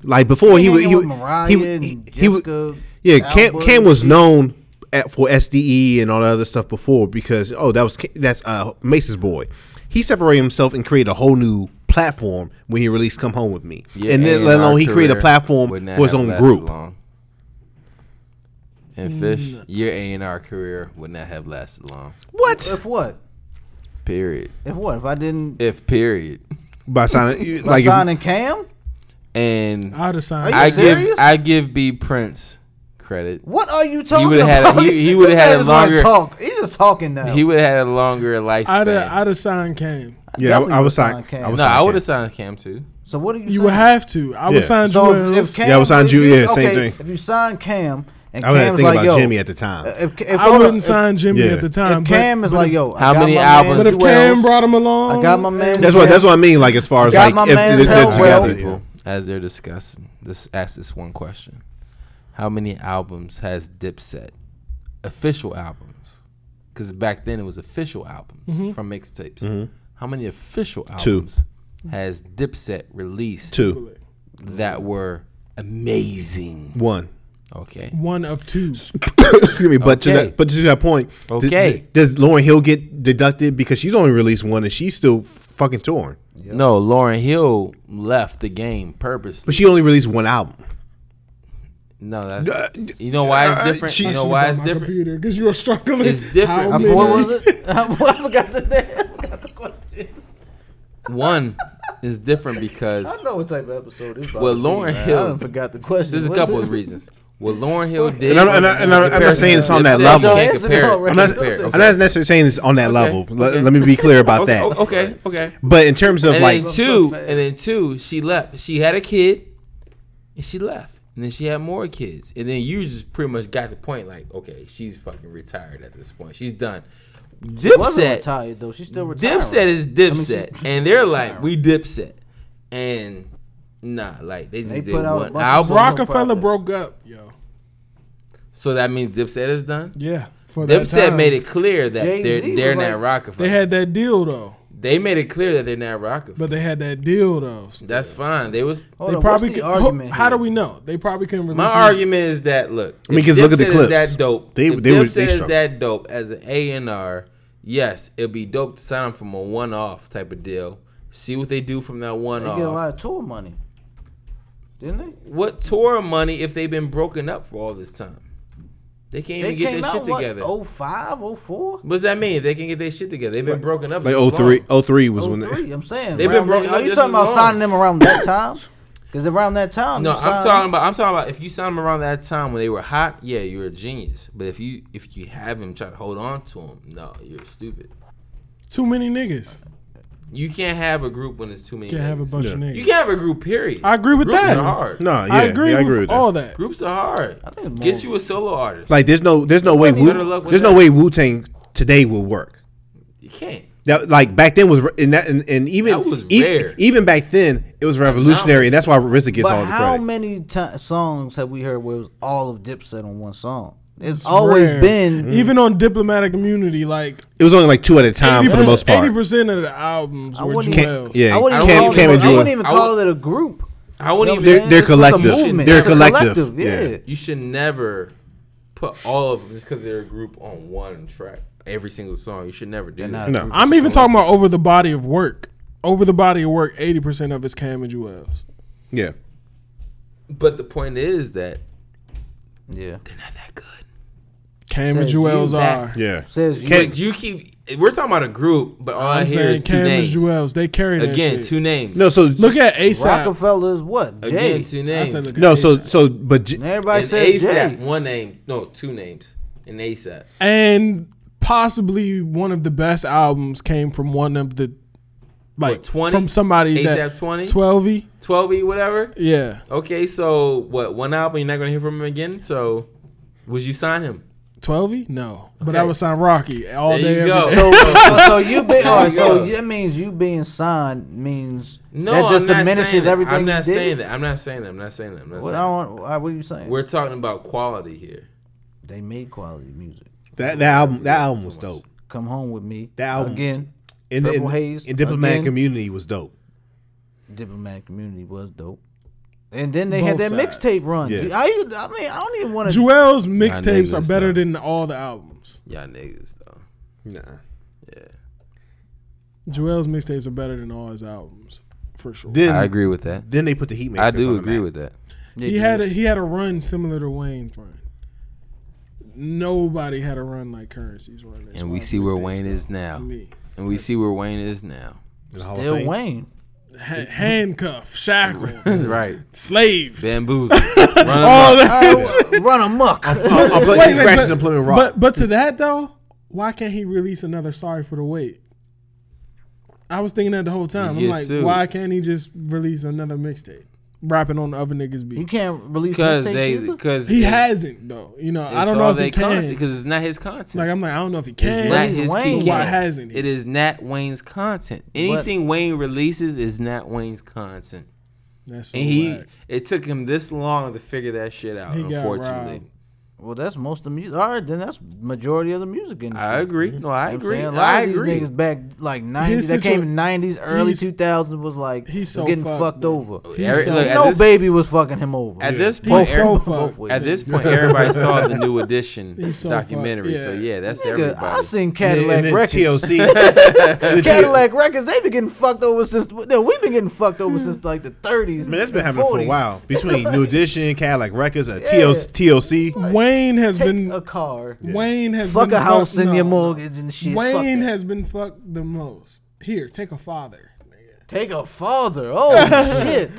Like before he He was he, with was- Mariah he, he, he was yeah Cam, Cam was known at, for SDE and all the other stuff before because oh that was Ca- that's uh Mase's boy. He separated himself and created a whole new platform when he released "Come Home with Me," Your and then let alone he created a platform for his own group. long. And mm. Fish, your A and R career would not have lasted long. What? If what? Period. If what? If I didn't If period. By signing you- like like if- signing Cam? And I'd have signed. Are you I serious? give I give B Prince credit. What are you talking would've had a- about? he- he would've This had guy a just wanna longer- Talk. He's just talking now. He would have had a longer I'd lifespan. have, I'd have signed Cam. yeah, definitely I, I would was sign signed. Cam. I was no, signed I would Cam. have signed Cam too. so what are you? You saying? would have to. I Yeah. would sign So if, Juelz. if Cam, Yeah, I would sign if Ju- you- yeah, same okay, thing. If you sign Cam and I would have to think like, about yo, Jimmy at the time. if, if, I wouldn't up, sign Jimmy Yeah. at the time. if Cam is like, yo, I How got many my albums- man But if Wells, Cam brought him along, I got my man. That's what that's what I mean. Like as far as Got like my if man they're, they're Well. together. people as they're discussing this ask this one question how many albums has dipset official albums because back then it was official albums mm-hmm. from mixtapes mm-hmm. how many official Two. albums has dipset released Two, that were amazing one. Okay one of two. Excuse me, but to Okay. that, but to that point, th- Okay. th- does Lauryn Hill get deducted because she's only released one and she's still fucking touring, no lauryn hill left the game purposely but she only released one album. no that's Uh, you know why it's uh, different she- you know why it's my different Computer because you are struggling. It's different. How Uh, many- What was it? I forgot the name. I forgot the question. one is different because I know what type of episode this. about Well, to be, Lauryn man. Hill- I done forgot the question. There's a What's couple it? of reasons. What Lauryn Hill did. And I'm, and I- and I'm, I'm not saying it's on that level. you Joe, can't answer compare that it. already. I'm not, Compare. I'm not necessarily saying it's on that level. Let, okay. let me be clear about Okay, that. okay, okay. But in terms of And like, then two, and then two, she left. She had a kid, and she left. And then she had more kids. And then you just pretty much got the point, like, okay, she's fucking retired at this point. She's done. Dipset, retired though. She's still retired. Dipset is Dipset, she- and they're like, we Dipset, and nah, like they just They did put out a one bunch album. Roc-A-Fella broke up, yo. So that means Dipset is done. Yeah, for that Dipset time. made it clear that Jay-Z they're they're like- not Roc-A-Fella. They had that deal though, they made it clear that they're not Roc-A-Fella. but they had that deal though. That's fine. They was Hold they on, probably what's the could, argument how do we know? They probably couldn't release My music. argument is that look, I mean, if 'cause look at the Dipset clips. Is that dope? They- if they were- Dipset they is struggled. that dope as an A and R. Yes, it'd be dope to sign them from a one-off type of deal. See what they do from that They one-off. They get a lot of tour money, didn't they? What tour money if they've been broken up for all this time? They can't They even get came their out shit what? together. Oh five, oh four, What does that mean? If they can't get their shit together, they've been broken up. like this 03, long. 03 was oh when they. Oh I'm saying They've been broken that- up Are you talking about long. signing them around that time? Because around that time, No, I'm signed- talking about. I'm talking about if you sign them around that time when they were hot. Yeah, you're a genius. But if you if you have him try to hold on to him, no, you're stupid. Too many niggas. You can't have a group when it's too many. You can't have a bunch Yeah. of niggas. You can't have a group. Period. I agree with Groups that. are hard. no, yeah, I agree, yeah, I with, agree with all that. that. Groups are hard. I think Get you a solo artist. Like, there's no, there's no way, Wu, luck with there's no that. way Wu Tang today will work. you can't. That like back then was and that and, and even That was e- even back then it was revolutionary and that's why RZA gets all But the how credit. many ti songs have we heard where it was all of Dipset on one song? It's, It's always rare. been mm. even on diplomatic immunity, like It was only like two at a time for the most part. Eighty percent of the albums I were wouldn't- Juelz. Yeah, I wouldn't I even, call, even- it, Cam and I wouldn't even call would- it a group. I wouldn't You know even. They're- they're a collective. movement. They're It's collective. Yeah. Yeah. You should never put all of them just because they're a group on one track. Every single song. You should never do that. No. I'm even talking about over the body of work. Over the body of work, eighty percent of it's Cam and Juelz. Yeah. But the point is that Yeah. they're not that good. Cam and Says Juelz are. Yeah. Says you. Can't- But you keep. We're talking about a group, but all i I'm hear saying is two Cam and names. Juelz. They carry that Again, shit. two names. No, so Look at ASAP. Roc-A-Fella's what? Again, Jay. two I names. said look at no, so A$AP. so but J- And everybody And says ASAP, one name. No, two names. And ASAP. and possibly one of the best albums came from one of the like What, 20? from somebody that ASAP 20? 12 12 E, whatever. yeah Okay, so what? One album, you're not going to hear from him again? So, would you sign him? 12 no but Okay. I would sign Rocky all There day you every go. day. So, so, so you being, There oh, you so go. that means you being signed means No, that just I'm not diminishes saying that. everything. I'm not you did? saying that. I'm not saying that. I'm not saying that. I'm not What, I saying that. don't, why- uh, what are you saying? We're talking about quality here. they made quality music. that that album that album was dope. Come home with me. That album- again. In Purple in, Haze, in diplomatic again. community was dope. Diplomatic Immunity was dope. And then they had that sides. mixtape run. Yeah. I, I mean, I don't even want to. Juelz mixtapes are niggas, better though. than all the albums Y'all niggas, though. Nah. Yeah. Juelz mixtapes are better than all his albums for sure Then I agree with that. Then they put the Heatmakerz I on do the agree map. with that. he had a he had a run similar to Wayne's run nobody had a run like Curren$y's run as And we see where Wayne go, is now. to me. And we see where Wayne is now. In the Hall of Still Wayne. Ha- handcuff shackled right. slaved Bamboozled. Run all amok. that run amok. I'm, I'm playing Wait, wait, crashes but- Plymouth Rock. But but to that though, why can't he release another Sorry for the Wait? I was thinking that the whole time. I'm like, sued. why can't he just release another mixtape, rapping on the other niggas You beat? can't release Because they, because He hasn't though. You know, I don't know if he can. because it's not his content. Like I'm like, I don't know if he can. it's can. not his Wayne. Why hasn't he? It is not Wayne's content. Anything Wayne releases is not Wayne's content. That's so And he, whack. it took him this long to figure that shit out. He unfortunately, robbed. Well, that's most of the music. All right, then that's majority of the music industry. I agree. Mm-hmm. No, I You know what I'm agree. saying? A lot I of these agree. niggas back like nineties that came in nineties, early he's- two thousands was like he's so getting fucked, fucked over. He's Every- so- look, no this- baby was fucking him over. At this He's point, so every- fucked. ways. at this point, everybody saw the new edition He's so documentary. fucked, So yeah. yeah, that's Nigga, everybody. I seen And Cadillac and then Records. TLC. Cadillac Records, They've been getting fucked over since. No, we've been getting fucked over since like the thirties. Man, that's been happening for a while. Between New Edition, Cadillac Records, and Yeah. TLC, TLC. Wayne has Take been a car, Wayne has fuck been a house fucked- in your mortgage and shit. Wayne has been fucked the most. Here, take a father. take a father. Oh shit!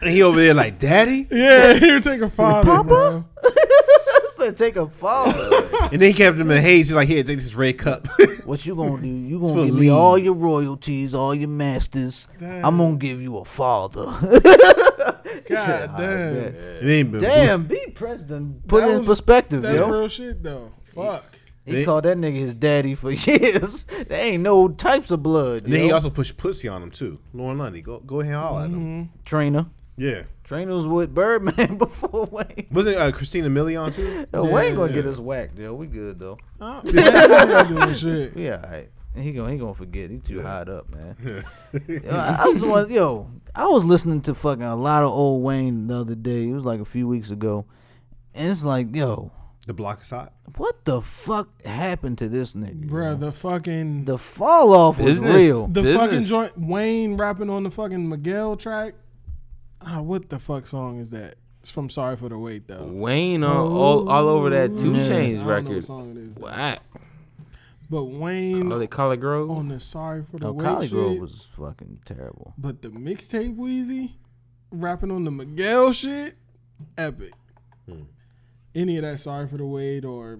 And he over there like, Daddy? Yeah, here take a father, bro. said take a father. And then he kept him in haze. He's like, here, take this red cup. what you gonna do? You gonna for give me lean. all your royalties, all your masters. Damn. I'm gonna give you a father. God damn. and then, Damn, be president. Put That it in was- perspective, That's yo. real shit though. Fuck. He They- called that nigga his daddy for years. there ain't no types of blood. And then he also pushed pussy on him too. Lauren London, go go ahead and holler at him. Mm-hmm. Trainer. Yeah. Trainer was with Birdman before Wayne. Wasn't uh, Christina Milian on too? Yo, Wayne gonna Yeah. get us whacked, yo. We good though. Uh, yeah, doing shit. We alright. He gonna he gonna forget. He too hot up, man. yo, I, I was one, yo. I was listening to fucking a lot of old Wayne the other day. It was like a few weeks ago, and it's like, yo, The block is hot. what the fuck happened to this nigga? Bro, the fucking the, the fall off was Business. real. Business. fucking joint Wayne rapping on the fucking Miguel track. Ah, what the fuck song is that? It's from Sorry for the Wait though. Wayne all, all, all over that Two Yeah. Chains I don't know what record. song it is. But Wayne Oh, they call it Grove. on the Sorry for the No, Wait Collie shit. Grove was fucking terrible. But the mixtape Weezy rapping on the Miguel shit, epic. Hmm. Any of that Sorry for the Wait or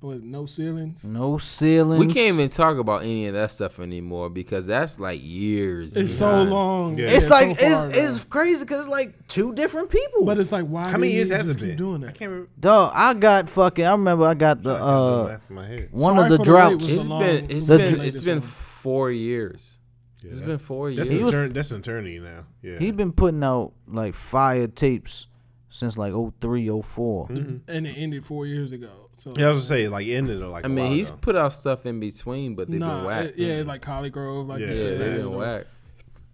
was no ceilings. No ceilings. We can't even talk about any of that stuff anymore because that's like years. It's so long. Yeah. It's Yeah, like so far, it's, it's crazy because it's like two different people. But it's like why? How many do years you has just it been? doing that? I can't remember. Dog, I got fucking. I remember I got the I can't do the uh my head. one Sorry of the for the droughts. was It's long- been it's The been dr- it's been one. four years. Yeah, It's that's- been four That's years. an was- that's an eternity now. Yeah. he's been putting out like fire tapes since like 03, 04. Mhm. and it ended four years ago. So Yeah, I was gonna say like ended or like. I a mean, while he's ago. put out stuff in between, but they've nah, been whack. it- yeah, like ColleGrove, like Yeah, yeah, they've been whack.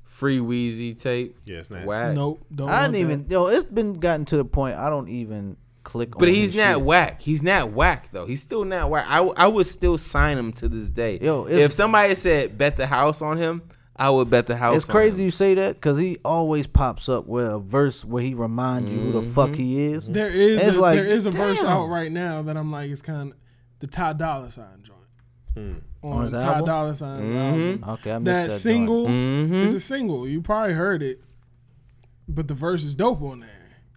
Free Weezy tape, Yeah, it's not. whack. Nope, don't. I want didn't even. Yo, it's been gotten to the point I don't even click. On. But on he's not shit. whack. He's not whack though. He's still not whack. I, I would still sign him to this day. Yo, if somebody said bet the house on him, I would bet the house. It's on crazy him. you say that because he always pops up with a verse where he reminds you who the fuck Mm-hmm. he is. There is It's a, like, there is a verse damn. out right now that I'm like it's kind of the Ty Dolla Sign joint Hmm. On on his Ty album? Dolla Sign's Mhm. album. Okay, I missed That that single Mhm. is a single. You probably heard it, but the verse is dope on there.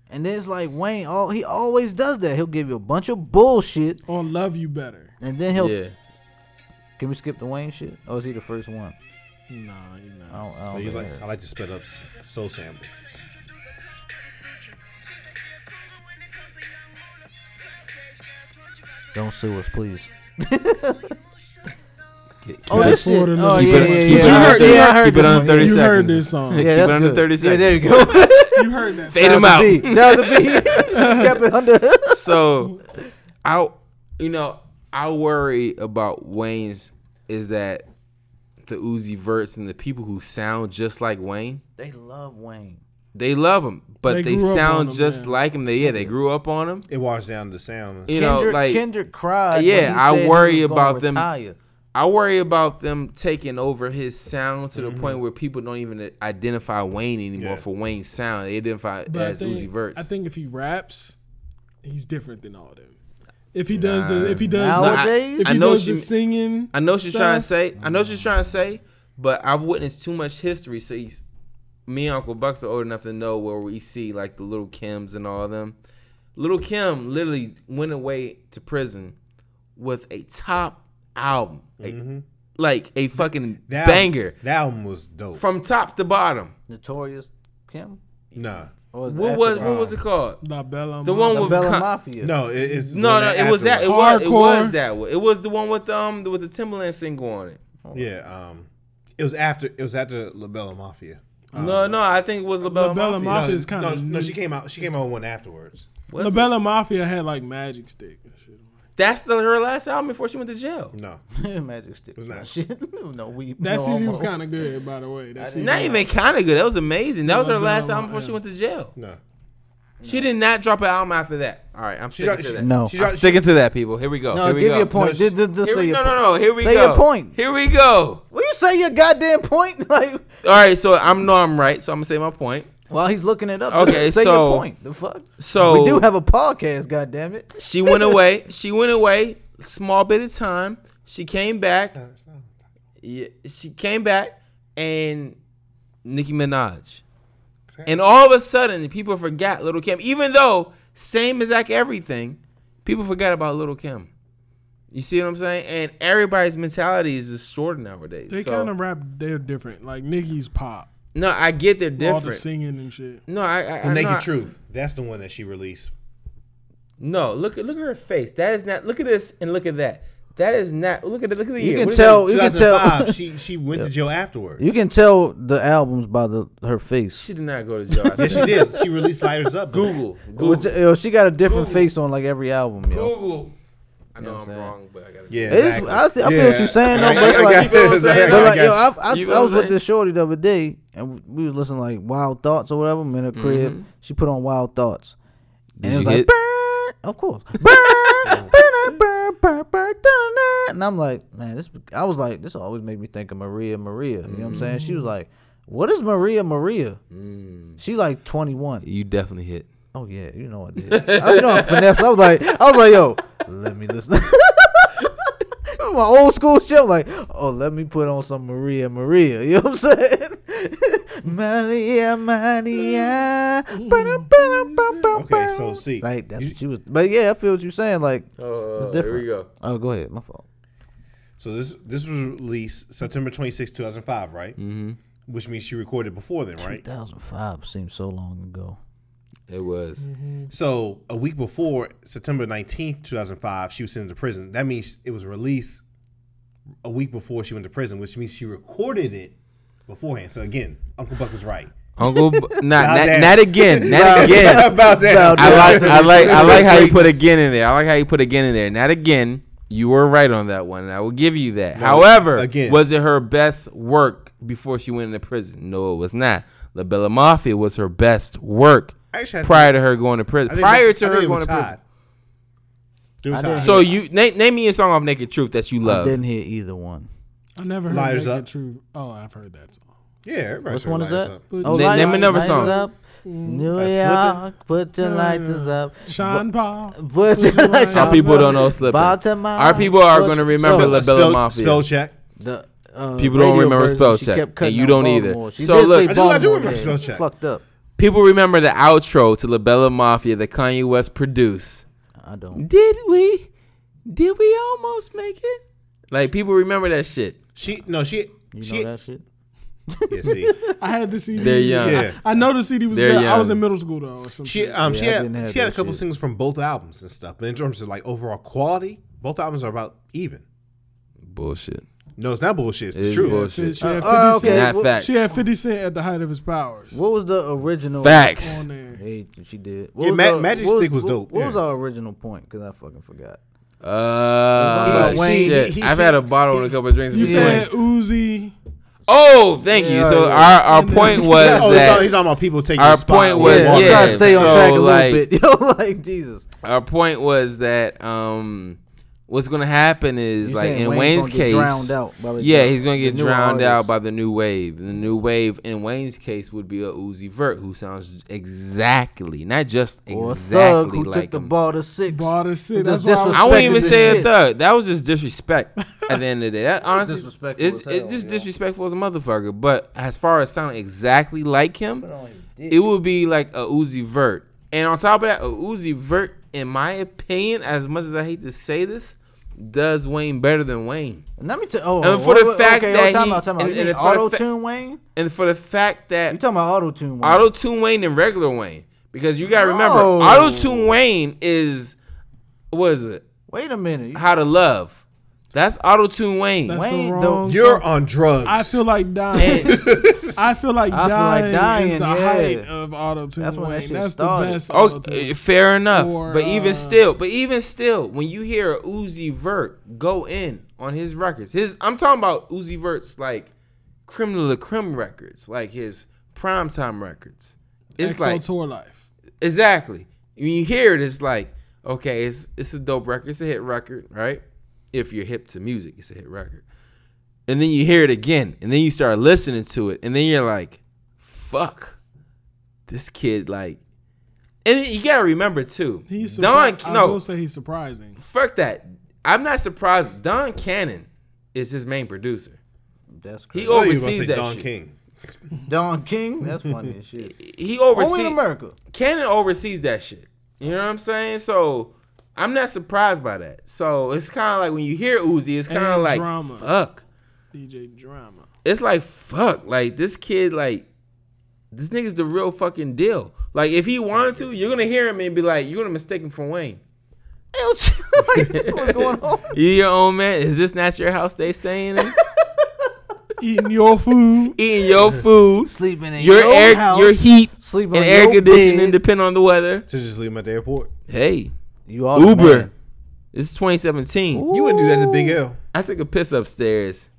And then it's like Wayne. All he always does that. He'll give you a bunch of bullshit, On Love You Better. and then he'll. Yeah. Can we skip the Wayne shit? Or is he the first one? Nah, you know. I don't. I Oh, don't you like. I like to sped up s- soul sample. Don't sue us, please. Oh, Fast this shit. forward a Oh, little keep yeah, bit. it, yeah, keep yeah. it You under heard- 30 you heard keep it this under one. 30 You seconds. heard this song. Yeah, Keep that's it under good. 30 Yeah, seconds. there you go. You heard that. Fade Shout him out out. B. Shout out to B. Kept it under. so I you know, I worry about Wayne's is that the Uzi Verts and the people who sound just like Wayne, They love Wayne. they love him, but They they, grew up on sound him, just man. like him. They yeah, they grew up on him. It washed down the sound. You Kendrick, know, like Kendrick cried. Yeah, when he I said he worry was about them- retire. I worry about them taking over his sound to the Mm-hmm. point where people don't even identify Wayne anymore Yeah. for Wayne's sound. They identify But as think, Uzi Verts. I think if he raps, he's different than all them. If he does the, if he does Nah. the, Nowadays? if I he know does she- the singing, I know what she's trying to say. I know she's trying to say, but I've witnessed too much history. So he's, me and Uncle Bucks are old enough to know where we see like the little Kims and all of them. Little Kim literally went away to prison with a top album, a- mm-hmm. like a fucking That banger Album, that album was dope. from top to bottom. Notorious Kim. nah, Or was it What was what was it called? La Bella, The one The with Bella Con- Mafia. no, it, it's No, no, it was that. It was it was that. one. It was the one with um with the Timbaland single on it. Yeah, um, it was after. It was after La Bella Mafia. No, no, I think it was La Bella, La Bella Mafia. Mafia. no, is kinda no, no, she came out. She came out one afterwards. Was La it? Bella Mafia had like Magic Stick and shit. That's the, her last album before she went to jail. No, Magic Stick. It's not. Shit. no, we. That no CD was kind of good, by the way. That CD Not even kind of good. That was amazing. That was her last album before she went to jail. no. She did not drop an album after that. All right, I'm She sticking dropped- to she- that. No. She I'm dropped- sticking to that, people. Here we go. No, Here we give go. your point. No, Just, just, just Here say we, your no, point. no, no. Here we Say go. your point. Here we go. Will you say your goddamn point? Like All right, so I'm no, I'm right. So I'm gonna say my point. While he's looking it up. Okay, say so- your point. The fuck. So we do have a podcast. Goddamn it. she went away. She went away. Small bit of time. She came back. Yeah, she came back and Nicki Minaj. And all of a sudden, people forgot Little Kim, even though same exact everything, people forgot about Little Kim. You see what I'm saying? And everybody's mentality is distorted nowadays. They so, kind of rap. They're different. Like Nicki's pop, no, I get they're all the different. singing and shit. No, I, I, The I Naked no, I- Truth. That's the one that she released. No, look at look at her face. That is not. Look at this and look at that. That is not. Look at it. Look at the You year. can What is tell. You can tell. she she went to jail afterwards. You can tell the albums by the her face. She did not go to jail. yeah, she did. She released Lighters Up. Google. Which, Google. yo, she got a different Google. face on like every album, yo. Google. I know You know what I'm I'm saying? wrong, but I gotta. Yeah, exactly. I, th- I feel what you're saying, though, I- but I it's got like, you. You feel what I'm but like, yo. I, I, You I was what with I'm this shorty the other day, and we was listening like Wild Thoughts or whatever. I'm in her crib. Mhm. She put on Wild Thoughts, and Did it was like, hit? burn, of course, burn, burn, burn, burn, burn, and I'm like, man, this. I was like, this always made me think of Maria Maria. You know what I'm saying? She was like, what is Maria Maria? Mm. She like 21. You definitely hit. Oh yeah, you know I did. I, you know I finesse. I was like, I was like, yo, let me listen. My old school shit. Like, oh, let me put on some Maria Maria. You know what I'm saying? Maria Maria. Okay, so see, like that's you- what she was. But yeah, I feel what you're saying. Like, Oh, It's here different. we go. oh, go ahead. My fault. so this this was released September 26, 2005, right? Mm-hmm. Which means she recorded before then, right? 2005 seems so long ago. It was. Mm-hmm. So a week before September 19th, 2005, she was sent to prison. That means it was released a week before she went to prison, which means she recorded it beforehand. So again, Uncle Buck was right. Uncle, B- not, not, not again, not again. About that. I like, I like, I like how you put again in there. I like how you put again in there. Not again. You were right on that one, and I will give you that. However, again. was it her best work before she went into prison? No, it was not. La Bella Mafia was her best work Actually, I prior to her going to prison. Prior to her going to prison. tied. They were I tied. didn't So you name, name me a song off Naked Truth that you love. I love. didn't hear either one. I never heard Lighters Naked Up. Truth. Oh, I've heard that song. yeah, everybody. Which one is that? But Oh, Name- Light- name another Lighters song. Up. New Uh, York, put your Yeah, lighters up. Sean Paul. Put your lighters Our up. people don't know Slippin'. Baltimore. Our people are going to remember So, La Bella spell, Mafia. spell check. The, uh, People don't radio remember version, spell she check, kept and you out don't either. Baltimore. She So did look- say I do- I do Baltimore, remember yeah. spell check. Fucked up. People remember the outro to La Bella Mafia that Kanye West produced. I don't. Did we? Did we almost make it? Like people remember that shit. She no, she You she know that shit? yeah. See, I had the CD. They're young. Yeah. I know the CD was They're good. I was in middle school though, or something. she um Yeah, she had she had a couple shit. singles from both albums and stuff. But in terms of like overall quality, both albums are about even. Bullshit. No, it's not bullshit. It's It the truth. bullshit. She had 50 Uh, okay. Cent. Not facts. She had 50 Cent at the height of his powers. What was the original? Facts. on there. Hey, she did. Yeah, was Ma- the- Magic what Stick was what- dope, What was our original point? Because I fucking forgot. Uh, He- Wayne- shit. he- he- I've had a bottle and a couple of drinks. You before. said Uzi. Oh, thank you. Yeah, So yeah. our our And then- point was oh, he's talking, that he's talking about people taking our the spot. point was, Walmart. I'm yeah, stay on so, track a like- bit. Yo, like Jesus. our point was that um what's gonna happen is You like in Wayne's Wayne's gonna get case drowned out by the- yeah he's gonna get newer drowned out by the new wave the new wave in Wayne's case would be a Uzi Vert who sounds exactly not just Or a exactly thug who like took the him. ball to six. Ball to six. Who That's just why I I wouldn't even say the a shit. thug. That was just disrespect. At the end of the day, that honestly, disrespectful it's, hell, it's just yo. disrespectful as a motherfucker. But as far as sounding exactly like him, it would be like a Uzi Vert. And on top of that, a Uzi Vert, in my opinion, as much as I hate to say this, does Wayne better than Wayne. Let me tell. Oh, And oh, for wait, the fact okay, oh, that oh, time he- out, time out. and- You and mean for the auto fa- tune Wayne. And for the fact that You talking about auto tune Wayne? Auto Tune Wayne and regular Wayne, because you gotta remember, No. Auto Tune Wayne is what is it? Wait a minute. How to Love. That's Auto Tune Wayne. That's Wayne, the the- wrong You're song. on drugs. I feel like dying. And- I feel like I feel dying, like dying, is the yeah. height of auto tune. That's when that shit That's started. the best. Oh, uh, fair enough. Or, but even uh, still, but even still, when you hear a Uzi Vert go in on his records, his I'm talking about Uzi Vert's like criminal of crime records, like his primetime records. It's XO like tour life. exactly when you hear it, it's like okay, it's it's a dope record, it's a hit record, right? If you're hip to music, it's a hit record. And then you hear it again, and then you start listening to it, and then you're like, "Fuck, this kid!" Like, and you gotta remember too, He's Don. surpri- I No, will say he's surprising. fuck that. I'm not surprised. Don Cannon is his main producer. That's He crazy. I thought you were gonna oversees say that Don shit. King. Don King. That's funny as shit. He Only in America. Cannon oversees that shit. You know what I'm saying? So I'm not surprised by that. So it's kind of like when you hear Uzi, it's kind of like drama. fuck. DJ Drama. It's like fuck. Like this kid, like this nigga's the real fucking deal. Like if he wanted to, you're gonna hear him and be like, you're gonna mistake him for Wayne. like, what's going on? You your own man. Is this not your house they staying in? Eating your food. Eating your food, Sleeping in your your air, house. your heat, sleeping and on air conditioning, bed. depending on the weather. To just leave him at the airport. Hey, You are the Uber. man. This is 2017. You wouldn't do that to Big L. I took a piss upstairs,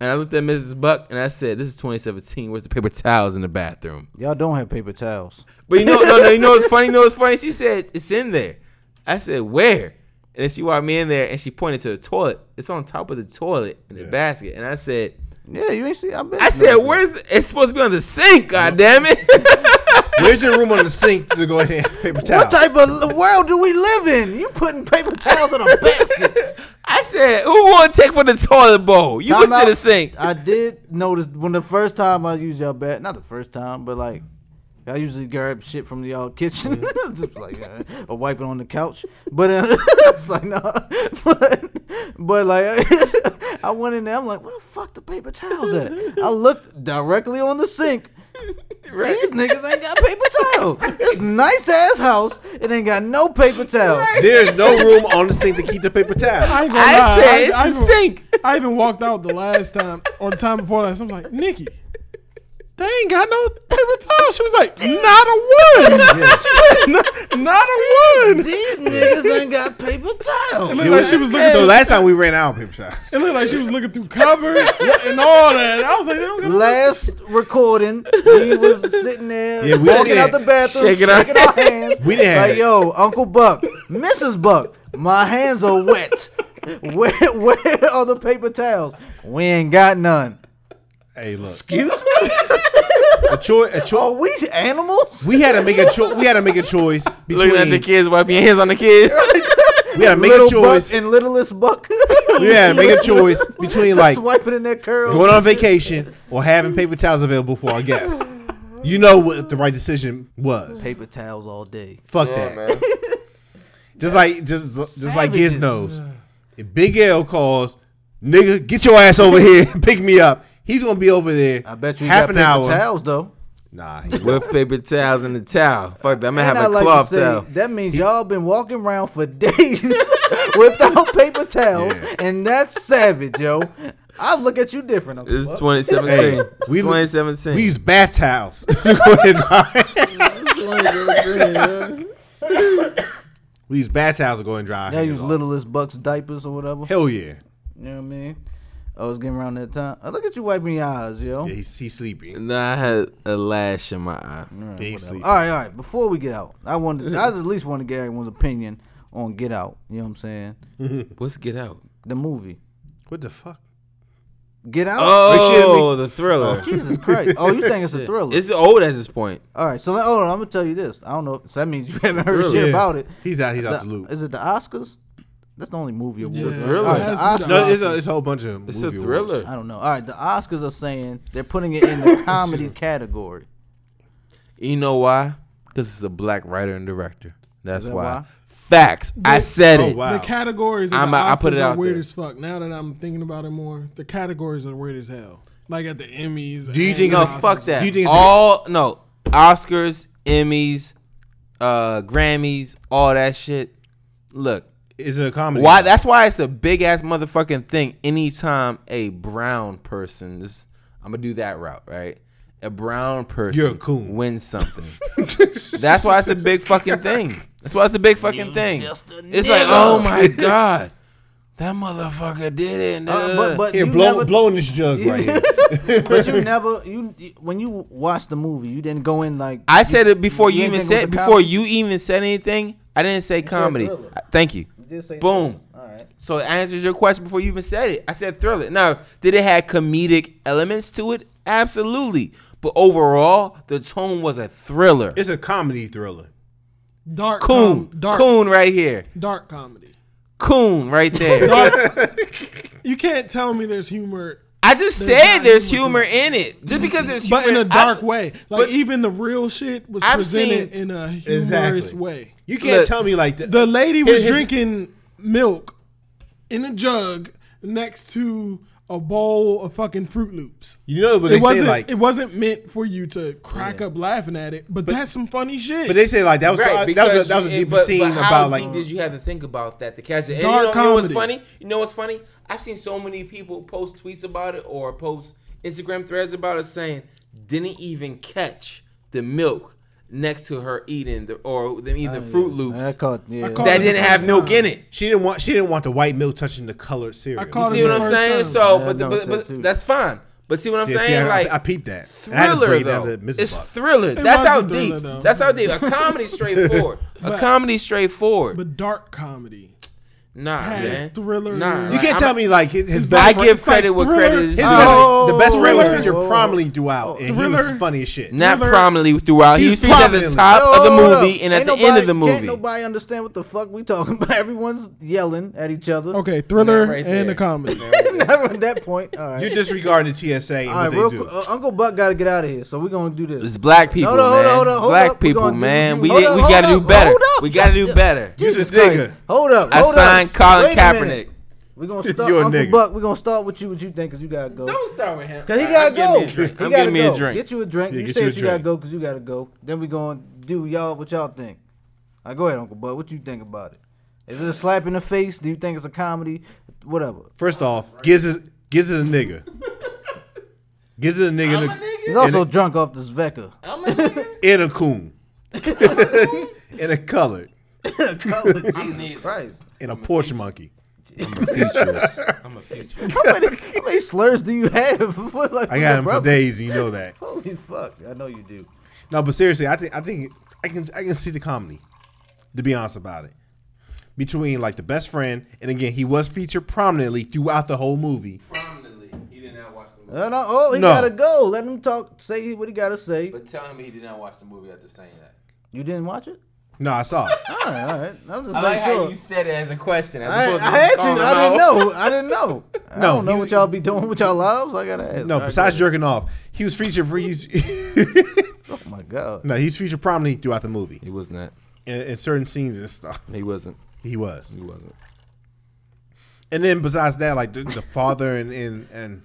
and I looked at Mrs. Buck, and I said, "This is 2017. Where's the paper towels in the bathroom?" Y'all don't have paper towels. But you know, no, no, you know what's funny? You know what's funny? She said it's in there. I said where? And then she walked me in there, and she pointed to the toilet. It's on top of the toilet in the basket. And I said, Yeah, you ain't see. I bet. I said, where's? The, it's supposed to be on the sink. God damn it! Where's your room on the sink to go ahead and paper towels? What type of world do we live in? You putting paper towels in a basket? I said, who want to take for the toilet bowl? You Time went to the sink. I did notice when the first time I used y'all bath, not the first time, but like I usually grab shit from the y'all kitchen, Mm-hmm. just like uh, or wipe it on the couch. But uh, it's like no, but but like I went in there, I'm like, where the fuck the paper towels at? I looked directly on the sink. These niggas ain't got paper towels. This nice ass house, it ain't got no paper towels. There's no room on the sink to keep the paper towels. I, ain't gonna I lie, said it's I, the even, sink. I even walked out the last time or the time before last. I'm like, Nikki, they ain't got no paper towels. She was like, not a one. not, not a one. These niggas ain't got paper towels. It looked like she was looking. So through, last time we ran out of paper towels. it looked like she was looking through cupboards and all that. I was like, they don't got no last recording, we was sitting there Yeah, we walking out the bathroom, Shaking shaking, our our hands. We didn't have like, it. yo, Uncle Buck, Mrs. Buck, my hands are wet. Where, where are the paper towels? We ain't got none. Hey, look, Excuse me? a choice. A Are we animals? We had to make a choice. We had to make a choice Looking at the kids, wiping your hands on the kids. We had to make Little a choice. Buck and littlest Buck. We had to make a choice between like Just wiping in their curls. going on vacation or having paper towels available for our guests. You know what the right decision was. Paper towels all day. Fuck that. Just like just just like Giz Savages. knows. If Big L calls, nigga, get your ass over here and pick me up. He's gonna be over there. I bet you half got an paper hour. towels though. Nah, he- With paper towels and the towel. Fuck that. I'm gonna have And I a like cloth to say, towel. That means y'all been walking around for days without paper towels, Yeah. and that's savage, yo. I look at you different. Uncle This is Buck. 2017. Hey, It's we- 2017. we use bath towels. Go and buy- 2017, we use bath towels to go and dry. our Y'all use littlest Bucks diapers or whatever. Hell yeah. You know what I mean? I was getting around that time. Oh, look at you wiping your eyes, yo. Yeah, he's, he's sleepy. Nah, I had a lash in my eye. Yeah, he's sleepy. All right, all right. Before we get out, I wanted, I at least want to get everyone's opinion on Get Out. You know what I'm saying? What's Get Out? The movie. What the fuck? Get Out. Oh, the thriller. Oh, Jesus Christ! Oh, you think it's a thriller? It's old at this point. all right, so let- hold on. I'm gonna tell you this. I don't know. So that means you haven't heard thriller. shit Yeah. about it. He's out. He's out The- the loop. Is it the Oscars? That's the only movie award. Yeah. right? Thriller. All right, the has to be Oscars- No, it's a, it's a whole bunch of It's a movie thriller. awards. I don't know. All right, the Oscars are saying they're putting it in the comedy category. You know why? Because it's a black writer and director. That's that why. why? Facts. I said Oh, it. wow. The categories I'm the a- I Oscars put it are out weird there. as fuck. Now that I'm thinking about it more, the categories are weird as hell. Like at the Emmys. Do you think the No, Oscars. fuck that. Do you think it's a- all no Oscars, Emmys, uh, Grammys, all that shit. Look, Is it a comedy? why? That's why it's a big ass motherfucking thing. Anytime a brown person, this I'm gonna do that route, right? A brown person You're a coon. wins something. That's why it's a big fucking thing. That's why it's a big fucking thing. just a It's like, nigga. oh my god, that motherfucker did it. Uh, but but Here, you blow, never, blowing this jug right here. but you never you when you watched the movie, you didn't go in like I said it before you you, didn't even think it said was a before comedy? you even said anything. I didn't say comedy. thriller. Thank you. You did say Boom. All right. So it answers your question before you even said it. I said thriller. Now, did it have comedic elements to it? Absolutely. But overall, the tone was a thriller. It's a comedy thriller. Dark Coon, com- dark, coon right here. dark comedy. Coon right there. Dark. you can't tell me there's humor I just There's said there's humor humor in it. Just because there's humor, but in a dark I- way. Like but- even the real shit was I've presented seen- in a humorous way. You can't Look, tell me like that. The lady was His- his- drinking milk in a jug next to a bowl of fucking Froot Loops. You know, but It they say wasn't. like, it wasn't meant for you to crack up laughing at it, but, that's some funny shit. but they say like that was Right, that was a, because that was a you- deeper but- scene but how about like deep did you have to think about that to catch it? And you Dark know, you know what's funny? You know what's funny? I've seen so many people post tweets about it or post Instagram threads about it saying didn't even catch the milk next to her eating the or them eating the oh, Froot Loops I caught, yeah. I caught that it didn't have first milk time. in it. she didn't want she didn't want the white milk touching the colored cereal. I caught See it what the I'm first saying? time. So, Yeah, I but, noticed but, that too. but that's fine. But see what I'm Yeah, saying? see, I, like I peeped that. And I had to thriller break down though. to Mrs. It's Buck. thriller. That's was how a thriller, deep. though. That's how deep. A comedy straightforward. a comedy straightforward. but dark comedy nah, has man. thriller. Nah, You like, can't I'm- tell me like his It's best I like- give it's like credit where Thriller. credit is His due. best, Oh, the best friend was Thriller. featured Oh. prominently throughout, and he was Thriller. funny as shit. Not Thriller- prominently throughout. He was He's featured at the prominently. top of the movie up. and at Ain't the nobody, end of the Can't movie. nobody understand what the fuck we talking about. Everyone's yelling at each other. Okay, thriller right and the a comedy. Never at that point. All right. You disregard the TSA and All what they real do. quick, uh, Uncle Buck got to get out of here, so we're gonna do this. It's black people, Hold on, hold man. on, hold on, hold black up. People, man. We hold did, up, we got to do better. We got to do better. You's a Jesus Christ. nigga. Hold up. I hold signed up. Colin Wait Kaepernick. We're gonna start You a Uncle nigga. Buck. We're gonna start with you. What you think? Cause you gotta go. Don't start with him. Cause he I'm gotta getting go. me a drink. He I'm gotta getting me go. a drink. Get you a drink. Yeah, you get said you you, gotta go because you gotta go. Then we gonna do y'all what y'all think. All right, go ahead, Uncle Buck. What you think about it? Is it a slap in the face? Do you think it's a comedy? Whatever. First off, Giz is Giz is a nigga. Giz is a nigga, I'm a a- nigga. He's also drunk off this Svedka. I'm a nigga. in a coon, in a colored, Jesus Christ. in a porch monkey. I'm a futurist. I'm a futurist. How many, how many slurs do you have? What, like, I for got your him for brother? days. You know that. Holy fuck! I know you do. No, but seriously, I think I think I can I can see the comedy. To be honest about it, between like the best friend, and again, he was featured prominently throughout the whole movie. Prominently, he did not watch the movie. Uh, no, oh, he No. gotta go. Let him talk. Say what he gotta say. But tell me he did not watch the movie after saying that. You didn't watch it? No, I saw it. All right, all right. I'm just I making like sure. how you said it as a question. As I, opposed to I had to. him I didn't know. I didn't know. I No, don't know you- what y'all be doing with y'all lives. I gotta ask. No, All right, besides go jerking off, he was featured for he's. Oh my god. no, he's featured prominently throughout the movie He was not. in, in certain scenes and stuff. He wasn't. He was, He wasn't. and then besides that, like the, the father and, and and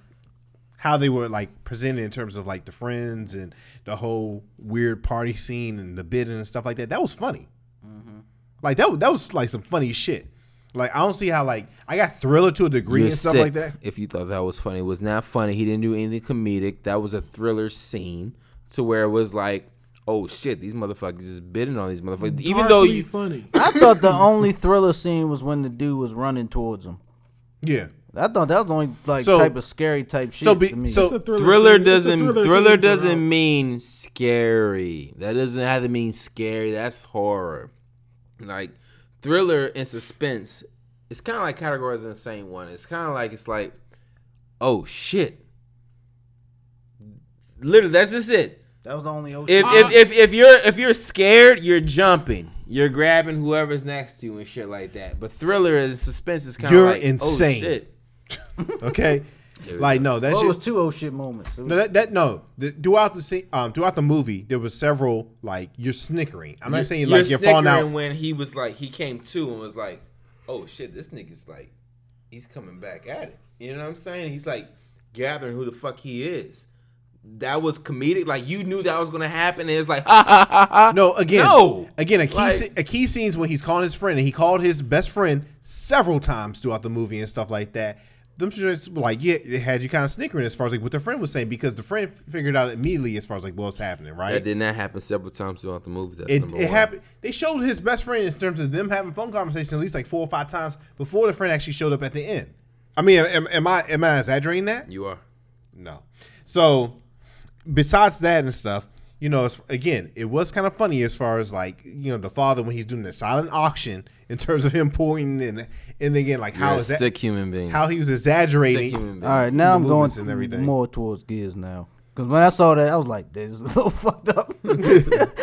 how they were like presented in terms of like the friends and the whole weird party scene and the bidding and stuff like that. That was funny. Mm-hmm. Like that was that was like some funny shit. Like I don't see how like I got thriller to a degree You're and stuff sick like that. if you thought that was funny. It was not funny. He didn't do anything comedic. That was a thriller scene to where it was like, oh shit, these motherfuckers is bidding on these motherfuckers. Even though you, funny. I thought the only thriller scene was when the dude was running towards him. Yeah. I thought that was the only like So- type of scary type shit so be- to me. so- It's a thriller, thriller thing. It's a doesn't thriller thriller thing doesn't throughout. mean scary. That doesn't have to mean scary. That's horror. Like thriller and suspense, it's kind of like categorized in the same one. It's kind of like it's like, oh shit. Literally, that's just it. that was the only old If, if if if you're if you're scared, you're jumping. You're grabbing whoever's next to you and shit like that. But thriller and suspense is kind of You're like oh, insane. Oh, shit. Okay. like no, that Well, it shit. was two old shit moments. Was- No, that, that no. The, throughout the scene, um, throughout the movie, there was several like you're snickering. I'm not saying like you're falling snickering out. when he was like he came to and was like, oh shit, this nigga's like, he's coming back at it. You know what I'm saying? He's like gathering who the fuck he is. That was comedic. Like you knew that was gonna happen. And it's like ha ha ha ha. No, again, No. again, a key Like- se- a key scenes when he's calling his friend, and he called his best friend several times throughout the movie and stuff like that. Them just like yeah, it had you kind of snickering as far as like what the friend was saying because the friend figured out immediately as far as like what's happening, right? That did not happen several times throughout the movie. That's it, it happened. They showed his best friend in terms of them having phone conversations at least like four or five times before the friend actually showed up at the end. I mean, am, am I am I exaggerating that? You are. No. So besides that and stuff, you know, it's, again, it was kind of funny as far as like you know the father when he's doing the silent auction in terms of him pouring and and again like You're a is that sick human being. how he was sick exaggerating. human being. all right, now I'm going movements and everything. more towards gears now. Cause when I saw that, I was like, "This is a little fucked up." I,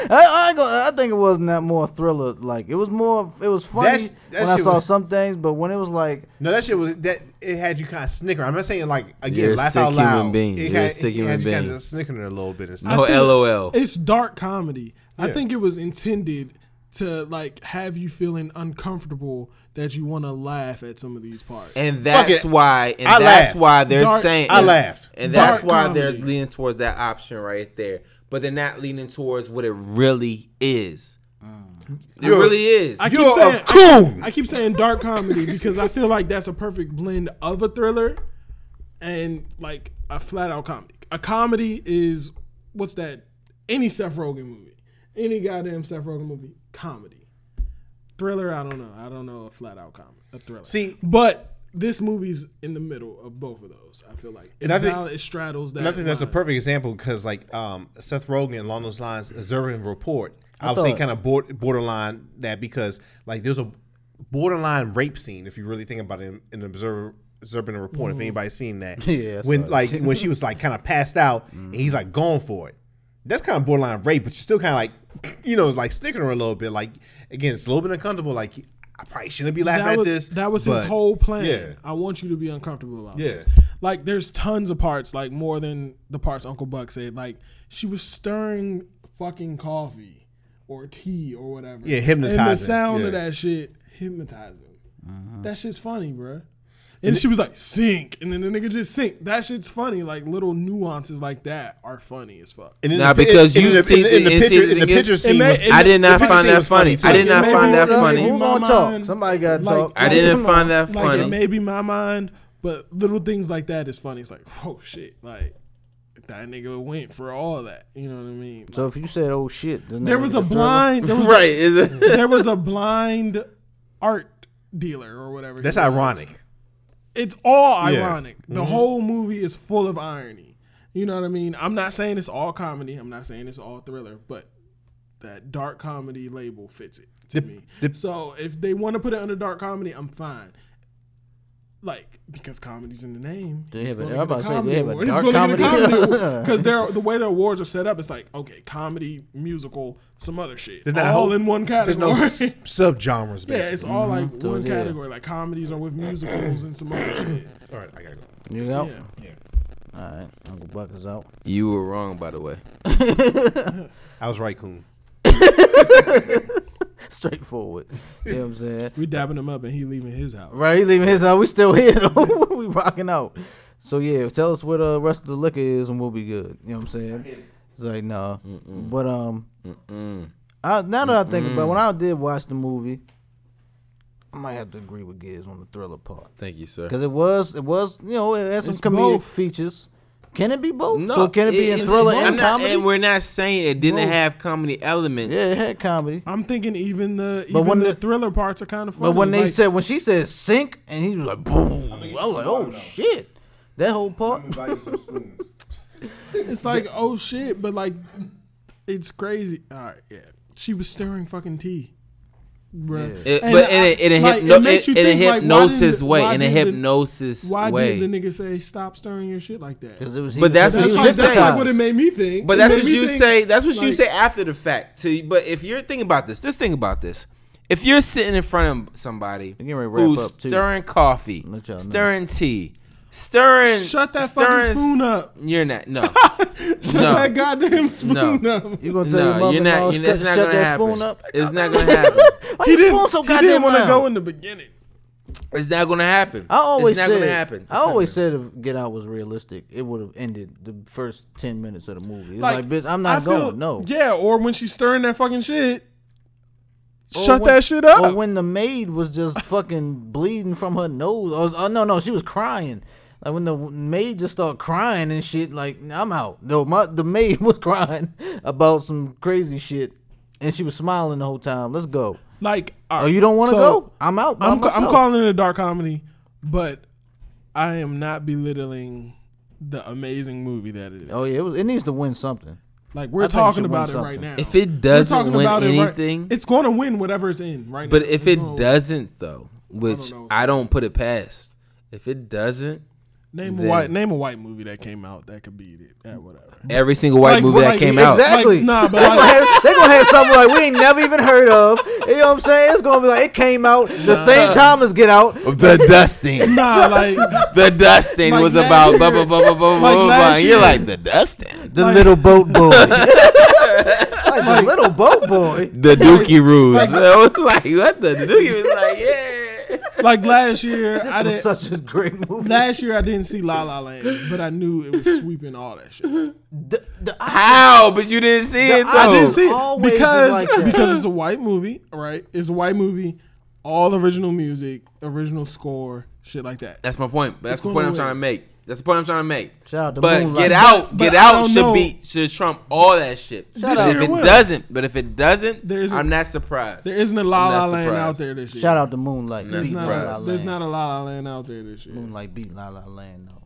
I, ain't I think it wasn't that more thriller. Like it was more. It was funny That's- that when I saw was- some things, but when it was like, No, that shit was that it had you kind of snicker. I'm not saying like again, You're a laugh sick out human being. It You're a had, sick it human had you kind being. of snickering a little bit and stuff. No LOL. It's dark comedy. I think it was intended to like have you feeling uncomfortable that you want to laugh at some of these parts. And that's why, and I that's laughed. why they're Dark- saying, I laughed. and that's Dark why they're leaning towards that option right there. But they're not leaning towards what it really is. It You're- really is. I keep You're saying a coon. I keep saying dark comedy because I feel like that's a perfect blend of a thriller and like a flat out comedy. A comedy is what's that? Any Seth Rogen movie, any goddamn Seth Rogen movie, comedy. Thriller, I don't know. I don't know a flat out comedy, a thriller. See- but this movie's in the middle of both of those. I feel like it, And I think- bal- it straddles that. And I think that's a perfect example because like um, Seth Rogen along those lines, Observe and Report. I, I would say kind of board, borderline that because like there's a borderline rape scene if you really think about it in, in observer Observe and Report. If anybody's seen that, Yeah, when right. like when she was like kind of passed out and he's like going for it. That's kind of borderline rape, but you're still kind of like, you know, it's like snickering a little bit. Like again, it's a little bit uncomfortable. Like I probably shouldn't be laughing that at was, this. That was his whole plan. Yeah, I want you to be uncomfortable about Yeah. this. Like, there's tons of parts, like more than the parts Uncle Buck said. Like, she was stirring fucking coffee or tea or whatever. Yeah, hypnotizing. And the hypnotizing, sound of that shit hypnotized him. That shit's funny, bruh. And she was like, sink. And then the nigga just sink. That shit's funny. Like, little nuances like that are funny as fuck. And in Nah, the, because you in, the- see in, the- in the- the and see picture, in the picture scene may- was, it I did not find that funny. too. I did not find that funny. Who gonna talk? Somebody got to talk. I didn't find that Like, funny. it may be my mind, but little things like that is funny. It's like, oh shit. Like, that nigga went for all that. You know what I mean? So if you said, "Oh shit," doesn't there was make a it thriller? blind. There was right? Is it? A, there was a blind art dealer or whatever. he That's was. ironic. It's all Yeah. ironic. The mm-hmm. whole movie is full of irony. You know what I mean? I'm not saying it's all comedy. I'm not saying it's all thriller, but that dark comedy label fits it to The- me. the- so if they want to put it under dark comedy, I'm fine. Like because comedy's in the name. They it's have a- gonna I was get about to say, they have a dark It's gonna comedy. comedy because they're the way the awards are set up. It's like okay, comedy, musical, some other shit, There's not all whole- in one category. There's no s- subgenres, yeah, it's all like mm-hmm. So, one yeah. category. Like comedies are with musicals and some other shit. All right, I gotta go. You out? Yeah. All right, Uncle Buck is out. You were wrong, by the way. I was right, Coon. Straightforward. you know what I'm saying? We dabbing him up and he leaving his house. Right, he leaving his house. We still here though. we rocking out. So yeah, tell us what the uh, rest of the liquor is, and we'll be good. You know what I'm saying? It's like no, but um, Mm-mm. I, now that I think about, it, when I did watch the movie, I might have to agree with Giz on the thriller part Thank you, sir. because it was it was you know it had some It's comedic both. features. Can it be both? No, so can it be in it's thriller and I'm not- comedy? And we're not saying it didn't Both. have comedy elements. yeah, it had comedy. I'm thinking even the But even when the, the- thriller parts are kind of funny. But when they Like, said when she said sink and he was like boom, I was like oh shit, that whole part. it's like oh shit, but like it's crazy. All right, yeah, she was stirring fucking tea, bruh. Yeah. It- but I- in a, in a, like, hypno, it in a think, like, hypnosis way, why in a did the- hypnosis Why way. did the nigga say stop stirring your shit like that? Because it was. he But was- that's what you that's, that's like what it made me think. But It that's what you think, say. That's what you say after the fact. To but if you're thinking about this, just think about this. If you're sitting in front of somebody getting ready to wrap who's up, too. stirring coffee, Let y'all know. stirring tea, stirring, Shut that stirring, fucking spoon up. You're not. No, Shut no. that goddamn spoon No. up. You gonna tell your no. mother You're not. You're, it's shut not gonna that happen. spoon up? It's not gonna happen. Why you spoon so he goddamn didn't want to loud? go in the beginning. It's not gonna happen. I always it's not said. gonna happen. It's I always gonna- said if Get Out was realistic, it would have ended the first ten minutes of the movie. It's Like, like, bitch, I'm I not feel- going. No. Yeah, or when she's stirring that fucking shit, Or shut when- that shit up. Or when the maid was just fucking bleeding from her nose. Or, oh no, no, she was crying. Like when the maid just started crying and shit. Like I'm out. No, my the maid was crying about some crazy shit, and she was smiling the whole time. Let's go. like, Oh, you don't want to so- go? I'm out. I'm, ca- I'm calling it a dark comedy, but I am not belittling the amazing movie that it is. Oh yeah, it, was, it needs to win something. Like we're think it talking should about it right now. If it doesn't win about it right- anything, it's going to win whatever it's in right but now. But if It's it doesn't though, which know what's I don't put it past, if it doesn't, Name a white name a white movie that came out that could beat it. Yeah, whatever. Every single white Like, movie that came exact- out. Exactly. Like, nah, but they gonna, have, they gonna have something like we ain't never even heard of. You know what I'm saying? It's gonna be like it came out the same time as Get Out. The dusting. Nah, like The dusting Like was about year- blah blah blah blah blah like blah. blah. You're like the dusting. The little boat boy. like the little boat boy. The Dookie Ruse. I was like, what the? The Dookie was like, yeah. Like last year This I was did such a great movie. last year I didn't see La La Land, but I knew it was sweeping all that shit. The- the- How? But you didn't see it I I didn't see it because like because it's a white movie, right? It's a white movie, all original music, original score, shit like that. That's my point. That's It's the point I'm win. trying to make. That's the point I'm trying to make. Shout out to but Moonlight. Get Out, But- Get but I Out don't should know. be should trump all that shit. Shout out. if it will. doesn't, but if it doesn't, There isn't- I'm not surprised. There isn't a La La not Land out there this year. Shout out to Moonlight. That's Beat There's La not, La a, there's not a La La Land out there this year. Moonlight beat La La Land though.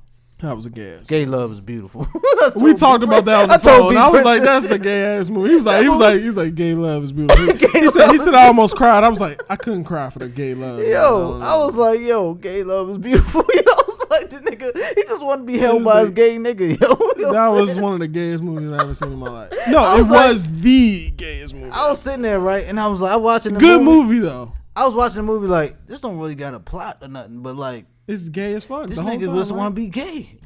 That was a gas. Gay love is beautiful. We talked about that on the I told phone. I was like, "That's a gay ass movie." He was like, "He was like, he was like, gay love is beautiful." He, said, "He said I almost cried." I was like, "I couldn't cry for the gay love." Yo, I was like, yo, gay love is beautiful. Yo, I was like, the nigga, he just want to be held was by his like- gay nigga. Yo, You know that was saying? one of the gayest movies I ever seen in my life. No, I it was like- was the gayest movie. I was sitting there right, and I was like, I watching the Good movie. movie though. I was watching the movie like this don't really got a plot or nothing, but like It's gay as fuck. this the nigga time, just want to be gay.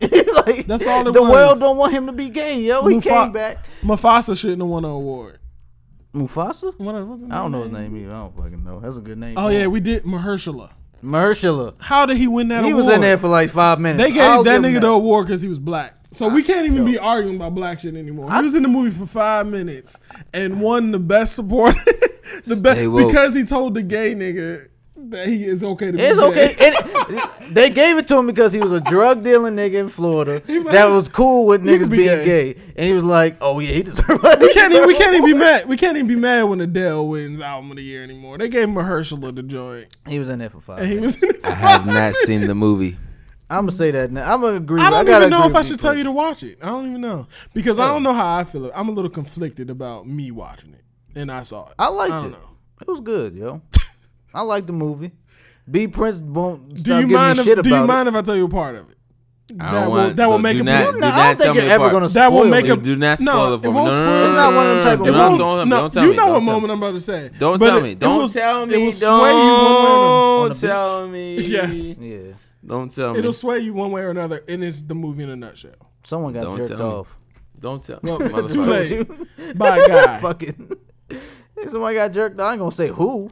like That's all it the was. world don't want him to be gay. Yo, he came back. Mufasa shouldn't have won an award. Mufasa. What, I don't know his name? either. I don't fucking know. That's a good name. Oh yeah, we did Mahershala. Mahershala. How did he win that He award? was in there for like five minutes. They gave I'll that give him nigga the award because he was black. So we can't even be arguing about black shit anymore. He was in the movie for five minutes and won the best support, the best woke. because he told the gay nigga that he is okay to be It's gay. okay. It- they gave it to him because he was a drug dealing nigga in Florida was like, that was cool with niggas be being gay." gay. and he was like, "Oh yeah, he deserves." we can't even we can't even be mad. We can't even be mad when Adele wins album of the year anymore. They gave Mahershala the joint, He was in there for five. and he minutes. was. In it for I have not minutes. seen the movie. I'm gonna say that now. I'm gonna agree. I don't gotta even know if I should tell you to watch it. I don't even know because I don't know how I feel. I'm a little conflicted about me watching it, and I saw it. I liked I it. don't know. It was good, yo. I like the movie. B Prince won't stop Do you giving mind? me If, shit do you about mind if I tell you a part of it? I That don't will- want. that will do make a not, do No, I not don't tell think me you're ever apart. gonna That will spoil make it. Do not spoil it it for me. won't No, no, spoil no, it. It's not one of them type of It movies. won't- Don't- no, don't tell you me, know what moment I'm about to say. Don't But tell it- me. Don't will- tell me. It will sway you one way or Don't tell me. Yes. Yeah, Don't tell me. It'll sway you one way or another, and it's the movie in a nutshell. someone got Don't jerked tell off. Don't tell me. Well, too motherfucker. late. By a guy. Fucking. Somebody got jerked off. I ain't gonna say who.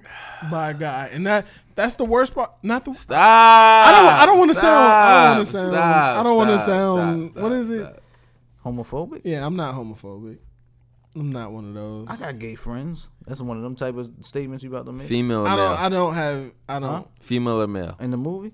By a guy, and that that's the worst part. Not the. Stop. I don't. I don't want to sound. I don't want to sound. stop, I don't want to stop, sound. stop, what is it? stop. Homophobic. Yeah, I'm not homophobic. I'm not one of those. I got gay friends. That's one of them type of statements you about to make Female or I don't. male? I don't have. I don't. Huh? Female or male? in the movie.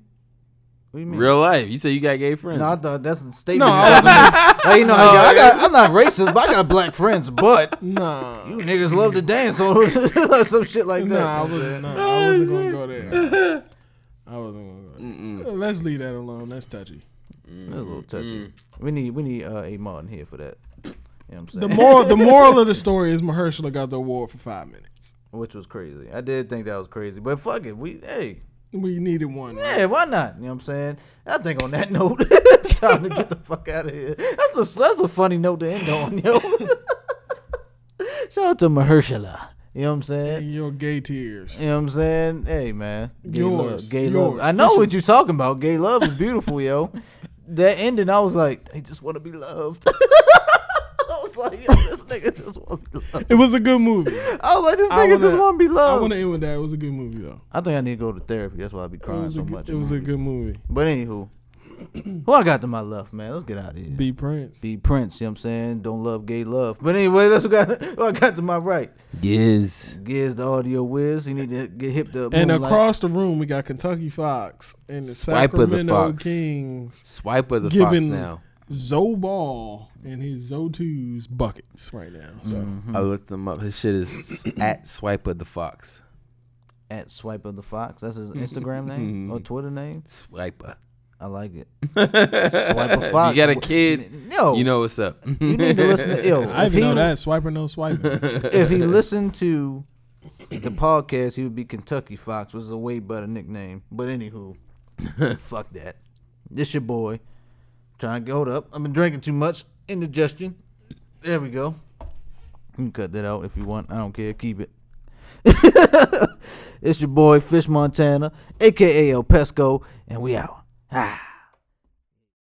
What do you mean? Real life. You say you got gay friends. No, I thought that's a statement. No, I wasn't. Like, you know, I got, I'm not racist, but I got black friends. But Nah. you niggas love to dance on some shit like that. Nah, I wasn't. Nah, I wasn't gonna go there. I wasn't gonna go. There. Let's leave that alone. That's touchy. That's a little touchy. We need we need uh, a Martin here for that. You know what I'm saying? The moral. the moral of the story is Mahershala got the award for five minutes. Which was crazy. I did think that was crazy, but fuck it. We hey, We needed one. right? yeah, why not? You know what I'm saying? I think on that note, it's time to get the fuck out of here. That's a that's a funny note to end on, yo. Shout out to Mahershala. You know what I'm saying? And your gay tears. You know what I'm saying? Hey man, gay Yours, love, gay yours. love. I know what you're talking about. Gay love is beautiful, yo. That ending, I was like, they just want to be loved. I was like, yo, this nigga just want to be loved. It was a good movie. I was like, this nigga just wanna- want to be loved. I want to end with that. It was a good movie though. I think I need to go to therapy. That's why I be It crying was, so good- much. it in was a good movie. But anywho, who I got to my left, man? Let's get out of here. B Prince. B Prince, you know what I'm saying? Don't love gay love. But anyway, let's got who I got to my right. Giz. Giz the audio whiz. He need to get hip to And Moonlight. across the room, we got Kentucky Fox and the Swipe of the Fox. Kings. Swiper the fox now. Zoe Ball and his Zo2's buckets right now. So Mm-hmm. I looked them up. His shit is at Swiper the fox. at Swipe of the Fox. That's his Instagram name or Twitter name. Swiper. I like it. Swipe of Fox. You got a kid. No. You know what's up. you need to listen to yo. I if even he, know that swiper no swiper. If he listened to the podcast, he would be Kentucky Fox, which is a way better nickname. But anywho, fuck that. This your boy. Trying to hold up. I've been drinking too much. Indigestion. There we go. You can cut that out if you want. I don't care. Keep it. it's your boy Fish Montana, aka El Pesco, and we out. Ah.